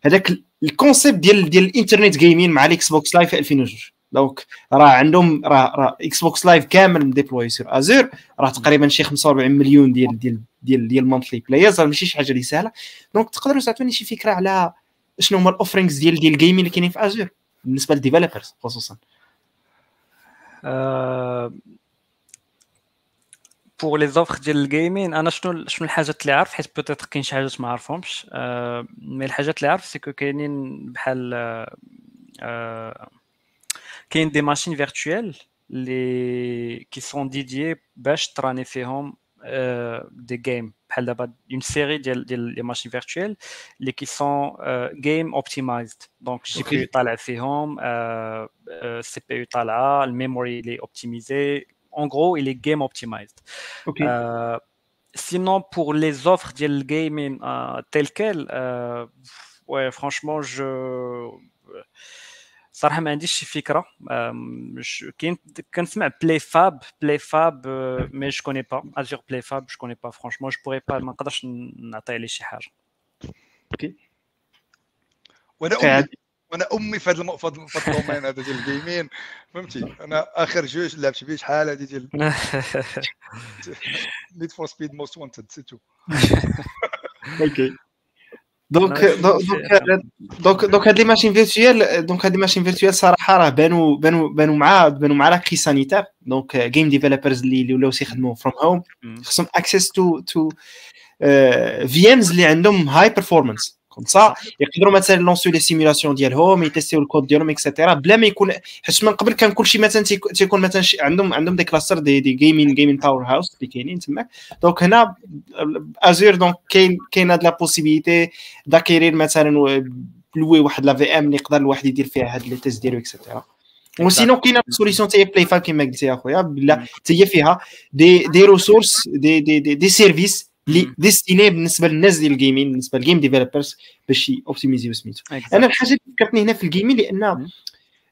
هذاك ال concept ديال ديال الانترنت gaming مع ال Xbox Live في 2002 donc راه عندهم راه راه Xbox Live كامل م déployé sur Azure راه تقريبا شي 45 مليون ديال ديال ديال ديال monthly players راه ماشي شي حاجة اللي سهلة. donc تقدروا تعطوني شي فكرة على شنو هما ال offerings ديال ديال ال gaming اللي كاينين في Azure بالنسبة لل developers خصوصا؟ بور لي زوفر ديال الجيمين انا شنو شنو الحاجات اللي عارف حيت بوتيتر كاين شي حاجات ما عارفهمش مي الحاجات اللي عارف سيكو كاينين بحال كاين دي ماشين فيرتويال اللي كي سون ديديي باش تراني فيهم دي جيم بحال دابا اون سيري ديال ديال لي ماشين فيرتويال اللي كي سون جيم اوبتيمايزد دونك الجي بي يو طالع فيهم السي بي يو طالعه الميموري اللي اوبتيميزي en gros, il est game optimized. Okay. Euh, sinon, pour les offres de gaming euh, telles quelles, euh, ouais, franchement, je. صراحه ما عنديش شي فكره كاين كنسمع بلاي فاب بلاي فاب مي جو كوني با ازور بلاي فاب جو كوني با فرانشمون جو بوري با ما نقدرش نعطي عليه شي حاجه اوكي وانا وأنا ami في هذا في هذا ال domaine هذا ديال ال gaming فهمتي؟ أنا اخر جوج لعبت به شحال هذه ديال Need for Speed Most Wanted c'est tout. Ok. donc donc donc donc هاد les machines virtuelles donc هاد les machines virtuelles صراحة راه بانوا بانوا بانوا مع بانوا مع la crise sanitaire donc game developers اللي ولاو تيخدموا from home خصهم access to to VMs اللي عندهم high performance comme ça يقدروا مثلا lancerيو les simulations ديالهم ي testerيو ال code ديالهم et cetera بلا ما يكون حيت من قبل كان كلشي مثلا تيكون مثلا عندهم عندهم des clusters des des gaming gaming powerhouse اللي كاينين تماك donc هنا Azure donc كاين كاين هاد la possibilité d'acquérir مثلا louer واحد la VM اللي يقدر الواحد يدير فيها هاد les tests ديالو et cetera و sinon كاينة solution تاهي PlayFab كما قلتي اخويا بلا هي فيها des des ressources des des des, des services اللي destinés بالنسبة للناس ديال ال gaming بالنسبة لل game developers باش اوبتيميزيو سميتو أنا الحاجة اللي فكرتني هنا في ال gaming لأن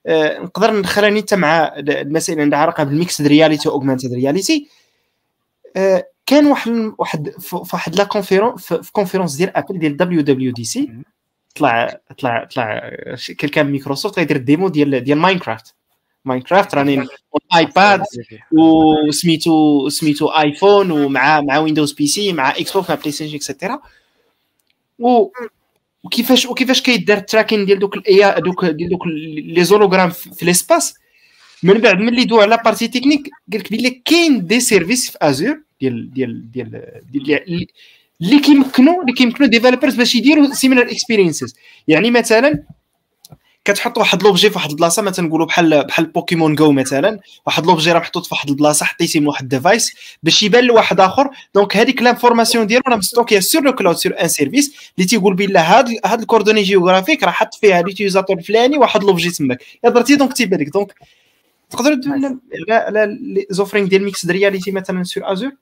آه نقدر ندخل حتى مع المسائل اللي عندها علاقة بال mixed reality و augmented reality آه كان واحد واحد في واحد la conférence في conférence ديال Apple ديال WWDC طلع طلع طلع كان مايكروسوفت غيدير ال démo ديال ديال Minecraft Minecraft راني iPad وسميتو سميتو iPhone ومع مع Windows PC مع Xbox مع PlayStation et cetera وكيفاش وكيفاش كيدار ال tracking ديال دوك الاي دوك ديال دوك les hologrammes في l'espace من بعد ملي دو على partie technique قال لك بلي كاين des services في Azure ديال ديال ديال, ديال اللي كيمكنوا اللي كيمكنوا developers باش يديروا similar experiences يعني مثلا كتحط واحد l'objet في واحد البلاصة مثلا نقولوا بحال بحال Pokémon Go مثلا واحد l'objet راه محطوط في واحد البلاصة حطيتيه من واحد ال device باش يبان لواحد آخر. donc هذيك l'information ديالو راه مستوكيه sur le cloud sur un service اللي تيقول بلا هاد هاد ال coordonnées géographiques راه حط فيها l'utilisateur الفلاني واحد l'objet تماك. درتي donc تيبان لك. donc تقدروا تدوي على لي زوفرينغ ديال ميكس رياليتي مثلا سور ازور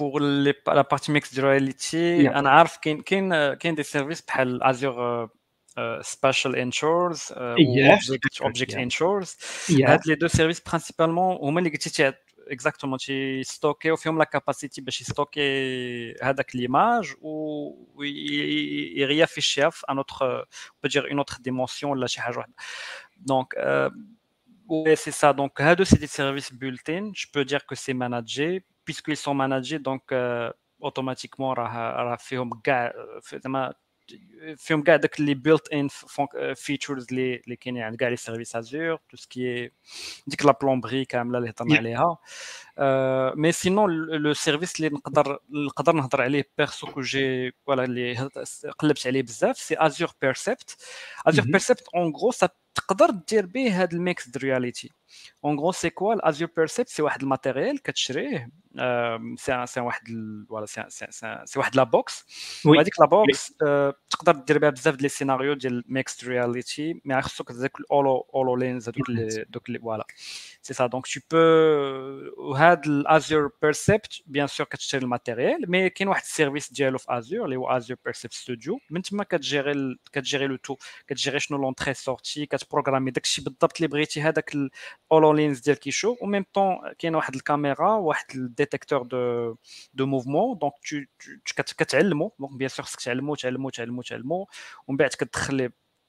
بور لي لا بارتي ميكس رياليتي أنا عارف كاين كاين كاين دي سيرفيس بحال ازور سبيشال انشورز اوبجيكت انشورز هاد لي دو سيرفيس برينسيبالمون هما اللي قلتي اكزاكتومون تيستوكيو فيهم لا كاباسيتي باش يستوكي هذاك ليماج و يغيافيشيها في ان اوتر بدير اون اوتر ديمونسيون ولا شي حاجه واحده دونك Ouais, c'est ça. Donc, هادو c'est des services built-in. Je peux dire que c'est managé. Puisqu'ils sont managés, donc euh, automatiquement, راه راه فيهم كاع زعما فيهم كاع داك اللي بيلت ان فيتشرز اللي اللي كاينين عند كاع لي سيرفيس ازور تو سكي ديك لا بلومبري كامله اللي هضرنا عليها مي سينون لو سيرفيس اللي نقدر نقدر نهضر عليه بيرسو كو جي فوالا اللي قلبت عليه بزاف سي ازور بيرسبت ازور بيرسبت اون غرو تقدر دير به هاد الميكس رياليتي اون غرو سي كوا الازور بيرسبت سي واحد الماتيريال كتشريه سي سي واحد فوالا سي سي واحد لا بوكس وهذيك لا بوكس تقدر دير بها بزاف ديال لي سيناريو ديال ميكس رياليتي مي خصك هذاك الاولو اولو لينز هذوك دوك فوالا سي سا دونك تو بو وهاد الازور بيرسبت بيان سور كتشري الماتيريال مي كاين واحد السيرفيس ديالو في ازور اللي هو ازور بيرسبت ستوديو من تما كتجيري كتجيري لو تو كتجيري شنو لونتري سورتي كتبروغرامي داكشي بالضبط اللي بغيتي هذاك الاولو لينز ديال كيشو و ميم طون كاين واحد الكاميرا واحد الديتيكتور دو دو موفمون دونك كتعلمو دونك بيان سور خصك تعلمو تعلمو تعلمو تعلمو ومن بعد كتدخل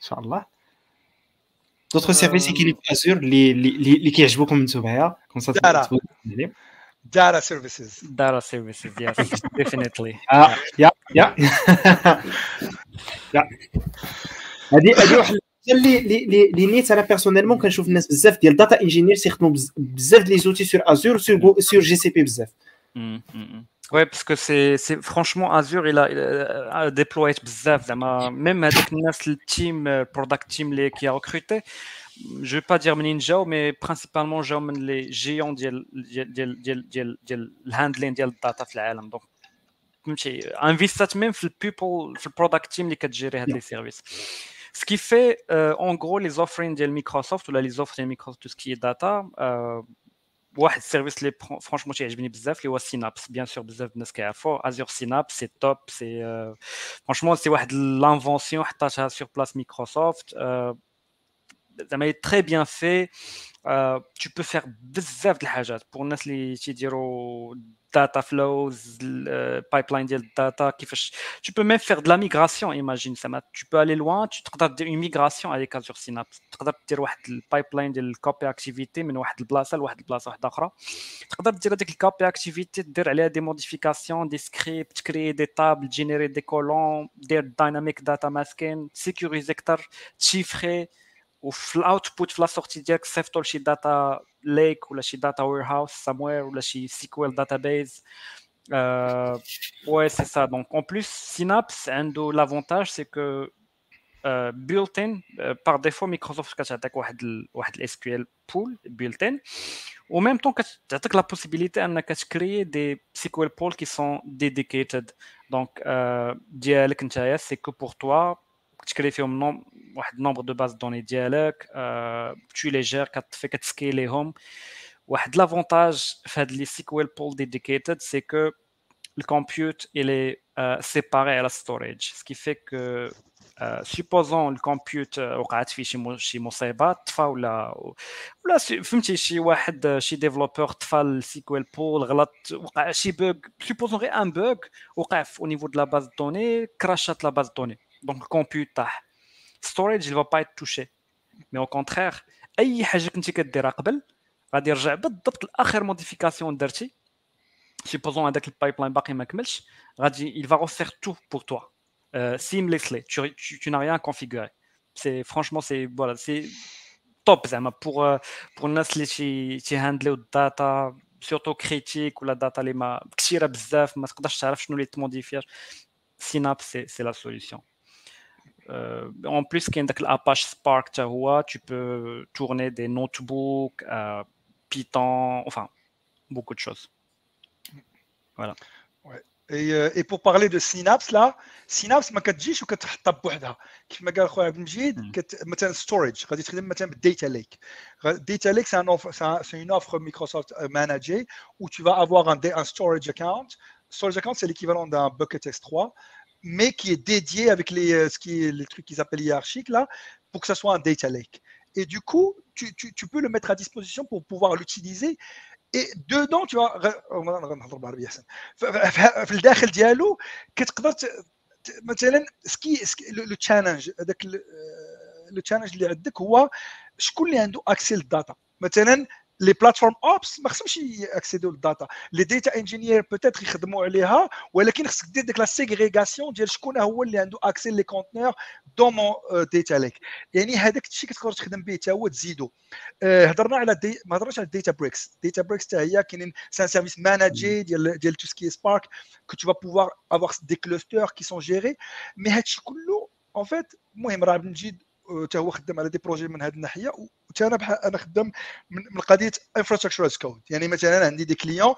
ان شاء الله دوطخ سيرفيس اللي كاينين في ازور اللي اللي كيعجبوكم نتوما كون سا data services data services yes definitely اه يا يا يا هذه هذه واحد اللي اللي اللي نيت انا بيرسونيلمون كنشوف الناس بزاف ديال داتا انجينير تيخدموا بزاف ديال لي زوتي سور ازور سور سور جي سي بي بزاف Ouais, parce que c'est, franchement Azure, il a, il a déployé bzaf, même avec le team, product team les, qui a recruté, je vais pas dire Ninja, mais principalement les géants de le handling de data dans le monde. Donc, investir même le people, le product team qui gère les services. Ce qui fait, euh, en gros, les offerings de Microsoft ou les offres de Microsoft, tout ce qui est data, euh, واحد السيرفيس اللي فرونشمون تيعجبني بزاف اللي هو سينابس بيان سور بزاف الناس كيعرفوا ازور سينابس سي توب سي فرونشمون سي واحد لانفونسيون حطاتها سور بلاس ميكروسوفت زعما تري بيان في tu peux faire بزاف د الحاجات بور الناس اللي تيديروا data flows pipeline ديال الداتا كيفاش tu peux même faire de la migration imagine زعما tu peux aller loin tu تقدر دير une migration avec Azure Synapse تقدر دير واحد البايبلاين ديال الكوبي اكتيفيتي من واحد البلاصه لواحد البلاصه واحده اخرى تقدر دير هذيك الكوبي اكتيفيتي دير عليها دي موديفيكاسيون دي سكريبت كري دي تابل جينيري دي كولون دير دايناميك داتا ماسكين سيكوريزي اكثر تشيفري وفي الاوتبوت في لا سورتي ديالك صيفطوا لشي داتا ليك ولا شي داتا وير هاوس ساموير ولا شي سيكويل داتا بيز ouais c'est ça donc en plus Synapse عنده l'avantage c'est que euh, built-in euh, par défaut Microsoft كتعطيك واحد ال واحد ال SQL pool built-in و même temps كتعطيك la possibilité انك تكري des SQL pools qui sont dedicated donc euh, ديالك نتايا c'est que pour toi تكري فيهم نوم واحد نومبر دو باز دوني ديالك tu les gères كتفي كتسكيليهم واحد لافونتاج في هاد لي سيكويل بول ديديكيتد سي كو الكمبيوت il est euh, séparé à la storage ce qui fait que euh, supposons الكمبيوت وقعت فيه شي شي مصيبه طفى ولا ولا فهمتي شي واحد شي ديفلوبور طفى السيكويل بول غلط وقع شي بوغ supposons غير ان بوغ وقع au niveau de la base de données crashat la base de données donc le compute تاع storage il va pas être touché mais au contraire اي حاجه كنتي كديرها قبل غادي يرجع بالضبط لاخر موديفيكاسيون درتي supposons هذاك البايبلاين باقي ما كملش غادي il va refaire tout pour toi euh, seamlessly tu, tu, tu n'as rien configuré c'est franchement c'est voilà c'est top زعما pour pour الناس اللي تي تيهاندليو الداتا سورتو كريتيك ولا داتا اللي ما كثيره بزاف ما تقدرش تعرف شنو اللي تموديفير سيناب سي سي لا سوليسيون Euh, en plus, qu'il y a l'Apache Spark, tu peux tourner des notebooks, euh, Python, enfin, beaucoup de choses. Voilà. Ouais. Et, euh, et, pour parler de Synapse, là, Synapse, ما كتجيش وكتحطها بوحدها كيف ما قال خويا عبد المجيد كت... مثلا ستورج غادي تخدم مثلا بالديتا ليك ديتا ليك سي c'est une offre Microsoft managée où tu vas avoir un, un storage account storage account c'est l'équivalent d'un bucket S3 mais qui est dédié avec les, euh, ce qui est, les trucs qu'ils appellent hiérarchiques là, pour que ça soit un data lake. Et du coup, tu, tu, tu peux le mettre à disposition pour pouvoir l'utiliser. Et dedans, tu vois, في الداخل ديالو كتقدر مثلا سكي لو تشالنج هذاك لو تشالنج اللي عندك هو شكون اللي عنده اكسي للداتا مثلا لي بلاتفورم اوبس ما خصهمش ياكسيدو للداتا لي ديتا انجينير بوتيتر يخدموا عليها ولكن خصك دير ديك لا سيغريغاسيون ديال شكون هو اللي عنده اكسي لي كونتنور دون مون ديتا ليك يعني هذاك الشيء كتقدر تخدم به حتى هو تزيدو هضرنا على دي ما هضرناش على ديتا بريكس ديتا بريكس حتى هي كاينين سان سيرفيس ماناجي ديال ديال تو سكي سبارك كو تو بوفوار افوار دي كلوستر كي سون جيري مي هادشي كله اون فيت المهم راه بنجي حتى هو خدام على des projets من هذه الناحية وحتى أنا بحال أنا خدام من, من قضية infrastructure as code يعني مثلا عندي des clients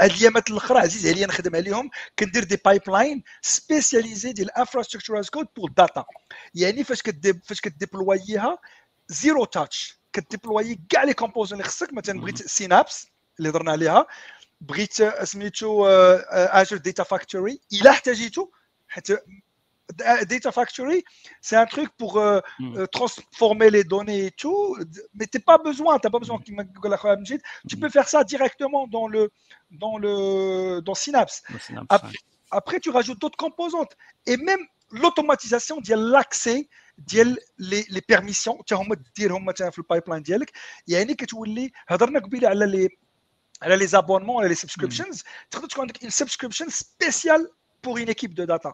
هاد الأيامات الأخرى عزيز عليا نخدم عليهم كندير des pipelines spécialisés ديال infrastructure as code pour data يعني فاش كدي فاش كديبلوييها zero touch كديبلوي كاع les composants اللي خصك مثلا بغيت Synapse اللي هضرنا عليها بغيت سميتو اجر ديتا فاكتوري إلا احتاجيتو حيت data factory c'est un truc pour euh, mm. euh, transformer les données et tout mais t'as pas besoin t'as pas besoin tu peux faire ça directement dans le dans le dans Synapse, Synapse après, ouais. après tu rajoutes d'autres composantes et même l'automatisation de l'accès ديال لي لي بيرميسيون حتى هما ديرهم مثلا في البايب لاين ديالك يعني كتولي هضرنا قبيله على لي على لي زابونمون على لي سبسكريبشنز تقدر تكون عندك اون سبسكريبشن سبيسيال بور اون ايكيب دو داتا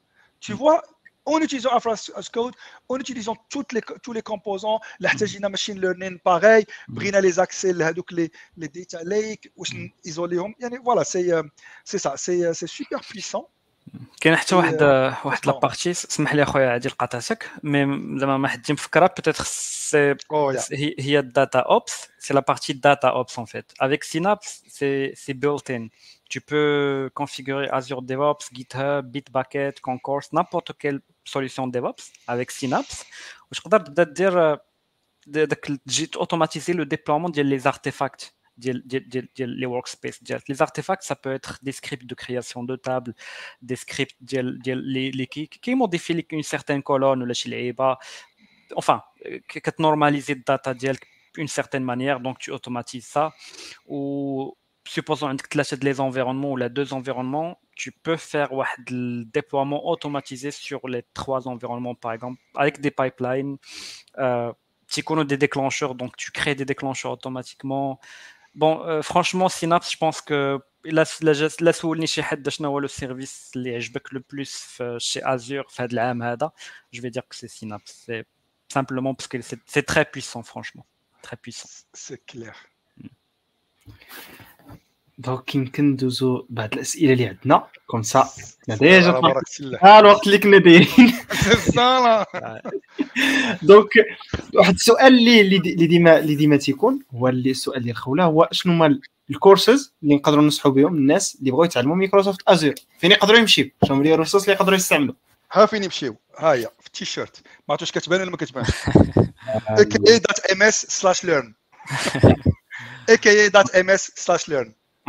tu vois en utilisant Afras Code, en utilisant toutes les, tous les composants, la machine learning pareil, brina les accès, les, les data lake, isoler, voilà, c'est ça, c'est super puissant. كاين حتى واحد واحد لابارتي سمح لي اخويا عادل قاطعتك مي زعما ما حد مفكره بوتيتر سي هي هي الداتا اوبس سي لا بارتي داتا اوبس en fait avec Synapse c'est c'est built in tu peux configurer Azure DevOps, GitHub, Bitbucket, Concourse, n'importe quelle solution DevOps avec Synapse. Je peux dire euh, j'ai automatisé le déploiement des artefacts les workspaces. Les artefacts, ça peut être des scripts de création de tables, des scripts qui, qui modifient une certaine colonne, enfin, qui normalisent la data d'une certaine manière, donc tu automatises ça. Ou supposons que tu des environnements ou là deux environnements, tu peux faire le déploiement automatisé sur les trois environnements, par exemple, avec des pipelines. Euh, tu connais des déclencheurs, donc tu crées des déclencheurs automatiquement. Bon, euh, franchement, Synapse, je pense que là, le service le plus euh, chez Azure, je vais dire que c'est Synapse. C'est simplement parce que c'est très puissant, franchement. Très puissant. C'est clair. Mm. donc يمكن ندوزو بعض الاسئله اللي عندنا comme ça déjà ها الوقت اللي كنا دايرين donc واحد السؤال اللي اللي ديما اللي ديما تيكون هو اللي السؤال ديال خوله هو شنو هما الكورسز اللي نقدروا ننصحوا بهم الناس اللي بغاو يتعلموا Microsoft Azure فين يقدروا يمشيو شنو هما ال ressources اللي يقدروا يستعملوا ها فين يمشيو ها هي في التيشيرت ما عرفتش كتبان ولا ما كتبانش اي دوت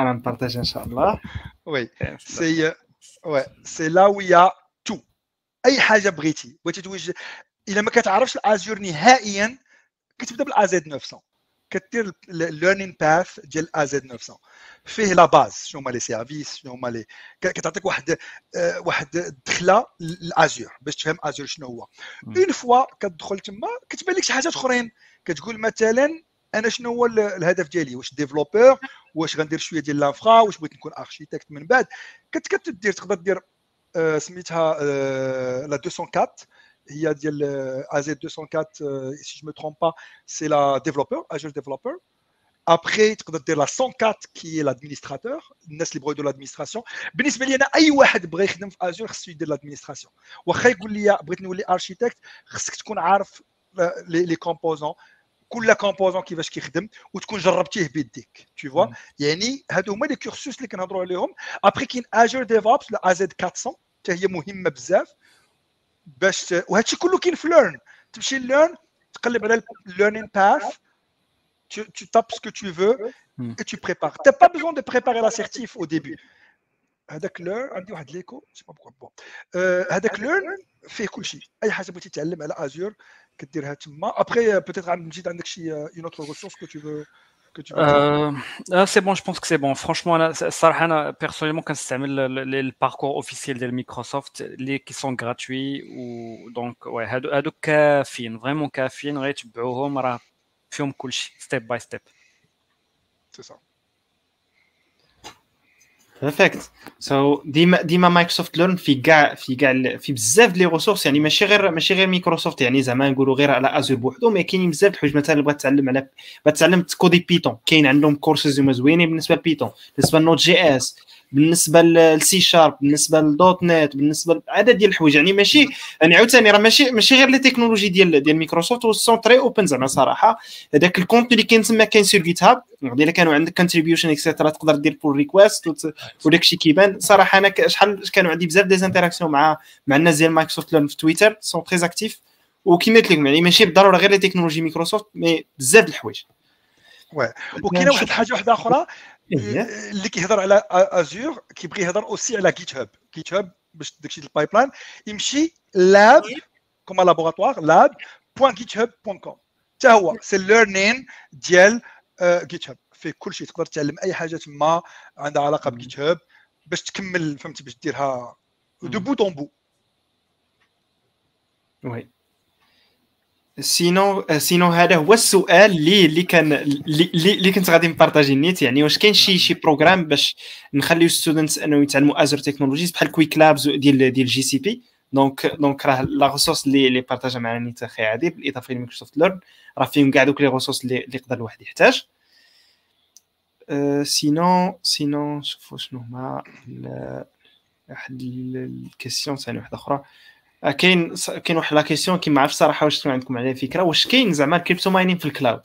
أنا نبارطاج إن شاء الله. وي. سي وي. سي لا ويا تو. أي حاجة بغيتي. بغيتي توجه. إلا ما كتعرفش الازور نهائيا كتبدا بالازد 900 كدير الليرنين باث ديال ازد 900 فيه لا باز شنو هما لي سيرفيس شنو هما لي كتعطيك واحد واحد دخله لازور باش تفهم ازور شنو هو. اون فوا كتدخل تما كتبان لك شي حاجات أخرين. كتقول مثلا انا شنو هو الهدف ديالي واش ديفلوبور واش غندير شويه ديال لانفرا واش بغيت نكون اركيتكت من بعد كتدير تقدر دير آه سميتها آه لا 204 هي ديال ازي 204 سي جو مي ترومب با سي لا ديفلوبور اجر ديفلوبور ابخي تقدر دير لا 104 كي لادمينستراتور الناس اللي بغاو يديروا لادمينستراسيون بالنسبه لي انا اي واحد بغى يخدم في ازور خصو يدير لادمينستراسيون واخا يقول لي بغيت نولي اركيتكت خصك تكون عارف لي كومبوزون كل كومبوزون كيفاش كيخدم وتكون جربتيه بيديك تو فوا يعني هادو هما لي كورسوس اللي كنهضروا عليهم ابري كاين اجر ديفوبس لا ازد 400 حتى هي مهمه بزاف باش وهادشي كله كاين في ليرن تمشي ليرن تقلب على الليرنين باث tu, tu tapes ce que tu veux mm. et tu prépares. Tu n'as pas besoin de préparer l'assertif au début. هذاك ليرن عندي واحد ليكو سي با بون هذاك ليرن فيه كل شيء اي حاجه بغيتي تعلم على ازور كديرها تما ابخي بوتيتر غنزيد عندك شي اون اوتر ريسورس كو تو que tu euh, ah, c'est bon, je pense que c'est bon. Franchement, là, صراحة أنا personnellement كنستعمل le parcours officiel de Microsoft les qui sont gratuits ou donc ouais هادو هادو كافيين vraiment كافيين غير تبعوهم راه فيهم كلشي step by step. C'est ça. Perfect So ديما ديما Microsoft Learn في كاع في كاع في بزاف les ressources يعني ماشي غير ماشي غير مايكروسوفت يعني زعما نقولوا غير على Azure بوحدو mais كاينين بزاف الحوايج مثلا بغيت تعلم على بغيت تعلم تكودي Python كاين عندهم كورسز زوينين بالنسبة ل Python بالنسبة ل Node.js بالنسبة للسي شارب بالنسبة لل .NET بالنسبة لعدد ديال الحوايج. يعني ماشي يعني عاوتاني راه ماشي ماشي غير les technologies ديال ديال Microsoft sont très open زعما صراحة. هذاك ال compte اللي كاين تما كاين sur جيت هاب إلا كانوا عندك contribution extra تقدر دير pull request وداك الشيء كيبان. صراحة أنا شحال كانوا عندي بزاف des interactions مع مع الناس ديال مايكروسوفت ليرن في تويتر sont très actifs وكيما قلت لكم يعني ماشي بالضرورة غير les technologies مايكروسوفت mais بزاف د الحوايج. وكاينه واحد الحاجة واحدة أخرى. اللي كيهضر على ازور كيبغي يهضر aussi على جيت هاب جيت هاب باش داكشي ال pipeline يمشي lab comme laboratoire lab point جيت هاب point com حتى هو c'est learning ديال جيت هاب فيه كل شيء تقدر تعلم أي حاجة تما عندها علاقة بجيت هاب باش تكمل فهمتي باش ديرها de bout en bout oui. sinon sinon هذا هو السؤال اللي اللي كان اللي, اللي كنت غادي نpartageي نيت يعني واش كاين شي شي programme باش نخليو students انه يتعلموا ازر technologies بحال quick labs ديال ديال GCP donc donc راه la ressource اللي اللي partageا معنا نيت أخي عادي بالاضافه لمايكروسوفت ليرن راه فيهم كاع دوك les ressources اللي, اللي يقدر الواحد يحتاج. sinon sinon شوفوا شنو هما. واحد ال question ثاني واحدة أخرى. آه، كاين كاين واحد la question qui ما عرفتش صراحة واش تكون عندكم عليها فكرة واش كاين زعما ال crypto mining في ال cloud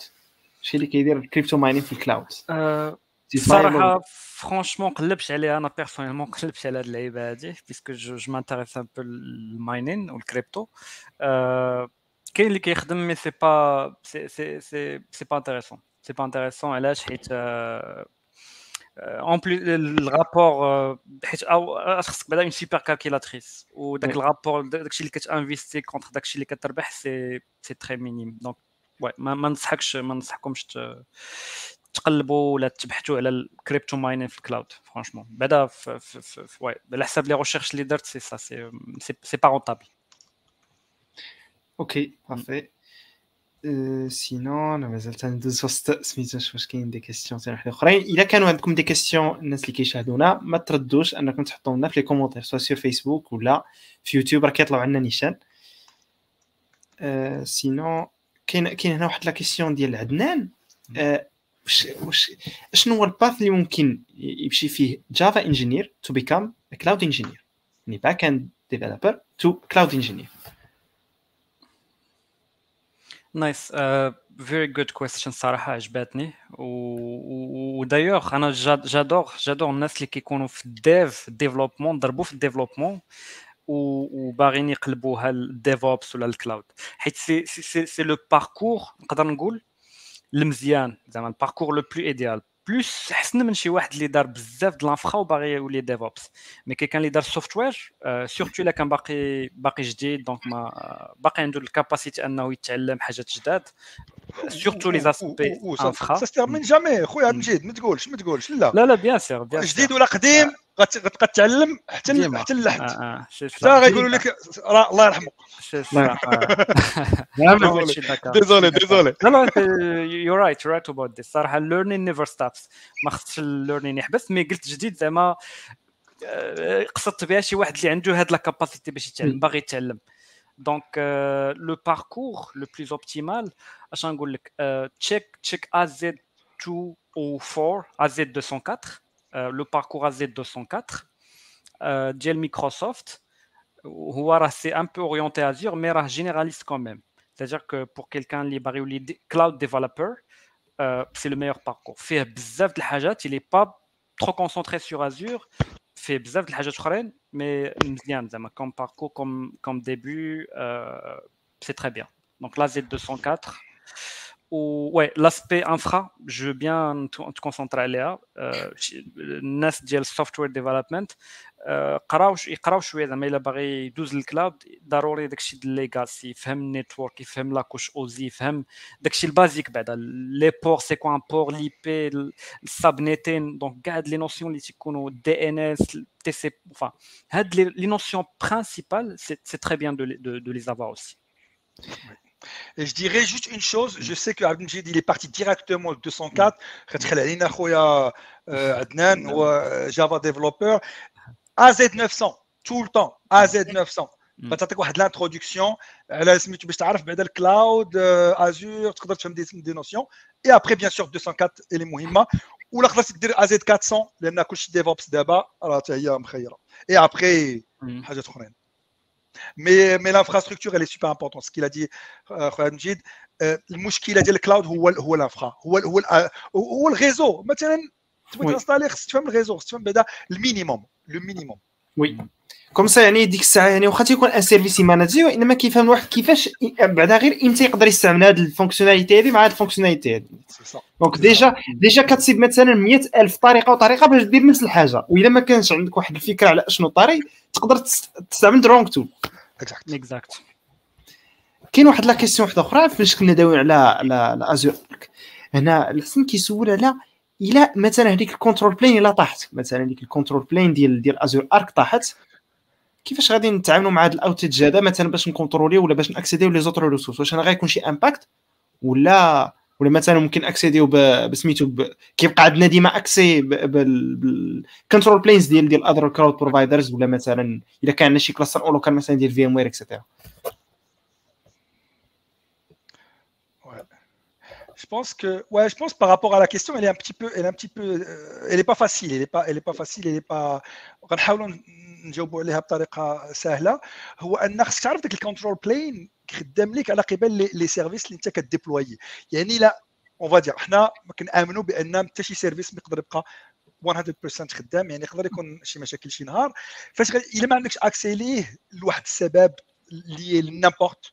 شي اللي كيدير ال crypto mining في الكلاود أه صراحة franchement قلبش عليها أنا personnellement قلبش على هاد اللعيبة هادي parce que je je m'intéresse un peu ال mining وال crypto أه كاين اللي كيخدم مي سي با سي سي سي سي با انتريسون سي با انتريسون علاش؟ حيت أه اون بلي الرابور حيت او خصك بعدا اون سوبر كالكيلاتريس وداك الرابور داكشي اللي كتانفيستي كونتر داكشي اللي كتربح سي سي تري مينيم دونك وي ما ننصحكش ما ننصحكمش تقلبوا ولا تبحثوا على الكريبتو ماينين في الكلاود فرانشمون بعدا وي على حساب لي ريشيرش اللي درت سي سا سي سي با رونطابل اوكي بارفي sinon أنا مازال تندوز وسط سميتو نشوف واش كاين des questions ثاني وحده اخرين الا كانوا عندكم des questions الناس اللي كيشاهدونا ما تردوش انكم تحطوا لنا في les commentaires سواء sur فيسبوك ولا في يوتيوب راه كيطلعوا عندنا نيشان sinon كاين كاين هنا واحد la question ديال عدنان واش واش شنو هو الباث اللي ممكن يمشي فيه جافا انجينير تو بيكام كلاود انجينير يعني باك اند ديفلوبر تو كلاود انجينير نايس فيري جود كويستشن صراحه عجبتني ودايوغ انا جادور جادور الناس اللي كيكونوا في الديف ديفلوبمون ضربوا في الديفلوبمون وباغيين يقلبوها الديفوبس ولا الكلاود حيت سي سي سي لو باركور نقدر نقول المزيان زعما الباركور لو بلو ايديال بلوس حسن من شي واحد اللي دار بزاف د لانفرا وباغي يولي ديفوبس مي كي كان اللي دار سوفتوير سورتو الا كان باقي باقي جديد دونك ما باقي عنده الكاباسيتي انه يتعلم حاجات جداد سورتو لي زاسبي انفرا سا ستيرمين جامي خويا مجيد ما تقولش ما تقولش لا لا لا بيان سير بيان جديد ولا قديم غتبقى تعلم حتى حتى اللحد حتى غيقولوا لك الله يرحمه désolé désolé لا لا you're right you're right about this صراحة ال learning never stops ما خصش ال learning يحبس mais قلت جديد زعما قصدت بها شي واحد اللي عنده هاد la capacité باش يتعلم باغي يتعلم. donc le parcours le plus optimal اش check, AZ 204, AZ 204 لو باركور از 204 ديال مايكروسوفت هو راه سي ان بو اورينتي ازور مي راه جينيراليست كون C'est-à-dire que pour quelqu'un qui est cloud developer, c'est le meilleur parcours. Fait bzaf de hajat, il n'est pas trop concentré sur Azure. Fait bzaf de hajat mais comme parcours, comme, comme début, c'est très bien. Donc là, Z204, Ouais, l'aspect infra, je veux bien te concentrer, les euh, gars. Euh, NestGL Software Development, euh, Karauche, oui, ça m'a élaboré 12 clouds. Darore, il a fait le legacy, il fait le network, il a fait la couche OZ, il a fait le basic. Ben, les ports, c'est quoi un port, l'IP, le subnetten. Donc, regarde les notions, les notions DNS, TC. Enfin, les notions principales, c'est très bien de les avoir aussi. Et je dirais juste une chose, je sais que Abdelmjid, il est parti directement au 204. خدخل علينا خويا عدنان هو جافا ديفلوبر AZ900 tout le temps AZ900 غتعطيك واحد لانتروداكسيون على سميتو باش تعرف بعدا الكلاود ازور تقدر تفهم دي دي نوسيون اي ابري بيان سور 204 اللي مهمه ولا خلاص دير ازيد 400 لان كلشي ديفوبس دابا راه حتى هي مخيره اي ابري حاجات اخرين مي مي لانفراستركتور اللي سوبر امبورطون سكيل ا خويا مجيد المشكله ديال الكلاود هو هو الانفرا هو هو هو الريزو مثلا تبغي تنستالي خصك تفهم الريزو خصك تفهم بعدا المينيموم لو مينيموم وي كوم سا يعني ديك الساعة يعني واخا تيكون ان سيرفيس يماناجي وانما كيفهم الواحد كيفاش بعدا غير إمتى يقدر يستعمل هذه الفونكسيوناليتي هذه مع هذه الفونكسيوناليتي هذه دونك ديجا ديجا كتصيب مثلا 100000 طريقه وطريقه باش دير نفس الحاجة واذا ما كانش عندك واحد الفكرة على اشنو الطريق تقدر تستعمل the wrong tool exact كاين واحد la question واحدة أخرى فاش كنا داويين على على ازور هنا الحسن كيسول على إلى مثلا هذيك ال control plane إلا طاحت. مثلا هذيك ال control plane ديال ديال ازور ارك طاحت. كيفاش غادي نتعاملوا مع هذا ال outage هذا؟ مثلا باش نcontrôlي ولا باش نaccédiو les autres ressources؟ واش أنا غيكون شي impact ولا ولا مثلا ممكن accédiو بسميتو كيبقى عندنا ديما accès بال control planes ديال ديال other cloud providers ولا مثلا اذا كان عندنا شي cluster au local مثلا ديال في ام وير et cetera je pense que, ouais, je pense par rapport à la question, elle est un petit peu, elle est un petit peu, euh, elle est pas facile, elle est pas, elle est pas facile, elle est pas. غنحاولوا نجاوبوا عليها بطريقه سهله هو ان خصك تعرف ديك الكونترول بلين خدام لك على قبال لي سيرفيس اللي انت كديبلوي يعني لا اون فادير حنا ما كنامنوا بان حتى شي سيرفيس ما يقدر يبقى 100% خدام يعني يقدر يكون شي مشاكل شي نهار فاش الا ما عندكش اكسي ليه لواحد السبب لي نيمبورت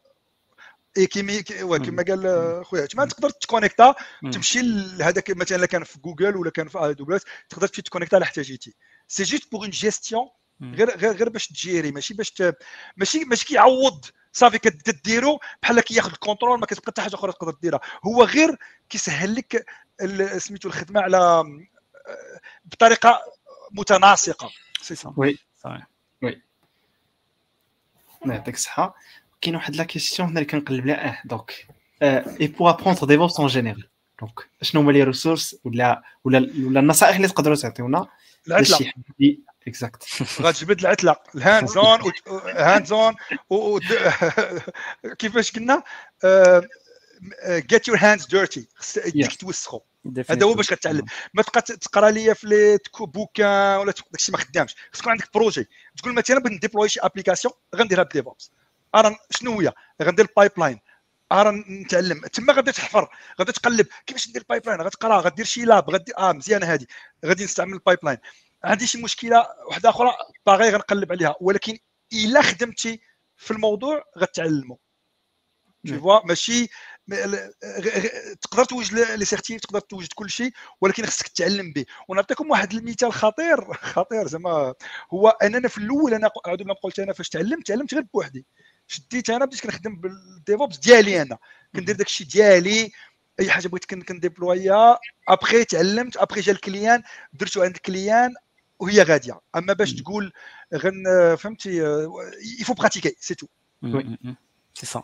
اي كيما كما قال خويا. ما تقدر تكونيكتا تمشي لهذاك مثلا كان في جوجل ولا كان في دبليو تقدر تمشي تكونيكتا على احتاجيتي سي جوست بوغ اون جيستيون غير غير غير باش تجيري. ماشي باش ماشي ماشي كيعوض. صافي كديرو بحال كياخذ الكونترول ما كتبقى حتى حاجة أخرى تقدر ديرها هو غير كيسهل لك سميتو الخدمة على بطريقة متناسقة. سي سا وي صحيح oui يعطيك الصحة. كاين واحد la question هنا اللي كنقلب لها. آه donc il veut apprendre DevOps en général donc شنو هما les ressources ولا ولا ولا النصائح اللي تقدروا تعطيونا؟ العتلة. exact غتجبد العتلة. ال hands-on hands-on كيفاش قلنا get your hands dirty يديك توسخو. هذا هو باش كتعلم ما تبقى تقرا ليا في bouquin ولا داكشي ما خدامش. خصك عندك projet تقول مثلا بغيت نdéployي شي application غنديرها ب DevOps ارا شنو هي؟ غندير ال pipeline ارا نتعلم. تما غادي تحفر. غادي تقلب. كيفاش ندير ال pipeline غتقرا غدير شي lab غدير آه مزيانة هذه غادي نستعمل ال pipeline عندي شي مشكلة واحدة أخرى باغي غنقلب عليها. ولكن إلا خدمتي في الموضوع غتعلموا tu vois ماشي تقدر توجد لي certif تقدر توجد كل شيء ولكن خصك تتعلم به. ونعطيكم واحد المثال خطير. خطير زعما. هو أننا في الأول أنا عاود ما قلت أنا فاش تعلمت تعلمت غير بوحدي. شديت أنا بديت كنخدم بال DevOps ديالي أنا. كندير داك الشيء ديالي اي حاجة بغيت كن déployer ها après تعلمت après جا ال client درتو عند ال client وهي غادية. أما باش تقول غن فهمتي il faut pratiquer c'est tout سي سا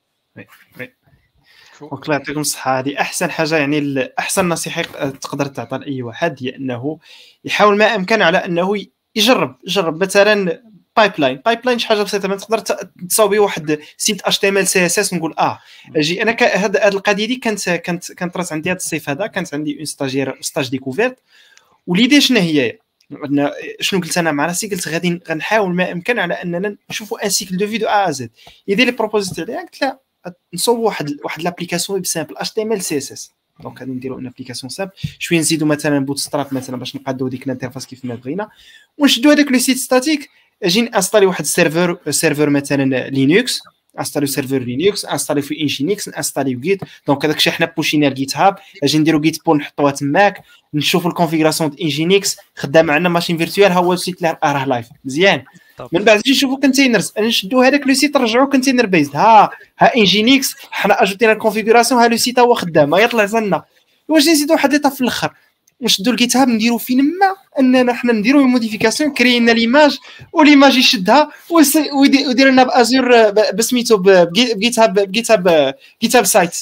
oui donc الله يعطيكم الصحة هذه أحسن حاجة يعني أحسن نصيحة تقدر تعطى لأي واحد هي أنه يحاول ما أمكن على أنه يجرب يجرب مثلا pipeline pipeline شي حاجة بسيطه ما تقدر تصاوبي واحد سيت اتش تي ام ال سي اس اس نقول آه أجي أنا هاد القضية دي كانت كانت كانت رات عندي هذا الصيف هذا كانت عندي une stagiaire stage découverte وليدي شنو هي شنو قلت أنا مع راسي قلت غادي غنحاول ما امكن على اننا نشوفوا un cycle de vie de A à Z يدير لي proposite عليها قلت لا نصوب واحد واحد لابليكاسيون سامبل اتش تي ام ال سي اس اس دونك غادي نديرو une application simple. شوية نزيدو مثلا Bootstrap مثلا باش نقادو ديك ال interface كيف ما بغينا. ونشدو هذاك le site statique أجي installer واحد ال serveur serveur مثلا Linux installer serveur Linux installer في Nginx installer Git donc هذاك الشيء حنا push ينا ل GitHub أجي نديرو git pull نحطوها تماك نشوفوا ال configuration د Nginx خدام عندنا machine virtuelle ها هو ال site راه live مزيان. من بعد نجي نشوفوا containers. نشدو هذاك le site نرجعوا container based. ها ها Nginx حنا ajouter ينا ال configuration ها le site هو خدام يطلع زلنا. واش نزيدو واحد l'étape في الأخر؟ نشدو ال GitHub نديرو فين ما أننا حنا نديرو modification كرينا l'image و l'image يشدها ويدير لنا بازور بسميتو ب GitHub ب GitHub GitHub site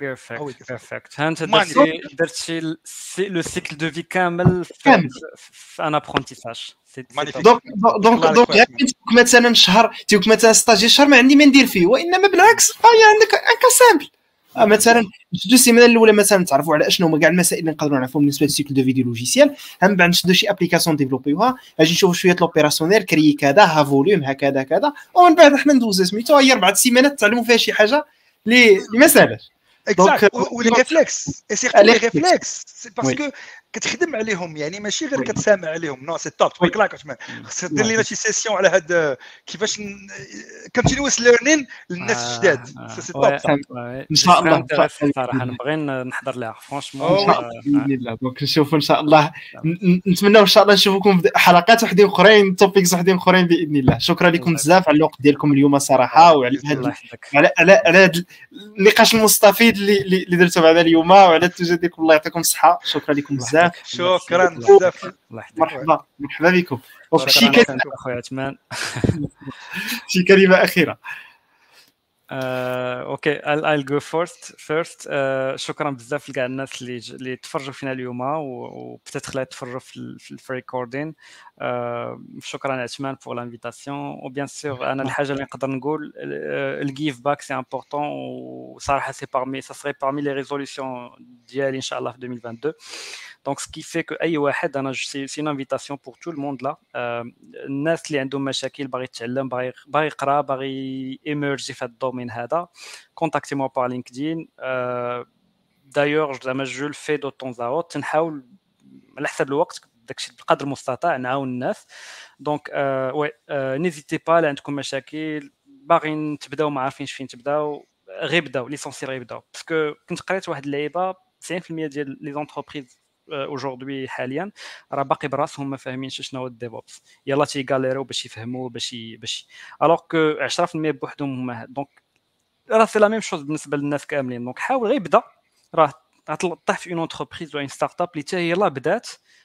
perfect perfect ها أنت درتي درتي le cycle de vie كامل في en apprentissage دونك دونك دونك مثلا شهر تيوك مثلا stagiaire شهر ما عندي ما ندير فيه. وإنما بالعكس هاي عندك un cas simple مثلا نشدو السيمانة الأولى مثلا نتعرفوا على أشنو هما كاع المسائل اللي نقدروا نعرفوهم بالنسبة لل cycle de vie du logiciel. من بعد نشدو شي application développer يوها أجي نشوفوا شوية l'opérationnel كري كذا ها volume هكذا كذا ومن بعد حنا ندوزو سميتو هي أربع سيمانات تعلموا فيها شي حاجة اللي ما exact و les réflexes et surtout les réflexes parce que كتخدم عليهم يعني ماشي غير كتسامع عليهم. non c'est top تبارك الله خصك دير لنا شي session على هاد كيفاش continuous learning للناس الجداد. c'est top إن شاء الله. صراحة. نبغي نحضر لها franchement باذن الله. donc نشوفوا إن شاء الله. نتمنى إن شاء الله نشوفكم في حلقات وحدين أخرين topics وحدين أخرين بإذن الله. شكرا لكم بزاف على الوقت ديالكم اليوم صراحة وعلى على على على هذا النقاش المستفيد اللي درتو معنا اليوم وعلى التواجد ديالكم. الله يعطيكم الصحة. شكرا لكم بزاف. بزاف شكرا بزاف مرحبا. مرحبا بكم. شي كلمه اخويا عثمان. شي كلمة أخيرة. أوكي I'll go first. First uh, شكرا بزاف لكاع الناس اللي اللي تفرجوا فينا اليوم وبتاتخ تفرجوا في uh, شكرا عثمان بور لانفيتاسيون وبيان سور انا الحاجه اللي نقدر نقول الجيف باك سي امبورطون وصراحه سي بارمي سا سري بارمي لي ريزوليسيون ديالي ان شاء الله في 2022 دونك سكي في كو اي واحد انا سي اون انفيتاسيون بور تو الموند لا الناس اللي عندهم مشاكل باغي يتعلم باغي باغي يقرا باغي ايمرجي في هذا الدومين هذا كونتاكتي موا بار لينكدين دايوغ زعما جو الفي دو طون زاوت تنحاول على حسب الوقت داكشي بقدر المستطاع نعاون الناس. donc oui n'hésitez pas عندكم مشاكل. باغيين تبداو ما عارفينش فين تبداو. غير بداو l'essentiel غير بداو. parce que كنت قريت واحد اللعيبة 90% ديال les entreprises aujourd'hui حاليا راه باقي براسهم ما فاهمينش شنو هو ال DevOps يلا تيغاليرو باش يفهموا باش باش الوغ كو 10% بوحدهم هما. donc راه c'est la même chose بالنسبة للناس كاملين. donc حاول غير بدأ. راه غتطيح في une entreprise ولا start-up اللي حتى هي بدات.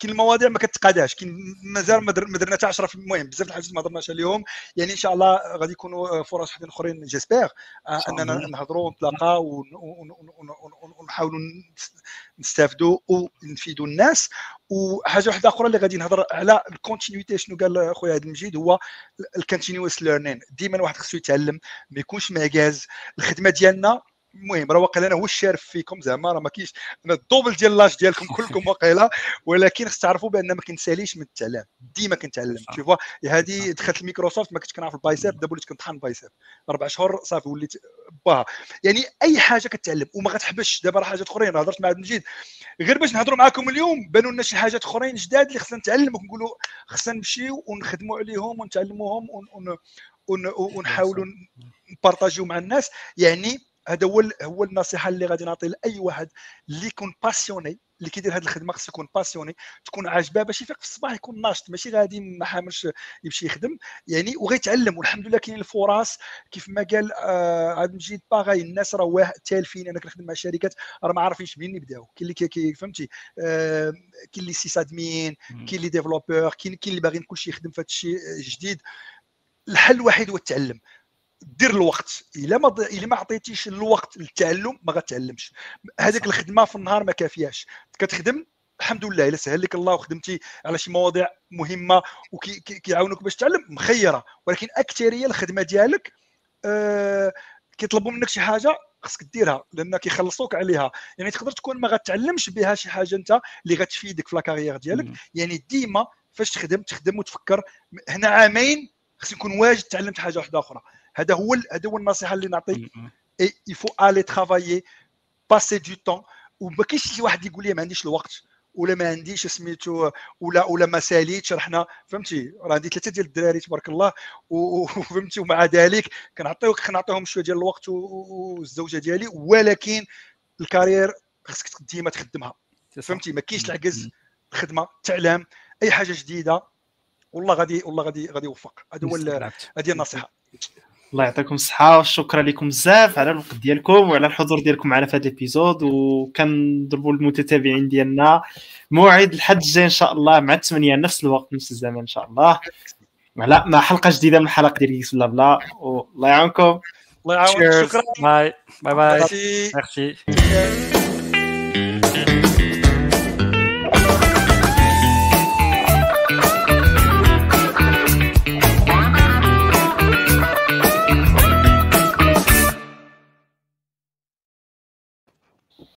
كاين المواضيع ما كتقاداش كاين مازال ما درنا حتى 10 المهم بزاف الحاجات ما هضرناش عليهم. يعني إن شاء الله غادي يكونوا فرص وحدين أخرين j'espère أننا نهضروا ونتلاقاو ونحاولوا نستافدوا ونفيدوا الناس. وحاجه واحدة أخرى اللي غادي نهضر على ال continuité شنو قال خويا عبد المجيد هو ال continuous learning ديما واحد خصو يتعلم ما يكونش معكاز الخدمة ديالنا المهم راه واقيلا أنا هو الشارف فيكم زعما؟ راه ما كاينش أنا ال double ديال l'âge ديالكم كلكم واقيلا ولكن خص تعرفوا بأن ما كنساليش من التعلم ديما كنتعلم تشوف هذه دخلت الميكروسوفت ما كنتش كنعرف ال Bicep دابا وليت كنطحن ال Bicep أربع شهور صافي وليت با يعني أي حاجة كتعلم وما غتحبش دابا راه حاجات أخرين هضرت مع عبد المجيد. غير باش نهضروا معكم اليوم بانوا لنا شي حاجات أخرين جداد اللي خصنا نتعلموا ونقولوا خصنا نمشيو ونخدموا عليهم ونتعلموهم ونحاولوا ن partager يو مع الناس. يعني هذا هو هو النصيحة اللي غادي نعطي لأي واحد اللي يكون passionné اللي كيدير هذه الخدمة خصو يكون passionné تكون عاجباه باش يفيق في الصباح يكون ناشط. ماشي غادي ما حاملش يمشي يخدم يعني وغيتعلم. والحمد لله كاين الفرص كيف ما قال آه عبد المجيد باغي الناس راه تالفين أنا كنخدم مع شركات راه ما عارفينش منين يبداو. كاين اللي كي فهمتي؟ آه كاين اللي sysadmin كاين اللي développeur كاين كاين اللي باغيين كلشي يخدم في هذا الشيء جديد الحل الوحيد هو التعلم. دير الوقت. إلا ما إلا ما عطيتيش الوقت للتعلم ما غتعلمش. هذيك الخدمة في النهار ما كافياش كتخدم الحمد لله إلا سهل لك الله وخدمتي على شي مواضيع مهمة وكيعاونوك باش تعلم مخيرة. ولكن أكثرية الخدمة ديالك آه كيطلبوا منك شي حاجة خصك ديرها لأن كيخلصوك عليها. يعني تقدر تكون ما غتعلمش بها شي حاجة أنت اللي غتفيدك في لاكارير ديالك. يعني ديما فاش تخدم تخدم وتفكر هنا عامين خصني نكون واجد تعلمت حاجة واحدة أخرى. هذا هو هذا هو النصيحة اللي نعطيك. اي يفو الي ترافايي باسي دو طون وما كاينش شي واحد يقول لي ما عنديش الوقت ولا ما عنديش سميتو ولا ولا ما ساليتش رحنا فهمتي؟ راه عندي ثلاثة ديال الدراري تبارك الله وفهمتي؟ ومع ذلك كنعطيو كنعطيهم شوية ديال الوقت والزوجة ديالي ولكن الكارير خصك ديما تخدمها. فهمتي؟ ما كاينش العجز الخدمه تعلم أي حاجة جديدة والله غادي والله غادي غادي يوفق. هذا هو هذه النصيحة. الله يعطيكم الصحة وشكرا لكم بزاف على الوقت ديالكم وعلى الحضور ديالكم معنا في هذا الإبيزود. وكنضربوا المتتابعين ديالنا موعد الحد الجاي إن شاء الله مع 8 نفس الوقت نفس الزمان إن شاء الله. على مع حلقة جديدة من الحلقة ديال كيس بلا بلا. والله يعاونكم. الله يعاونك شكرا. باي باي باي ميرسي